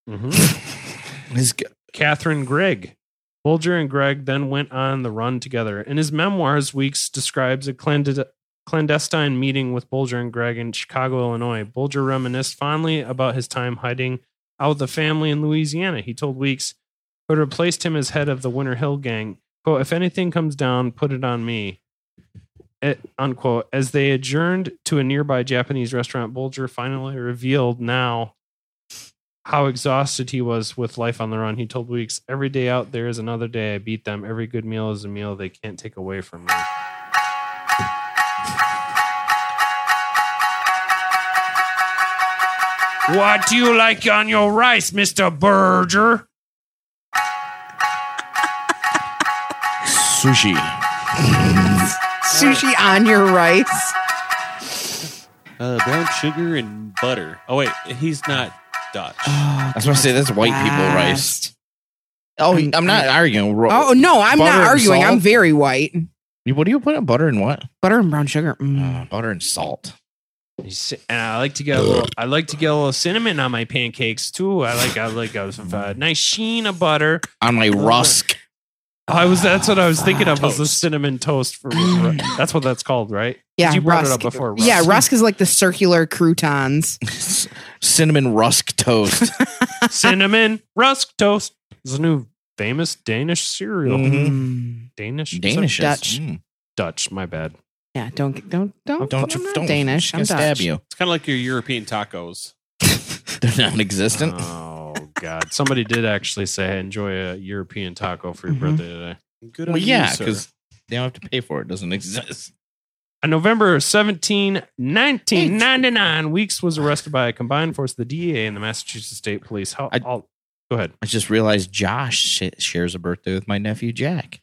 Mm-hmm. His Catherine Greig. Bulger and Greig then went on the run together. In his memoirs, Weeks describes a clandid- clandestine meeting with Bulger and Greig in Chicago, Illinois. Bulger reminisced fondly about his time hiding out with the family in Louisiana. He told Weeks, who replaced him as head of the Winter Hill Gang, quote, if anything comes down, put it on me. It, unquote. As they adjourned to a nearby Japanese restaurant, Bulger finally revealed now how exhausted he was with life on the run. He told Weeks, Every day out there is another day. I beat them. Every good meal is a meal they can't take away from me. What do you like on your rice, Mr. Berger? sushi. Sushi on your rice. Uh, brown sugar and butter. Oh wait, he's not Dutch. I was going to say that's white people rice. Oh, I'm not arguing. Ro- Oh no, I'm butter not and arguing. I'm very white. You- What do you put in butter and what? Butter and brown sugar. Mm. Uh, butter and salt. He's- And I like to get a little. I like to get a little cinnamon on my pancakes too. I like. I like a, a nice sheen of butter. On my rusk. I was. That's what I was thinking of. Was the cinnamon toast for? that's what that's called, right? 'Cause Yeah, you brought rusk. it up before. Yeah, rusk is like the circular croutons. Cinnamon rusk toast. cinnamon rusk toast. It's a new famous Danish cereal. Mm. Danish, Danish. Dutch. Mm. Dutch. My bad. Yeah, don't don't don't Don't I'm not don't- Danish. I'm gonna stab Dutch. you. It's kind of like your European tacos. They're non-existent. Oh God! Somebody did actually say, "Enjoy a European taco for your Mhm. birthday today." Good well, on you, yeah, sir. because they don't have to pay for it. It doesn't exist. On November 17, 1999, Weeks was arrested by a combined force of the DEA and the Massachusetts State Police. How, I- I'll, go ahead. I just realized Josh shares a birthday with my nephew Jack.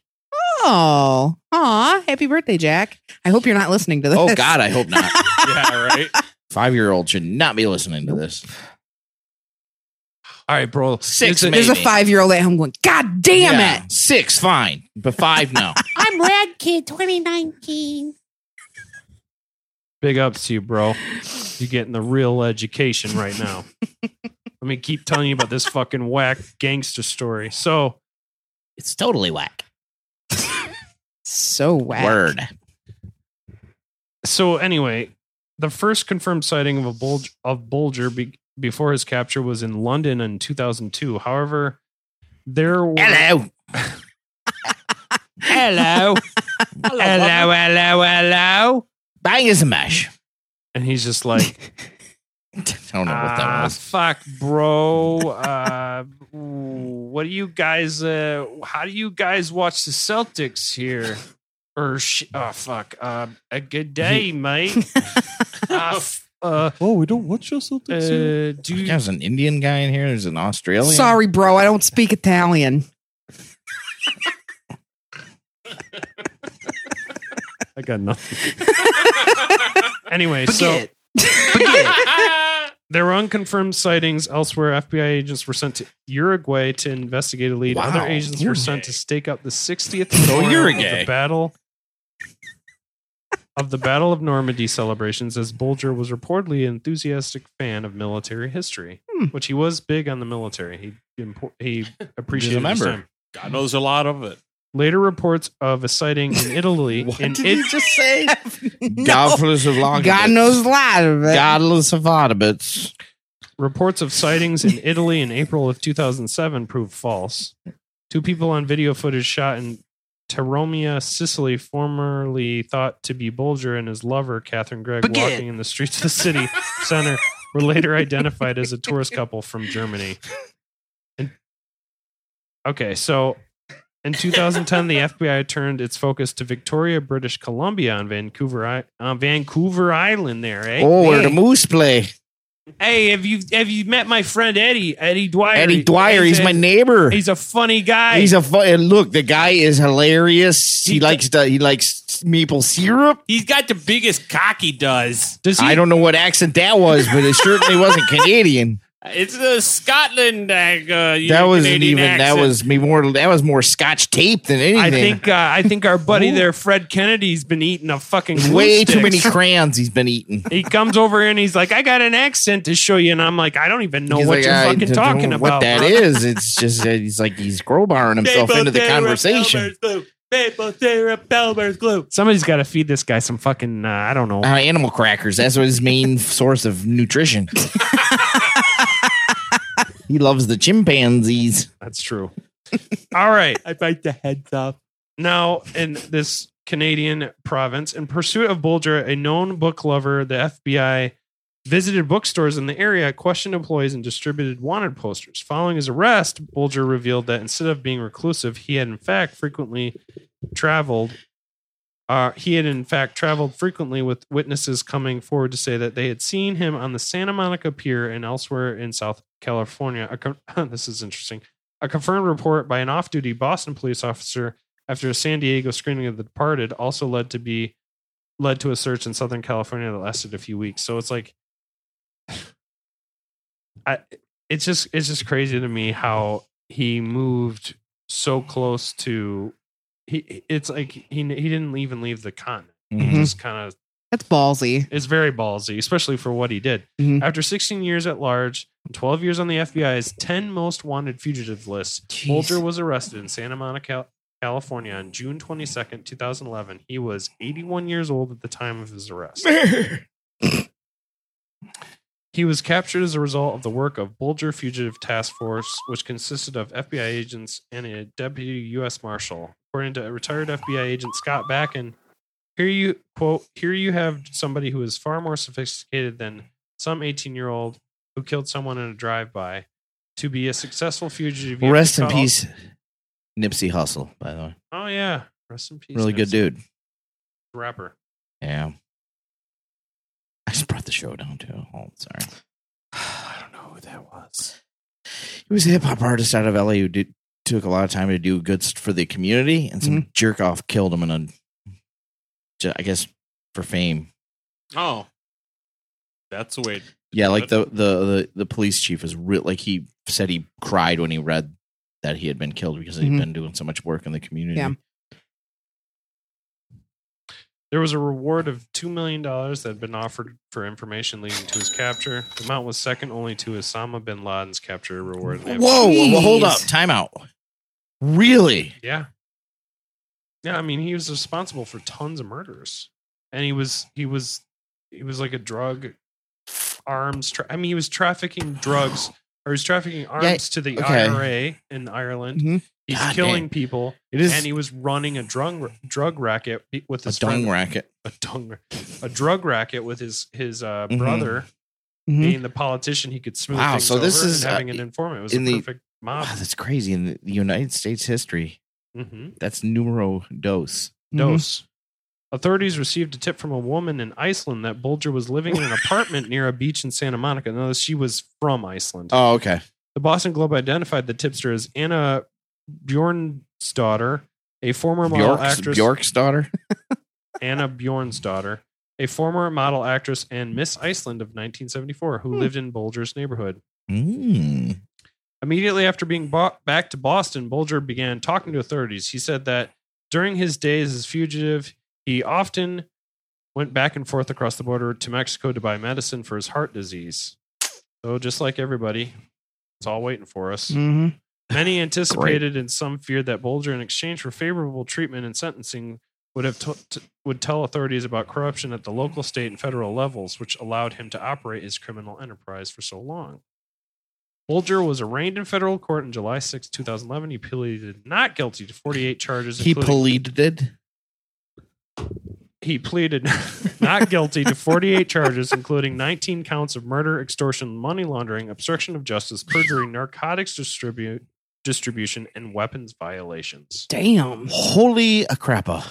Oh, aw, happy birthday, Jack. I hope you're not listening to this. Oh God, I hope not. yeah, right. Five-year-old should not be listening to this. All right, bro. Six, There's a- There's a five year old at home going, God damn Yeah, it. Six, fine, but five, no. I'm Rad Kid 2019. Big ups to you, bro. You're getting the real education right now. Let me keep telling you about this fucking whack gangster story. So, It's totally whack. So whack. Word. so anyway, the first confirmed sighting of a bulge of Bulger be, before his capture was in London in 2002. However, there were Hello. hello, hello, hello, hello, Bang is a mash. and he's just like, I don't know what that "Ah, was. fuck, bro. Uh, what do you guys? Uh, how do you guys watch the Celtics here? Or sh- oh fuck, uh, a good day, mate. uh, f- uh, Oh, we don't watch your Celtics here? uh, do you, There's an Indian guy in here. There's an Australian. Sorry, bro. I don't speak Italian. I got nothing. anyway, so there were unconfirmed sightings elsewhere. FBI agents were sent to Uruguay to investigate a lead. Wow. Other agents were Uruguay. sent to stake out the 60th Go memorial of the battle of the Battle of Normandy celebrations, as Bulger was reportedly an enthusiastic fan of military history, Hmm. which he was big on the military. He he appreciated his member. time. God knows a lot of it. Later reports of a sighting in Italy. in did it- you just say? Godless of long. God knows a lot of it. Godless of Audibits. Reports of sightings in Italy in April of 2007 proved false. Two people on video footage shot in Taormina, Sicily, formerly thought to be Bulger and his lover, Catherine Greig, Begin. walking in the streets of the city center, were later identified as a tourist couple from Germany. And- okay, so in 2010, the FBI turned its focus to Victoria, British Columbia, on Vancouver, I- on Vancouver Island. There, eh? Oh, where the Hey. moose play. Hey, have you have you met my friend Eddie? Eddie Dwyer. Eddie Dwyer, he's a- my neighbor. He's a funny guy. He's a fu- look. The guy is hilarious. He, likes the he likes maple syrup. He's got the biggest cock he does. Does I don't know what accent that was, but it certainly wasn't Canadian. It's the Scotland. Uh, uh, That wasn't Canadian even. That was me more. That was more Scotch tape than anything. I think uh, I think our buddy there, Fred Kennedy's been eating a fucking glue way too many crayons he's been eating. He comes over and he's like, "I got an accent to show you," and I'm like, "I don't even know He's what like, you're I fucking talking about." What that bro." is? It's just uh, he's like he's crowbarring himself into the conversation. Maple syrup, Elmer's glue. Somebody's got to feed this guy some fucking. Uh, I don't know. Uh, animal crackers. That's what his main source of nutrition. He loves the chimpanzees. That's true. All right. I bite the heads off. Now, in this Canadian province, in pursuit of Bulger, a known book lover, the FBI visited bookstores in the area, questioned employees, and distributed wanted posters. Following his arrest, Bulger revealed that instead of being reclusive, he had in fact frequently traveled. Uh, he had in fact traveled frequently with witnesses coming forward to say that they had seen him on the Santa Monica Pier and elsewhere in South California. This is interesting. A confirmed report by an off-duty Boston police officer after a San Diego screening of The Departed also led to be led to a search in Southern California that lasted a few weeks. So it's like, I it's just it's just crazy to me how he moved so close to he. It's like he he didn't even leave the continent. He Mhm. just kind of That's ballsy. it's very ballsy, especially for what he did. Mhm. After 16 years at large and 12 years on the FBI's 10 most wanted fugitive list, Bulger was arrested in Santa Monica, California on June 22nd, 2011. He was 81 years old at the time of his arrest. He was captured as a result of the work of Bulger Fugitive Task Force, which consisted of FBI agents and a deputy U.S. Marshal. According to retired FBI agent Scott Bakken, here you quote, here you have somebody who is far more sophisticated than some 18 year old who killed someone in a drive by. To be a successful fugitive, have Rest in call- peace, Nipsey Hussle. By the way, Oh yeah, rest in peace. really good dude. rapper. Yeah. Just brought the show down too. Oh, sorry. I don't know who that was. He was a hip hop artist out of LA who did took a lot of time to do good for the community, and some jerk off killed him in a, I guess, for fame. Oh, that's the way. Yeah, like the the the, the police chief was real. Like he said, he cried when he read that he had been killed because he'd Mhm. been doing so much work in the community. Yeah. There was a reward of $2 million that had been offered for information leading to his capture. The amount was second only to Osama bin Laden's capture reward. Whoa, whoa, whoa, hold up, time out. Really? Yeah. Yeah, I mean, he was responsible for tons of murders. And he was, he was, he was like a drug arms. Tra- I mean, he was trafficking drugs or he was trafficking arms to the okay. IRA in Ireland. Mhm. He's God killing damn. people. It is- and he was running a drug drug racket with A his dung friend- racket. a dung, a drug racket with his his uh, Mhm. brother Mhm. being the politician. He could smooth Wow, things so this is, and having uh, an informant. It was in a the- perfect mob. Wow, that's crazy in the United States history. Mhm. That's numero dos. Dose. Authorities received a tip from a woman in Iceland that Bulger was living in an apartment near a beach in Santa Monica. Notice she was from Iceland. Oh, okay. The Boston Globe identified the tipster as Anna Bjornsdottir, a former model Bjork's, actress. Bjork's daughter. Anna Bjorn's daughter, a former model actress and Miss Iceland of 1974, who lived in Bulger's neighborhood. Mm. Immediately after being brought back to Boston, Bulger began talking to authorities. He said that during his days as fugitive, he often went back and forth across the border to Mexico to buy medicine for his heart disease. So, just like everybody, it's all waiting for us. Mhm. Many anticipated and some feared that Bulger, in exchange for favorable treatment and sentencing, would have to, t- would tell authorities about corruption at the local, state, and federal levels, which allowed him to operate his criminal enterprise for so long. Bulger was arraigned in federal court on July 6, 2011. He pleaded not guilty to 48 charges. He pleaded. he pleaded not guilty to 48 charges, including 19 counts of murder, extortion, money laundering, obstruction of justice, perjury, narcotics distribute, distribution, and weapons violations. Damn. Holy a crappa.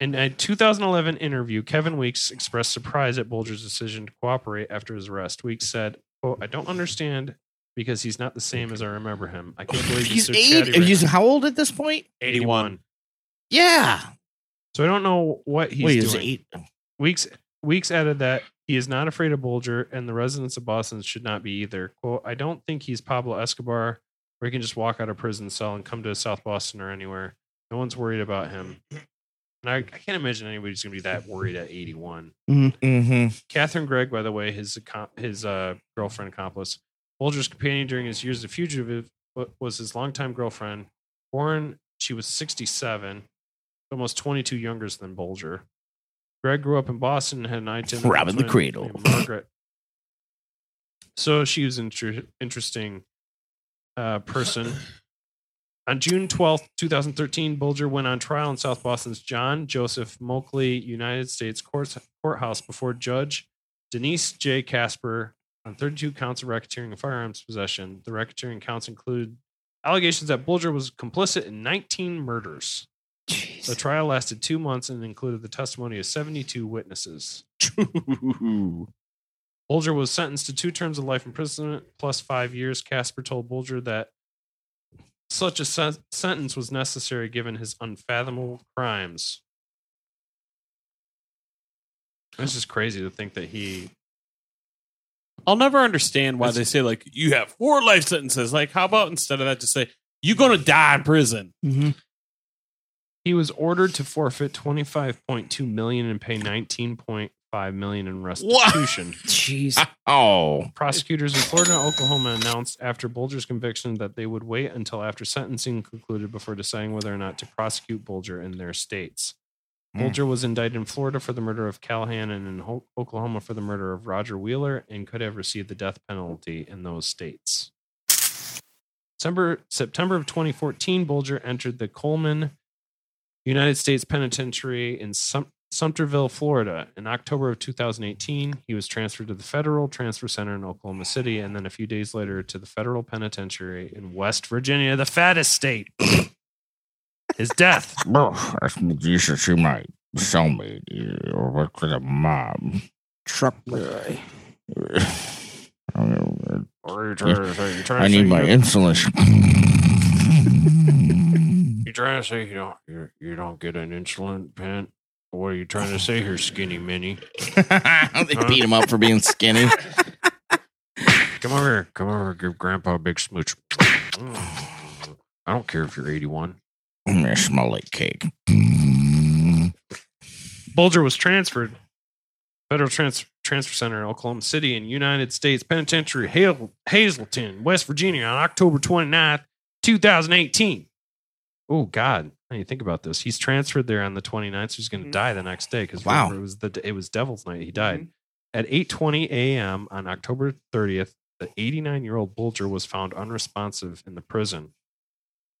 In a 2011 interview, Kevin Weeks expressed surprise at Bulger's decision to cooperate after his arrest. Weeks said, quote, I don't understand because he's not the same as I remember him. I can't believe He's he's, so eight. right He's now." how old at this point? 81. Yeah. So I don't know what he's Wait, he's doing. eight. Weeks Weeks added that he is not afraid of Bulger, and the residents of Boston should not be either. "Quote: I don't think he's Pablo Escobar, where he can just walk out of prison cell and come to South Boston or anywhere. No one's worried about him. And I, I can't imagine anybody's going to be that worried at 81. Mm-hmm. Catherine Greig, by the way, his his uh, girlfriend accomplice, Bulger's companion during his years as a fugitive, was his longtime girlfriend. Born, she was 67, almost 22 younger than Bulger. Greig grew up in Boston and had an identity. Robbing the cradle. Margaret. So she was inter- interesting uh, person. On June twelfth, 2013, Bulger went on trial in South Boston's John Joseph Moakley United States Court- Courthouse before Judge Denise J. Casper on 32 counts of racketeering and firearms possession. The racketeering counts include allegations that Bulger was complicit in 19 murders. The trial lasted two months and included the testimony of 72 witnesses. Bulger was sentenced to two terms of life imprisonment plus five years. Casper told Bulger that such a sen- sentence was necessary given his unfathomable crimes. It's just crazy to think that he. I'll never understand why they say like you have four life sentences. Like, how about instead of that, just say you're gonna die in prison? Mm-hmm. He was ordered to forfeit 25.2 million and pay 19.5 million in restitution. Jeez. Oh. Prosecutors in Florida and Oklahoma announced after Bulger's conviction that they would wait until after sentencing concluded before deciding whether or not to prosecute Bulger in their states. Hmm. Bulger was indicted in Florida for the murder of Callahan and in Ho- Oklahoma for the murder of Roger Wheeler and could have received the death penalty in those states. December, September of 2014, Bulger entered the Coleman United States Penitentiary in Sum- Sumterville, Florida. In October of 2018, he was transferred to the Federal Transfer Center in Oklahoma City, and then a few days later to the Federal Penitentiary in West Virginia, the fattest state. His death. Bro, that's Jesus, you might sell me or work for the mob. Truck boy. What are you trying to say? You're trying to I need my insulin. You trying to say you don't you, you don't get an insulin pen? What are you trying to oh. say here, skinny mini? they beat him up for being skinny. Come over here. Come over. here, Give Grandpa a big smooch. I don't care if you're 81. Mm, I smell like cake. Bulger was transferred Federal Trans- Transfer Center in Oklahoma City and United States Penitentiary Hazel- Hazelton, West Virginia on October 29th, 2018. Oh God. How do you think about this? He's transferred there on the 29th, so he's going to mm-hmm. die the next day because Wow. it was the it was Devil's Night. He died mm-hmm. at 8:20 a.m. on October 30th. The 89 year old Bulger was found unresponsive in the prison.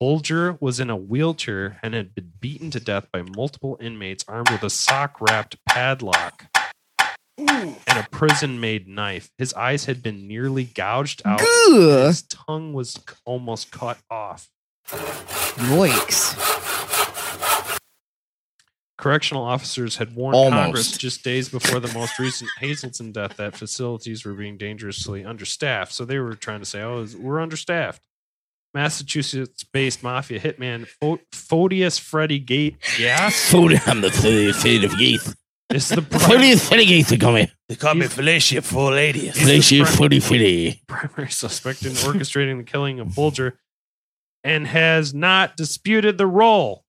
Bulger was in a wheelchair and had been beaten to death by multiple inmates armed with a sock wrapped padlock and a prison made knife. His eyes had been nearly gouged out. Gah. His tongue was almost cut off. Yikes. Correctional officers had warned Almost. Congress just days before the most recent Hazelton death that facilities were being dangerously understaffed. So they were trying to say, "Oh, we're understaffed." Massachusetts-based mafia hitman Pho- Fotios Freddy Gate, yeah, Food on the fate of Gaith. is the Freddy, Freddy Gaith, they call me. They call me Felicia Full Lady. Felicia Footy Fitty. primary suspect in orchestrating the killing of Bulger and has not disputed the role.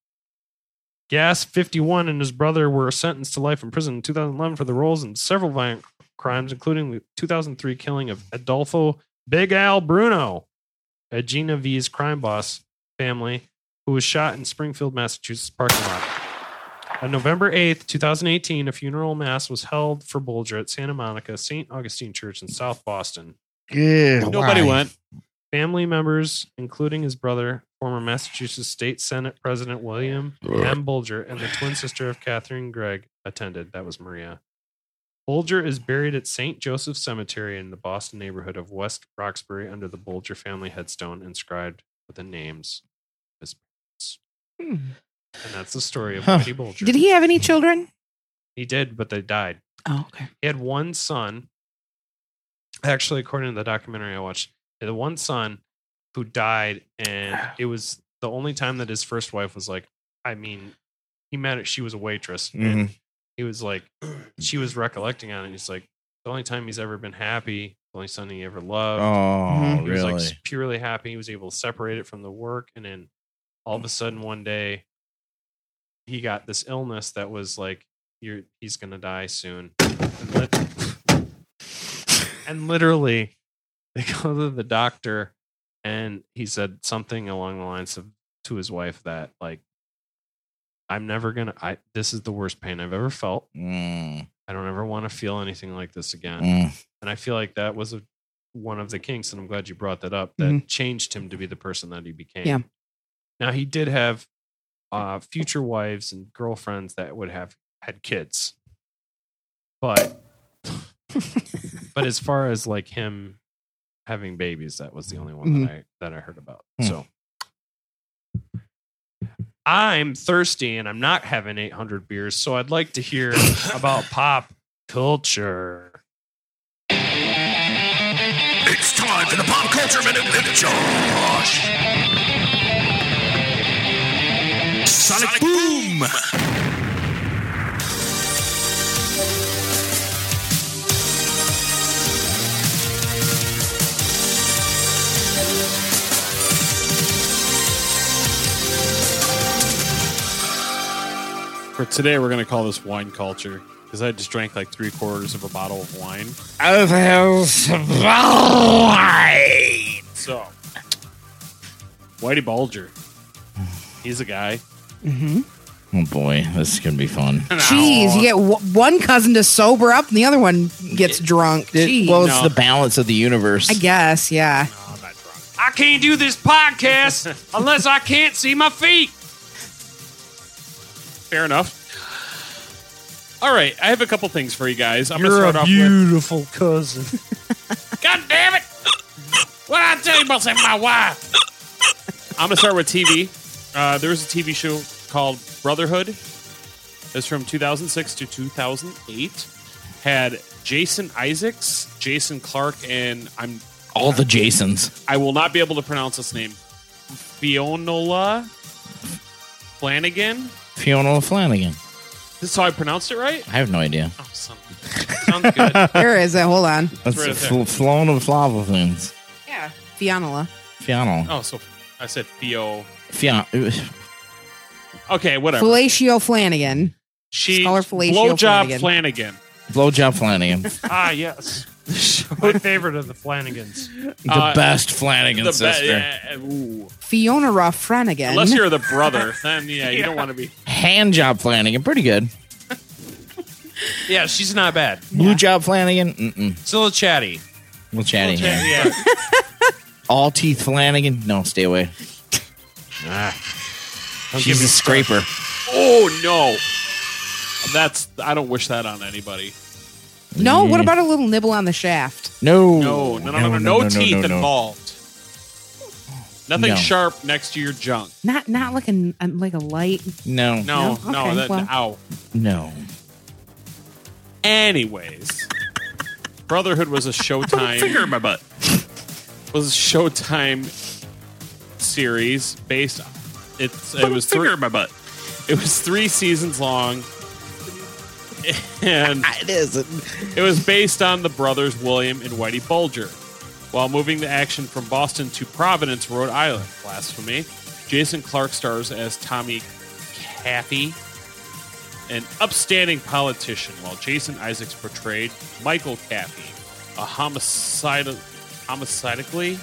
Gas 51 and his brother were sentenced to life in prison in 2011 for the roles in several violent crimes, including the 2003 killing of Adolfo Big Al Bruno. a Genovese crime boss family who was shot in Springfield, Massachusetts parking lot. On November 8th, 2018, a funeral mass was held for Bulger at Santa Monica St. Augustine Church in South Boston. Yeah, Nobody went. Family members, including his brother, former Massachusetts State Senate President William M. Bulger, and the twin sister of Catherine Greig, attended. That was Maria. Bulger is buried at St. Joseph Cemetery in the Boston neighborhood of West Roxbury under the Bulger family headstone inscribed with the names of his parents. Hmm. And that's the story of Huh. Whitey Bulger. Did he have any children? He did, but they died. Oh, okay. He had one son. Actually, according to the documentary I watched, he had one son who died, and it was the only time that his first wife was like, I mean, he met her, she was a waitress. And Mhm. he was like, she was recollecting on it. He's like, the only time he's ever been happy, the only son he ever loved. Oh, he was like really? purely happy. He was able to separate it from the work, and then all of a sudden one day, he got this illness that was like, you're he's gonna die soon. And, lit- and literally, they go to the doctor, and he said something along the lines of to his wife that like, I'm never gonna. I this is the worst pain I've ever felt. Mm. I don't ever want to feel anything like this again. Mm. And I feel like that was a, one of the kinks, and I'm glad you brought that up. That Mhm. changed him to be the person that he became. Yeah. Now he did have uh, future wives and girlfriends that would have had kids, but but as far as like him having babies, that was the only one that I that I heard about. Hmm. So I'm thirsty and I'm not having 800 beers, so I'd like to hear about pop culture. It's time for the Pop Culture Minute with Josh. Sonic Boom! For today, we're going to call this wine culture because I just drank like three quarters of a bottle of wine. Of wine. So, Whitey Bulger. He's a guy. Mm-hmm. Oh boy, this is gonna be fun. Jeez, you get w- one cousin to sober up, and the other one gets drunk. Jeez. Well, it's the balance of the universe. I guess, yeah. I can't do this podcast unless I can't see my feet. Fair enough. All right, I have a couple things for you guys. I'm You're going to a start off with. A beautiful cousin. God damn it! What I tell you about saying my wife? I'm gonna start with TV. Uh, there was a TV show called Brotherhood. It's from 2006 to 2008. Had Jason Isaacs, Jason Clarke, and I'm All the Jasons. I will not be able to pronounce this name. Fionola Flanagan. Fiona Flanagan. This is how I pronounced it right. I have no idea. Oh, son. Sounds good. Where is it? Hold on. That's right up fl- there. Flona Flavovins. Yeah. Fianola. Fiona. Oh, so I said Fio. Fiona. Okay, whatever. Fellatio Flanagan. She Scholar Fellatio blowjob Flanagan. Flanagan. Blowjob Flanagan. ah, yes. My favorite of the Flanagans. The Uh, best Flanagan the be- sister. yeah, ooh. Fiona Ruff Flanagan. Unless you're the brother, then yeah, you don't want to be. Hand job Flanagan. Pretty good. Yeah, she's not bad. Blue job Flanagan. Mm-mm. Still a little chatty. We'll chatty. Chat- here. yeah. All teeth Flanagan. No, stay away. Ah. She's a scraper. Oh no, that's I don't wish that on anybody. No, what about a little nibble on the shaft? No. No, no, no, no, no, no, teeth no, no. involved. Nothing No. sharp next to your junk. Not not like a uh, like a light. No. No, No? no, Okay, that, well. ow. No. Anyways, Brotherhood was a Showtime. Finger in my butt. was a Showtime series based. It's it was Finger three, in my butt. it was three seasons long, and It isn't. it was based on the brothers William and Whitey Bulger. While moving the action from Boston to Providence, Rhode Island, blasphemy, Jason Clarke stars as Tommy Caffee, an upstanding politician, while Jason Isaacs portrayed Michael Caffee, a homicidal, homicidically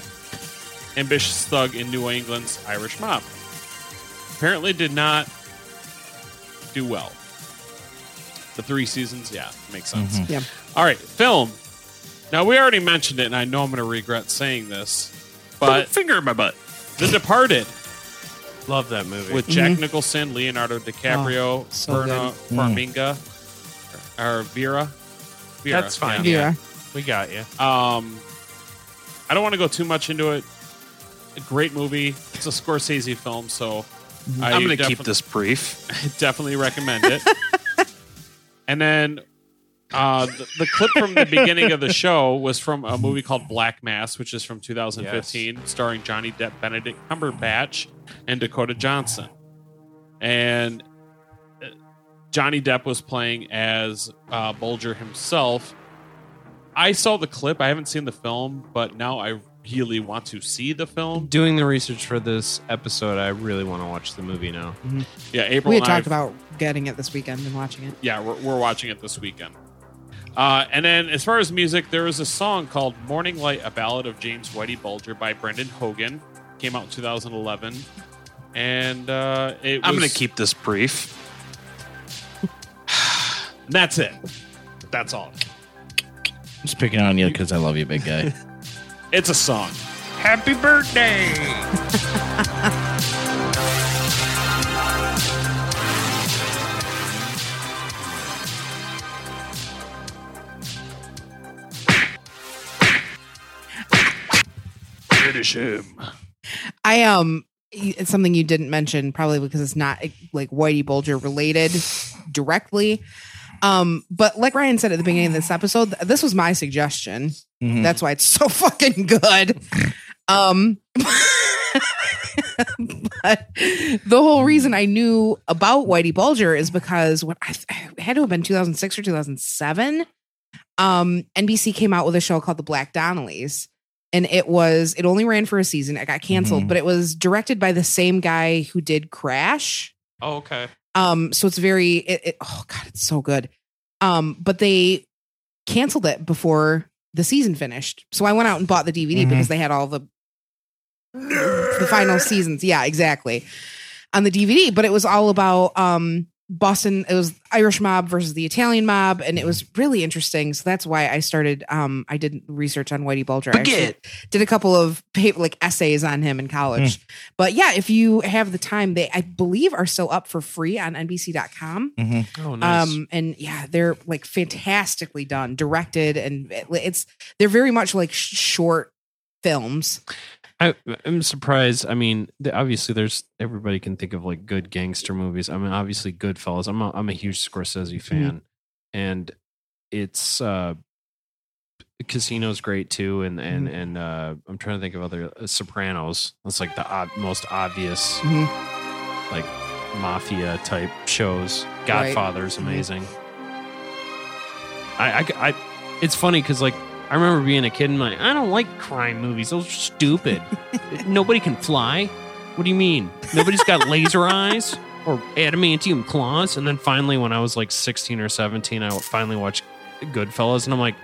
ambitious thug in New England's Irish mob. Apparently, did not do well. The three seasons, yeah, makes sense. Mhm. Yeah. All right, film. Now we already mentioned it, and I know I'm going to regret saying this, but finger in my butt. The Departed Love that movie. with Jack Nicholson, Leonardo DiCaprio, Oh, so Verna good. Farminga, or Vera. Vera. That's fine. yeah. Vera. we got you. Um, I don't want to go too much into it. A great movie. It's a Scorsese film, so I I'm going to keep this brief. definitely recommend it. and then uh, the, the clip from the beginning of the show was from a movie called Black Mass, which is from 2015, starring Johnny Depp, Benedict Cumberbatch, and Dakota Johnson. And uh, Johnny Depp was playing as uh, Bulger himself. I saw the clip. I haven't seen the film, but now I really want to see the film. Doing the research for this episode, I really want to watch the movie now. Yeah, April. We had and I talked about getting it this weekend and watching it. yeah, we're, we're watching it this weekend. Uh, and then, as far as music, there was a song called "Morning Light," a ballad of James Whitey Bulger by Brendan Hogan. Came out in 2011, and uh, it. I'm was- going to keep this brief. That's it. That's all. Just picking on you because I love you, big guy. It's a song. Happy birthday! Finish him. I um it's something you didn't mention probably because it's not like Whitey Bulger related directly. Um, but like Ryan said at the beginning of this episode, th- this was my suggestion. Mhm. That's why it's so fucking good. Um, but the whole reason I knew about Whitey Bulger is because when I, it had to have been 2006 or 2007. Um, NBC came out with a show called The Black Donnellys, and it was it only ran for a season. It got canceled, Mhm. but it was directed by the same guy who did Crash. Oh, okay. Um, so it's very it, it oh god, it's so good. Um, but they canceled it before the season finished. So I went out and bought the DVD Mhm. because they had all the the final seasons. Yeah, exactly. On the DVD, but it was all about um Boston. It was Irish mob versus the Italian mob, and it was really interesting. So that's why I started. Um, I did research on Whitey Bulger. I did a couple of pa- like essays on him in college. But yeah, if you have the time, they I believe are still up for free on NBC.com. Oh, nice. Um, and yeah, they're like fantastically done, directed, and it's they're very much like sh- short films. I, I'm surprised. I mean, obviously, there's everybody can think of like good gangster movies. I mean, obviously, Goodfellas. I'm a, I'm a huge Scorsese fan, and it's uh, Casino's great too, and and and uh, I'm trying to think of other uh, Sopranos. That's like the ob- most obvious like mafia type shows. Godfather's amazing. I, I, I it's funny because like I remember being a kid and like I don't like crime movies. Those are stupid. Nobody can fly. What do you mean? Nobody's got laser eyes or adamantium claws. And then finally, when I was like 16 or 17, I finally watched Goodfellas, and I'm like,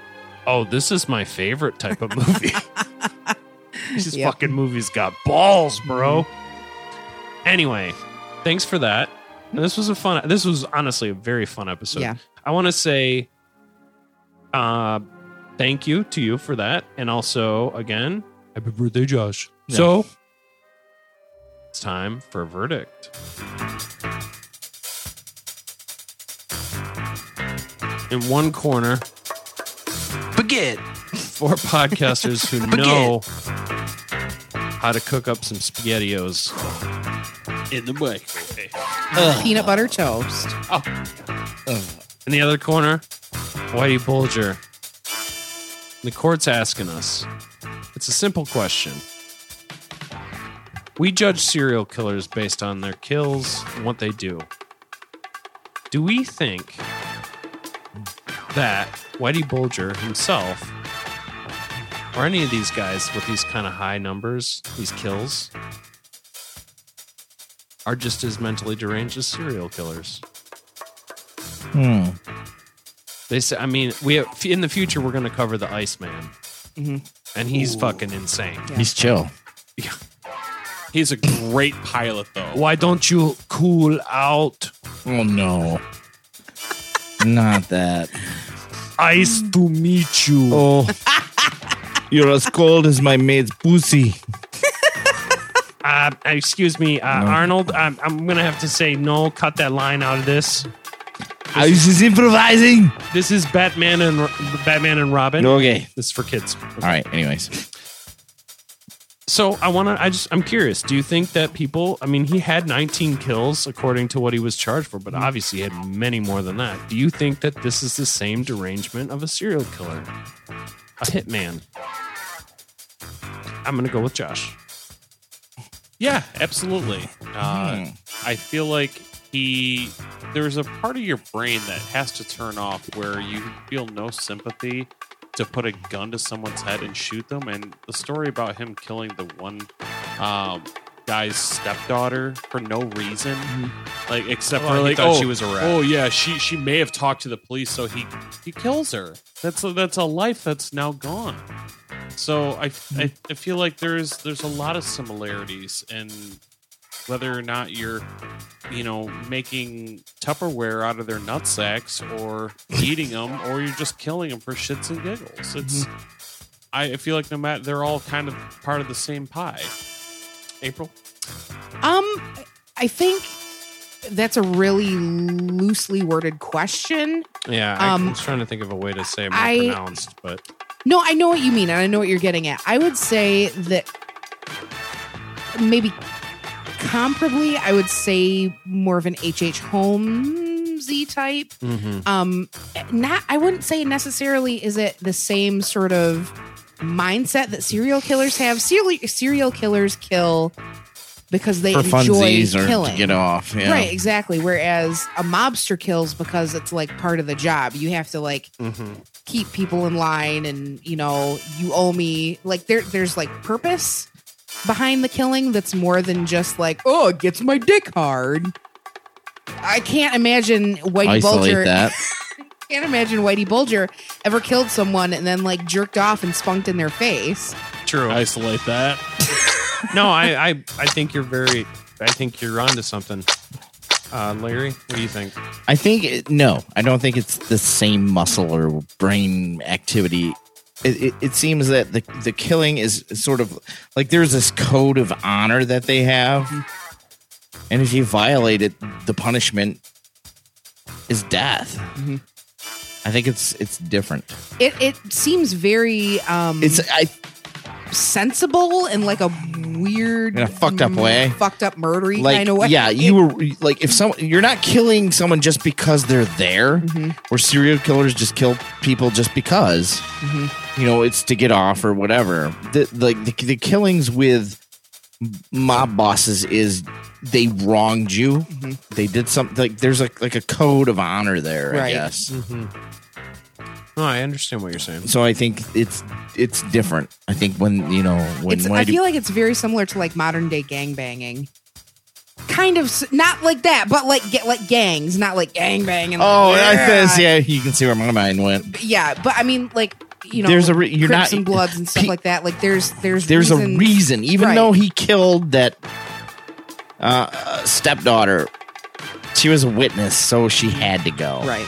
oh, this is my favorite type of movie. These Yep. fucking movies got balls, bro. Anyway, thanks for that. This was a fun. This was honestly a very fun episode. Yeah. I want to say, uh, thank you to you for that, and also again, happy birthday, Josh. Yeah. So it's time for a verdict. In one corner, Baguette. four podcasters who know how to cook up some spaghettios in the microwave. Peanut butter toast. Oh. In the other corner, Whitey Bulger. The court's asking us. It's a simple question. We judge serial killers based on their kills and what they do. Do we think that Whitey Bulger himself, or any of these guys with these kind of high numbers, these kills, are just as mentally deranged as serial killers? Hmm. They say, I mean, we have, in the future we're going to cover the Iceman, Mhm. and he's fucking insane. He's chill. Yeah. He's a great pilot, though. Why don't you cool out? Oh no. Not that. Ice to meet you. Oh. You're as cold as my maid's pussy. Uh, excuse me, uh, No. Arnold. I'm, I'm gonna have to say no. Cut that line out of this. I was just improvising. This is Batman and Batman and Robin. Okay. This is for kids. All right. Anyways, So I want to. I just. I'm curious. Do you think that people? I mean, he had 19 kills according to what he was charged for, but obviously he had many more than that. Do you think that this is the same derangement of a serial killer, a hitman? I'm gonna go with Josh. Yeah, absolutely. Uh, Hmm. I feel like he there's a part of your brain that has to turn off where you feel no sympathy to put a gun to someone's head and shoot them. And the story about him killing the one um, guy's stepdaughter for no reason, like except Well, for he like thought oh she was a rat. oh yeah she she may have talked to the police, so he he kills her. That's a, that's a life that's now gone. So I, I I feel like there's there's a lot of similarities in whether or not you're you know making Tupperware out of their nut sacks or eating them or you're just killing them for shits and giggles. It's I feel like no matter they're all kind of part of the same pie. April. Um, I think that's a really loosely worded question. Yeah, I Um, was trying to think of a way to say it more I- pronounced, but No, I know what you mean, and I know what you're getting at. I would say that maybe comparably, I would say more of an H.H. Holmesy type. Mhm. Um, not. I wouldn't say necessarily is it the same sort of mindset that serial killers have. Serial serial killers kill because they for enjoy killing. get off. Yeah. Right, exactly. Whereas a mobster kills because it's like part of the job. You have to like Mm-hmm. keep people in line and you know, you owe me like there there's like purpose behind the killing that's more than just like, oh, it gets my dick hard. I can't imagine Whitey Isolate Bulger that. can't imagine Whitey Bulger ever killed someone and then like jerked off and spunked in their face. True. Isolate that. no, I, I I think you're very. I think you're onto something. Uh, Larry, what do you think? I think it, no, I don't think it's the same muscle or brain activity. It, it, it seems that the the killing is sort of like there's this code of honor that they have, and if you violate it, the punishment is death. I think it's it's different. It it seems very um It's I sensible in like a weird In a fucked up m- way? Fucked up murdery like kind of way. yeah, you were like if someone you're not killing someone just because they're there, Mm-hmm. or serial killers just kill people just because. Mm-hmm. you know, it's to get off or whatever. The like the, the killings with mob bosses is they wronged you. Mm-hmm. They did something like there's like like a code of honor there, I guess. Mm-hmm. No, I understand what you're saying. So I think it's it's different. I think when you know when It's, when I feel like it's very similar to like modern day gang banging. Kind of s- not like that, but like get like gangs, not like gang banging. oh, like, I guess, yeah. yeah, you can see where my mind went. yeah, but I mean, like you know, There's a re- you're Crips not- and Bloods and stuff pe- like that. Like there's there's There's reasons- a reason, even Right. though he killed that uh, uh, stepdaughter. She was a witness, so she had to go. Right.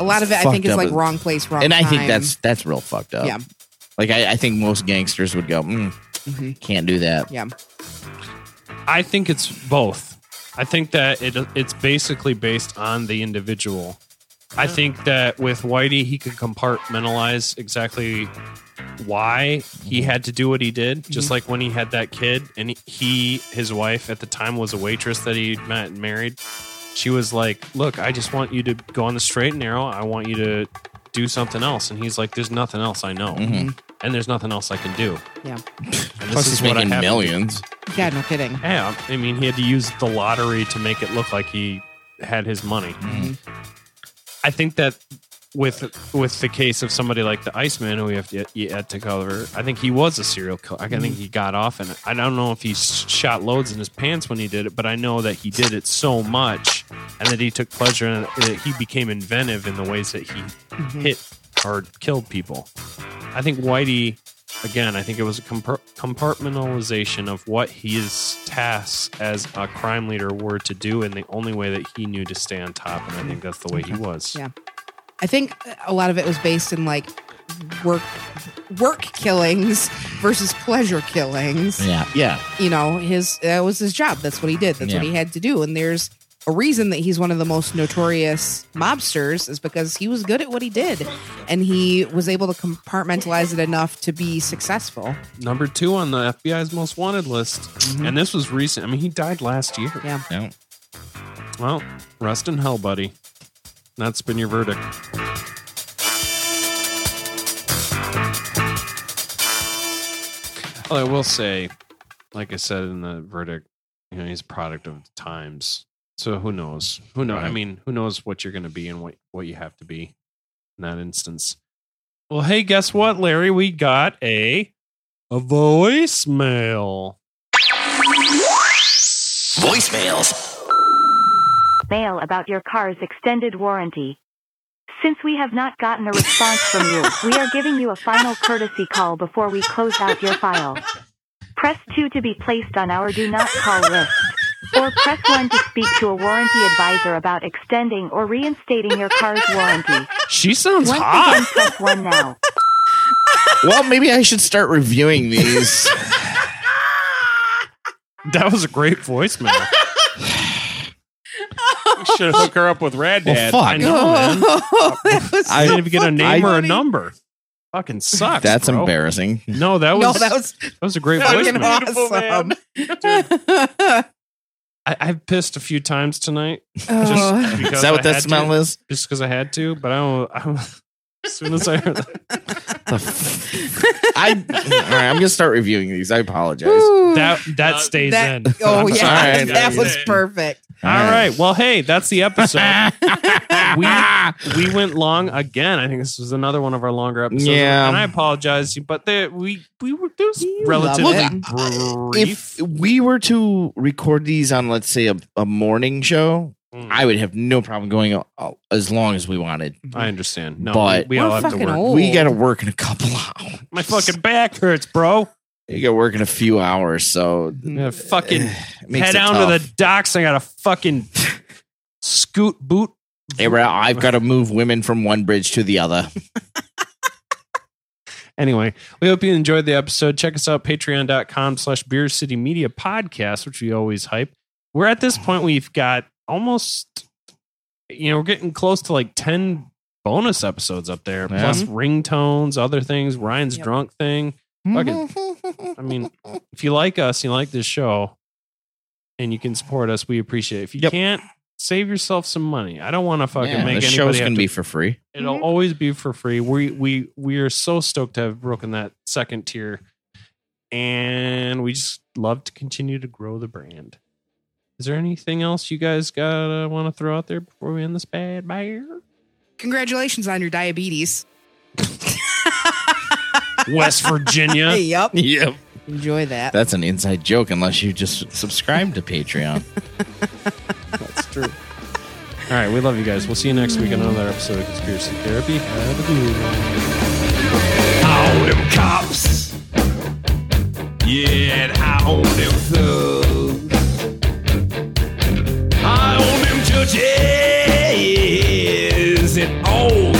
A lot of it, I think, is like wrong place, wrong and I think time. that's that's real fucked up. Yeah. Like I, I think most gangsters would go, mm, Mhm. can't do that. yeah. I think it's both. I think that it it's basically based on the individual. I think that with Whitey, he could compartmentalize exactly why he had to do what he did. Just Mm-hmm. like when he had that kid, and he, his wife at the time was a waitress that he met and married. She was like, "Look, I just want you to go on the straight and narrow. I want you to do something else." And he's like, "There's nothing else I know, Mhm. and there's nothing else I can do." Yeah. And this Plus, is he's what I making have millions. Yeah, no kidding. Yeah, I mean, he had to use the lottery to make it look like he had his money. I think that with with the case of somebody like the Iceman, who we have yet, yet to cover, I think he was a serial killer. I think he got off, and I don't know if he shot loads in his pants when he did it, but I know that he did it so much, and that he took pleasure in it. That he became inventive in the ways that he mm-hmm. hit or killed people. I think Whitey again, I think it was a compar- compartmentalization of what his tasks as a crime leader were to do, and the only way that he knew to stay on top. And I think that's the way he was. Yeah. I think a lot of it was based in like work work killings versus pleasure killings. Yeah. Yeah. You know, his that was his job. That's what he did. That's what he had to do. And there's a reason that he's one of the most notorious mobsters is because he was good at what he did and he was able to compartmentalize it enough to be successful. Number two on the FBI's most wanted list, mm-hmm. and this was recent. I mean, he died last year. Yeah. Yeah. Well, rest in hell, buddy. That's been your verdict. Well, I will say, like I said in the verdict, you know, he's a product of the times. So who knows? Who knows? I mean, who knows what you're going to be and what what you have to be in that instance. Well, hey, guess what, Larry? We got a a voicemail. Voicemails. Mail about your car's extended warranty. Since we have not gotten a response from you, we are giving you a final courtesy call before we close out your file. Press 2 to be placed on our do not call list. Or press 1 to speak to a warranty advisor about extending or reinstating your car's warranty. She sounds Once hot. again, press 1 now. Well, maybe I should start reviewing these. That was a great voicemail. Should hook her up with Rad Well, Dad. fuck. I know, man. I didn't even get a name or a number. Fucking sucks. That's bro. embarrassing. No, that was No, that was that was a great fucking voicemail. awesome. I, I've pissed a few times tonight. Oh. Just because Is that what I that had smell to, is? Just because I had to, but I don't. I don't as soon as I heard that, I all right. I'm gonna start reviewing these. I apologize. that, that uh, stays That- in. oh I'm yeah, sorry. that was perfect. All right. Well, hey, that's the episode. we we went long again. I think this was another one of our longer episodes. Yeah. and I apologize, but they, we we were it was love relatively it. brief. If we were to record these on, let's say, a, a morning show, Mm. I would have no problem going a- a- as long as we wanted. I understand. No, But- we, we all have to work. old. We got to work in a couple hours. My fucking back hurts, bro. You got to work in a few hours, so Yeah, fucking it head it down to the docks. I got to fucking scoot boot. Hey, bro, I've got to move women from one bridge to the other. Anyway, we hope you enjoyed the episode. Check us out, patreon.com slash beer city media podcast, which we always hype. We're at this point, we've got almost, you know, we're getting close to like 10 bonus episodes up there, Yeah. plus ringtones, other things, Ryan's Yep. drunk thing. Fucking, I mean, if you like us, you like this show, and you can support us, we appreciate it. If you Yep. can't, save yourself some money. I don't want to fucking Yeah, make the show's have gonna to- be for free. It'll Mm-hmm. always be for free. We we we are so stoked to have broken that second tier, and we just love to continue to grow the brand. Is there anything else you guys got to want to throw out there before we end this bad bear? Congratulations on your diabetes. West Virginia. yep. Yep. Enjoy that. That's an inside joke, unless you just subscribe to Patreon. That's true. All right, we love you guys. We'll see you next week on another episode of Conspiracy Therapy. Have a good one. All them cops. Yeah, and I own them thugs. I own them judges and all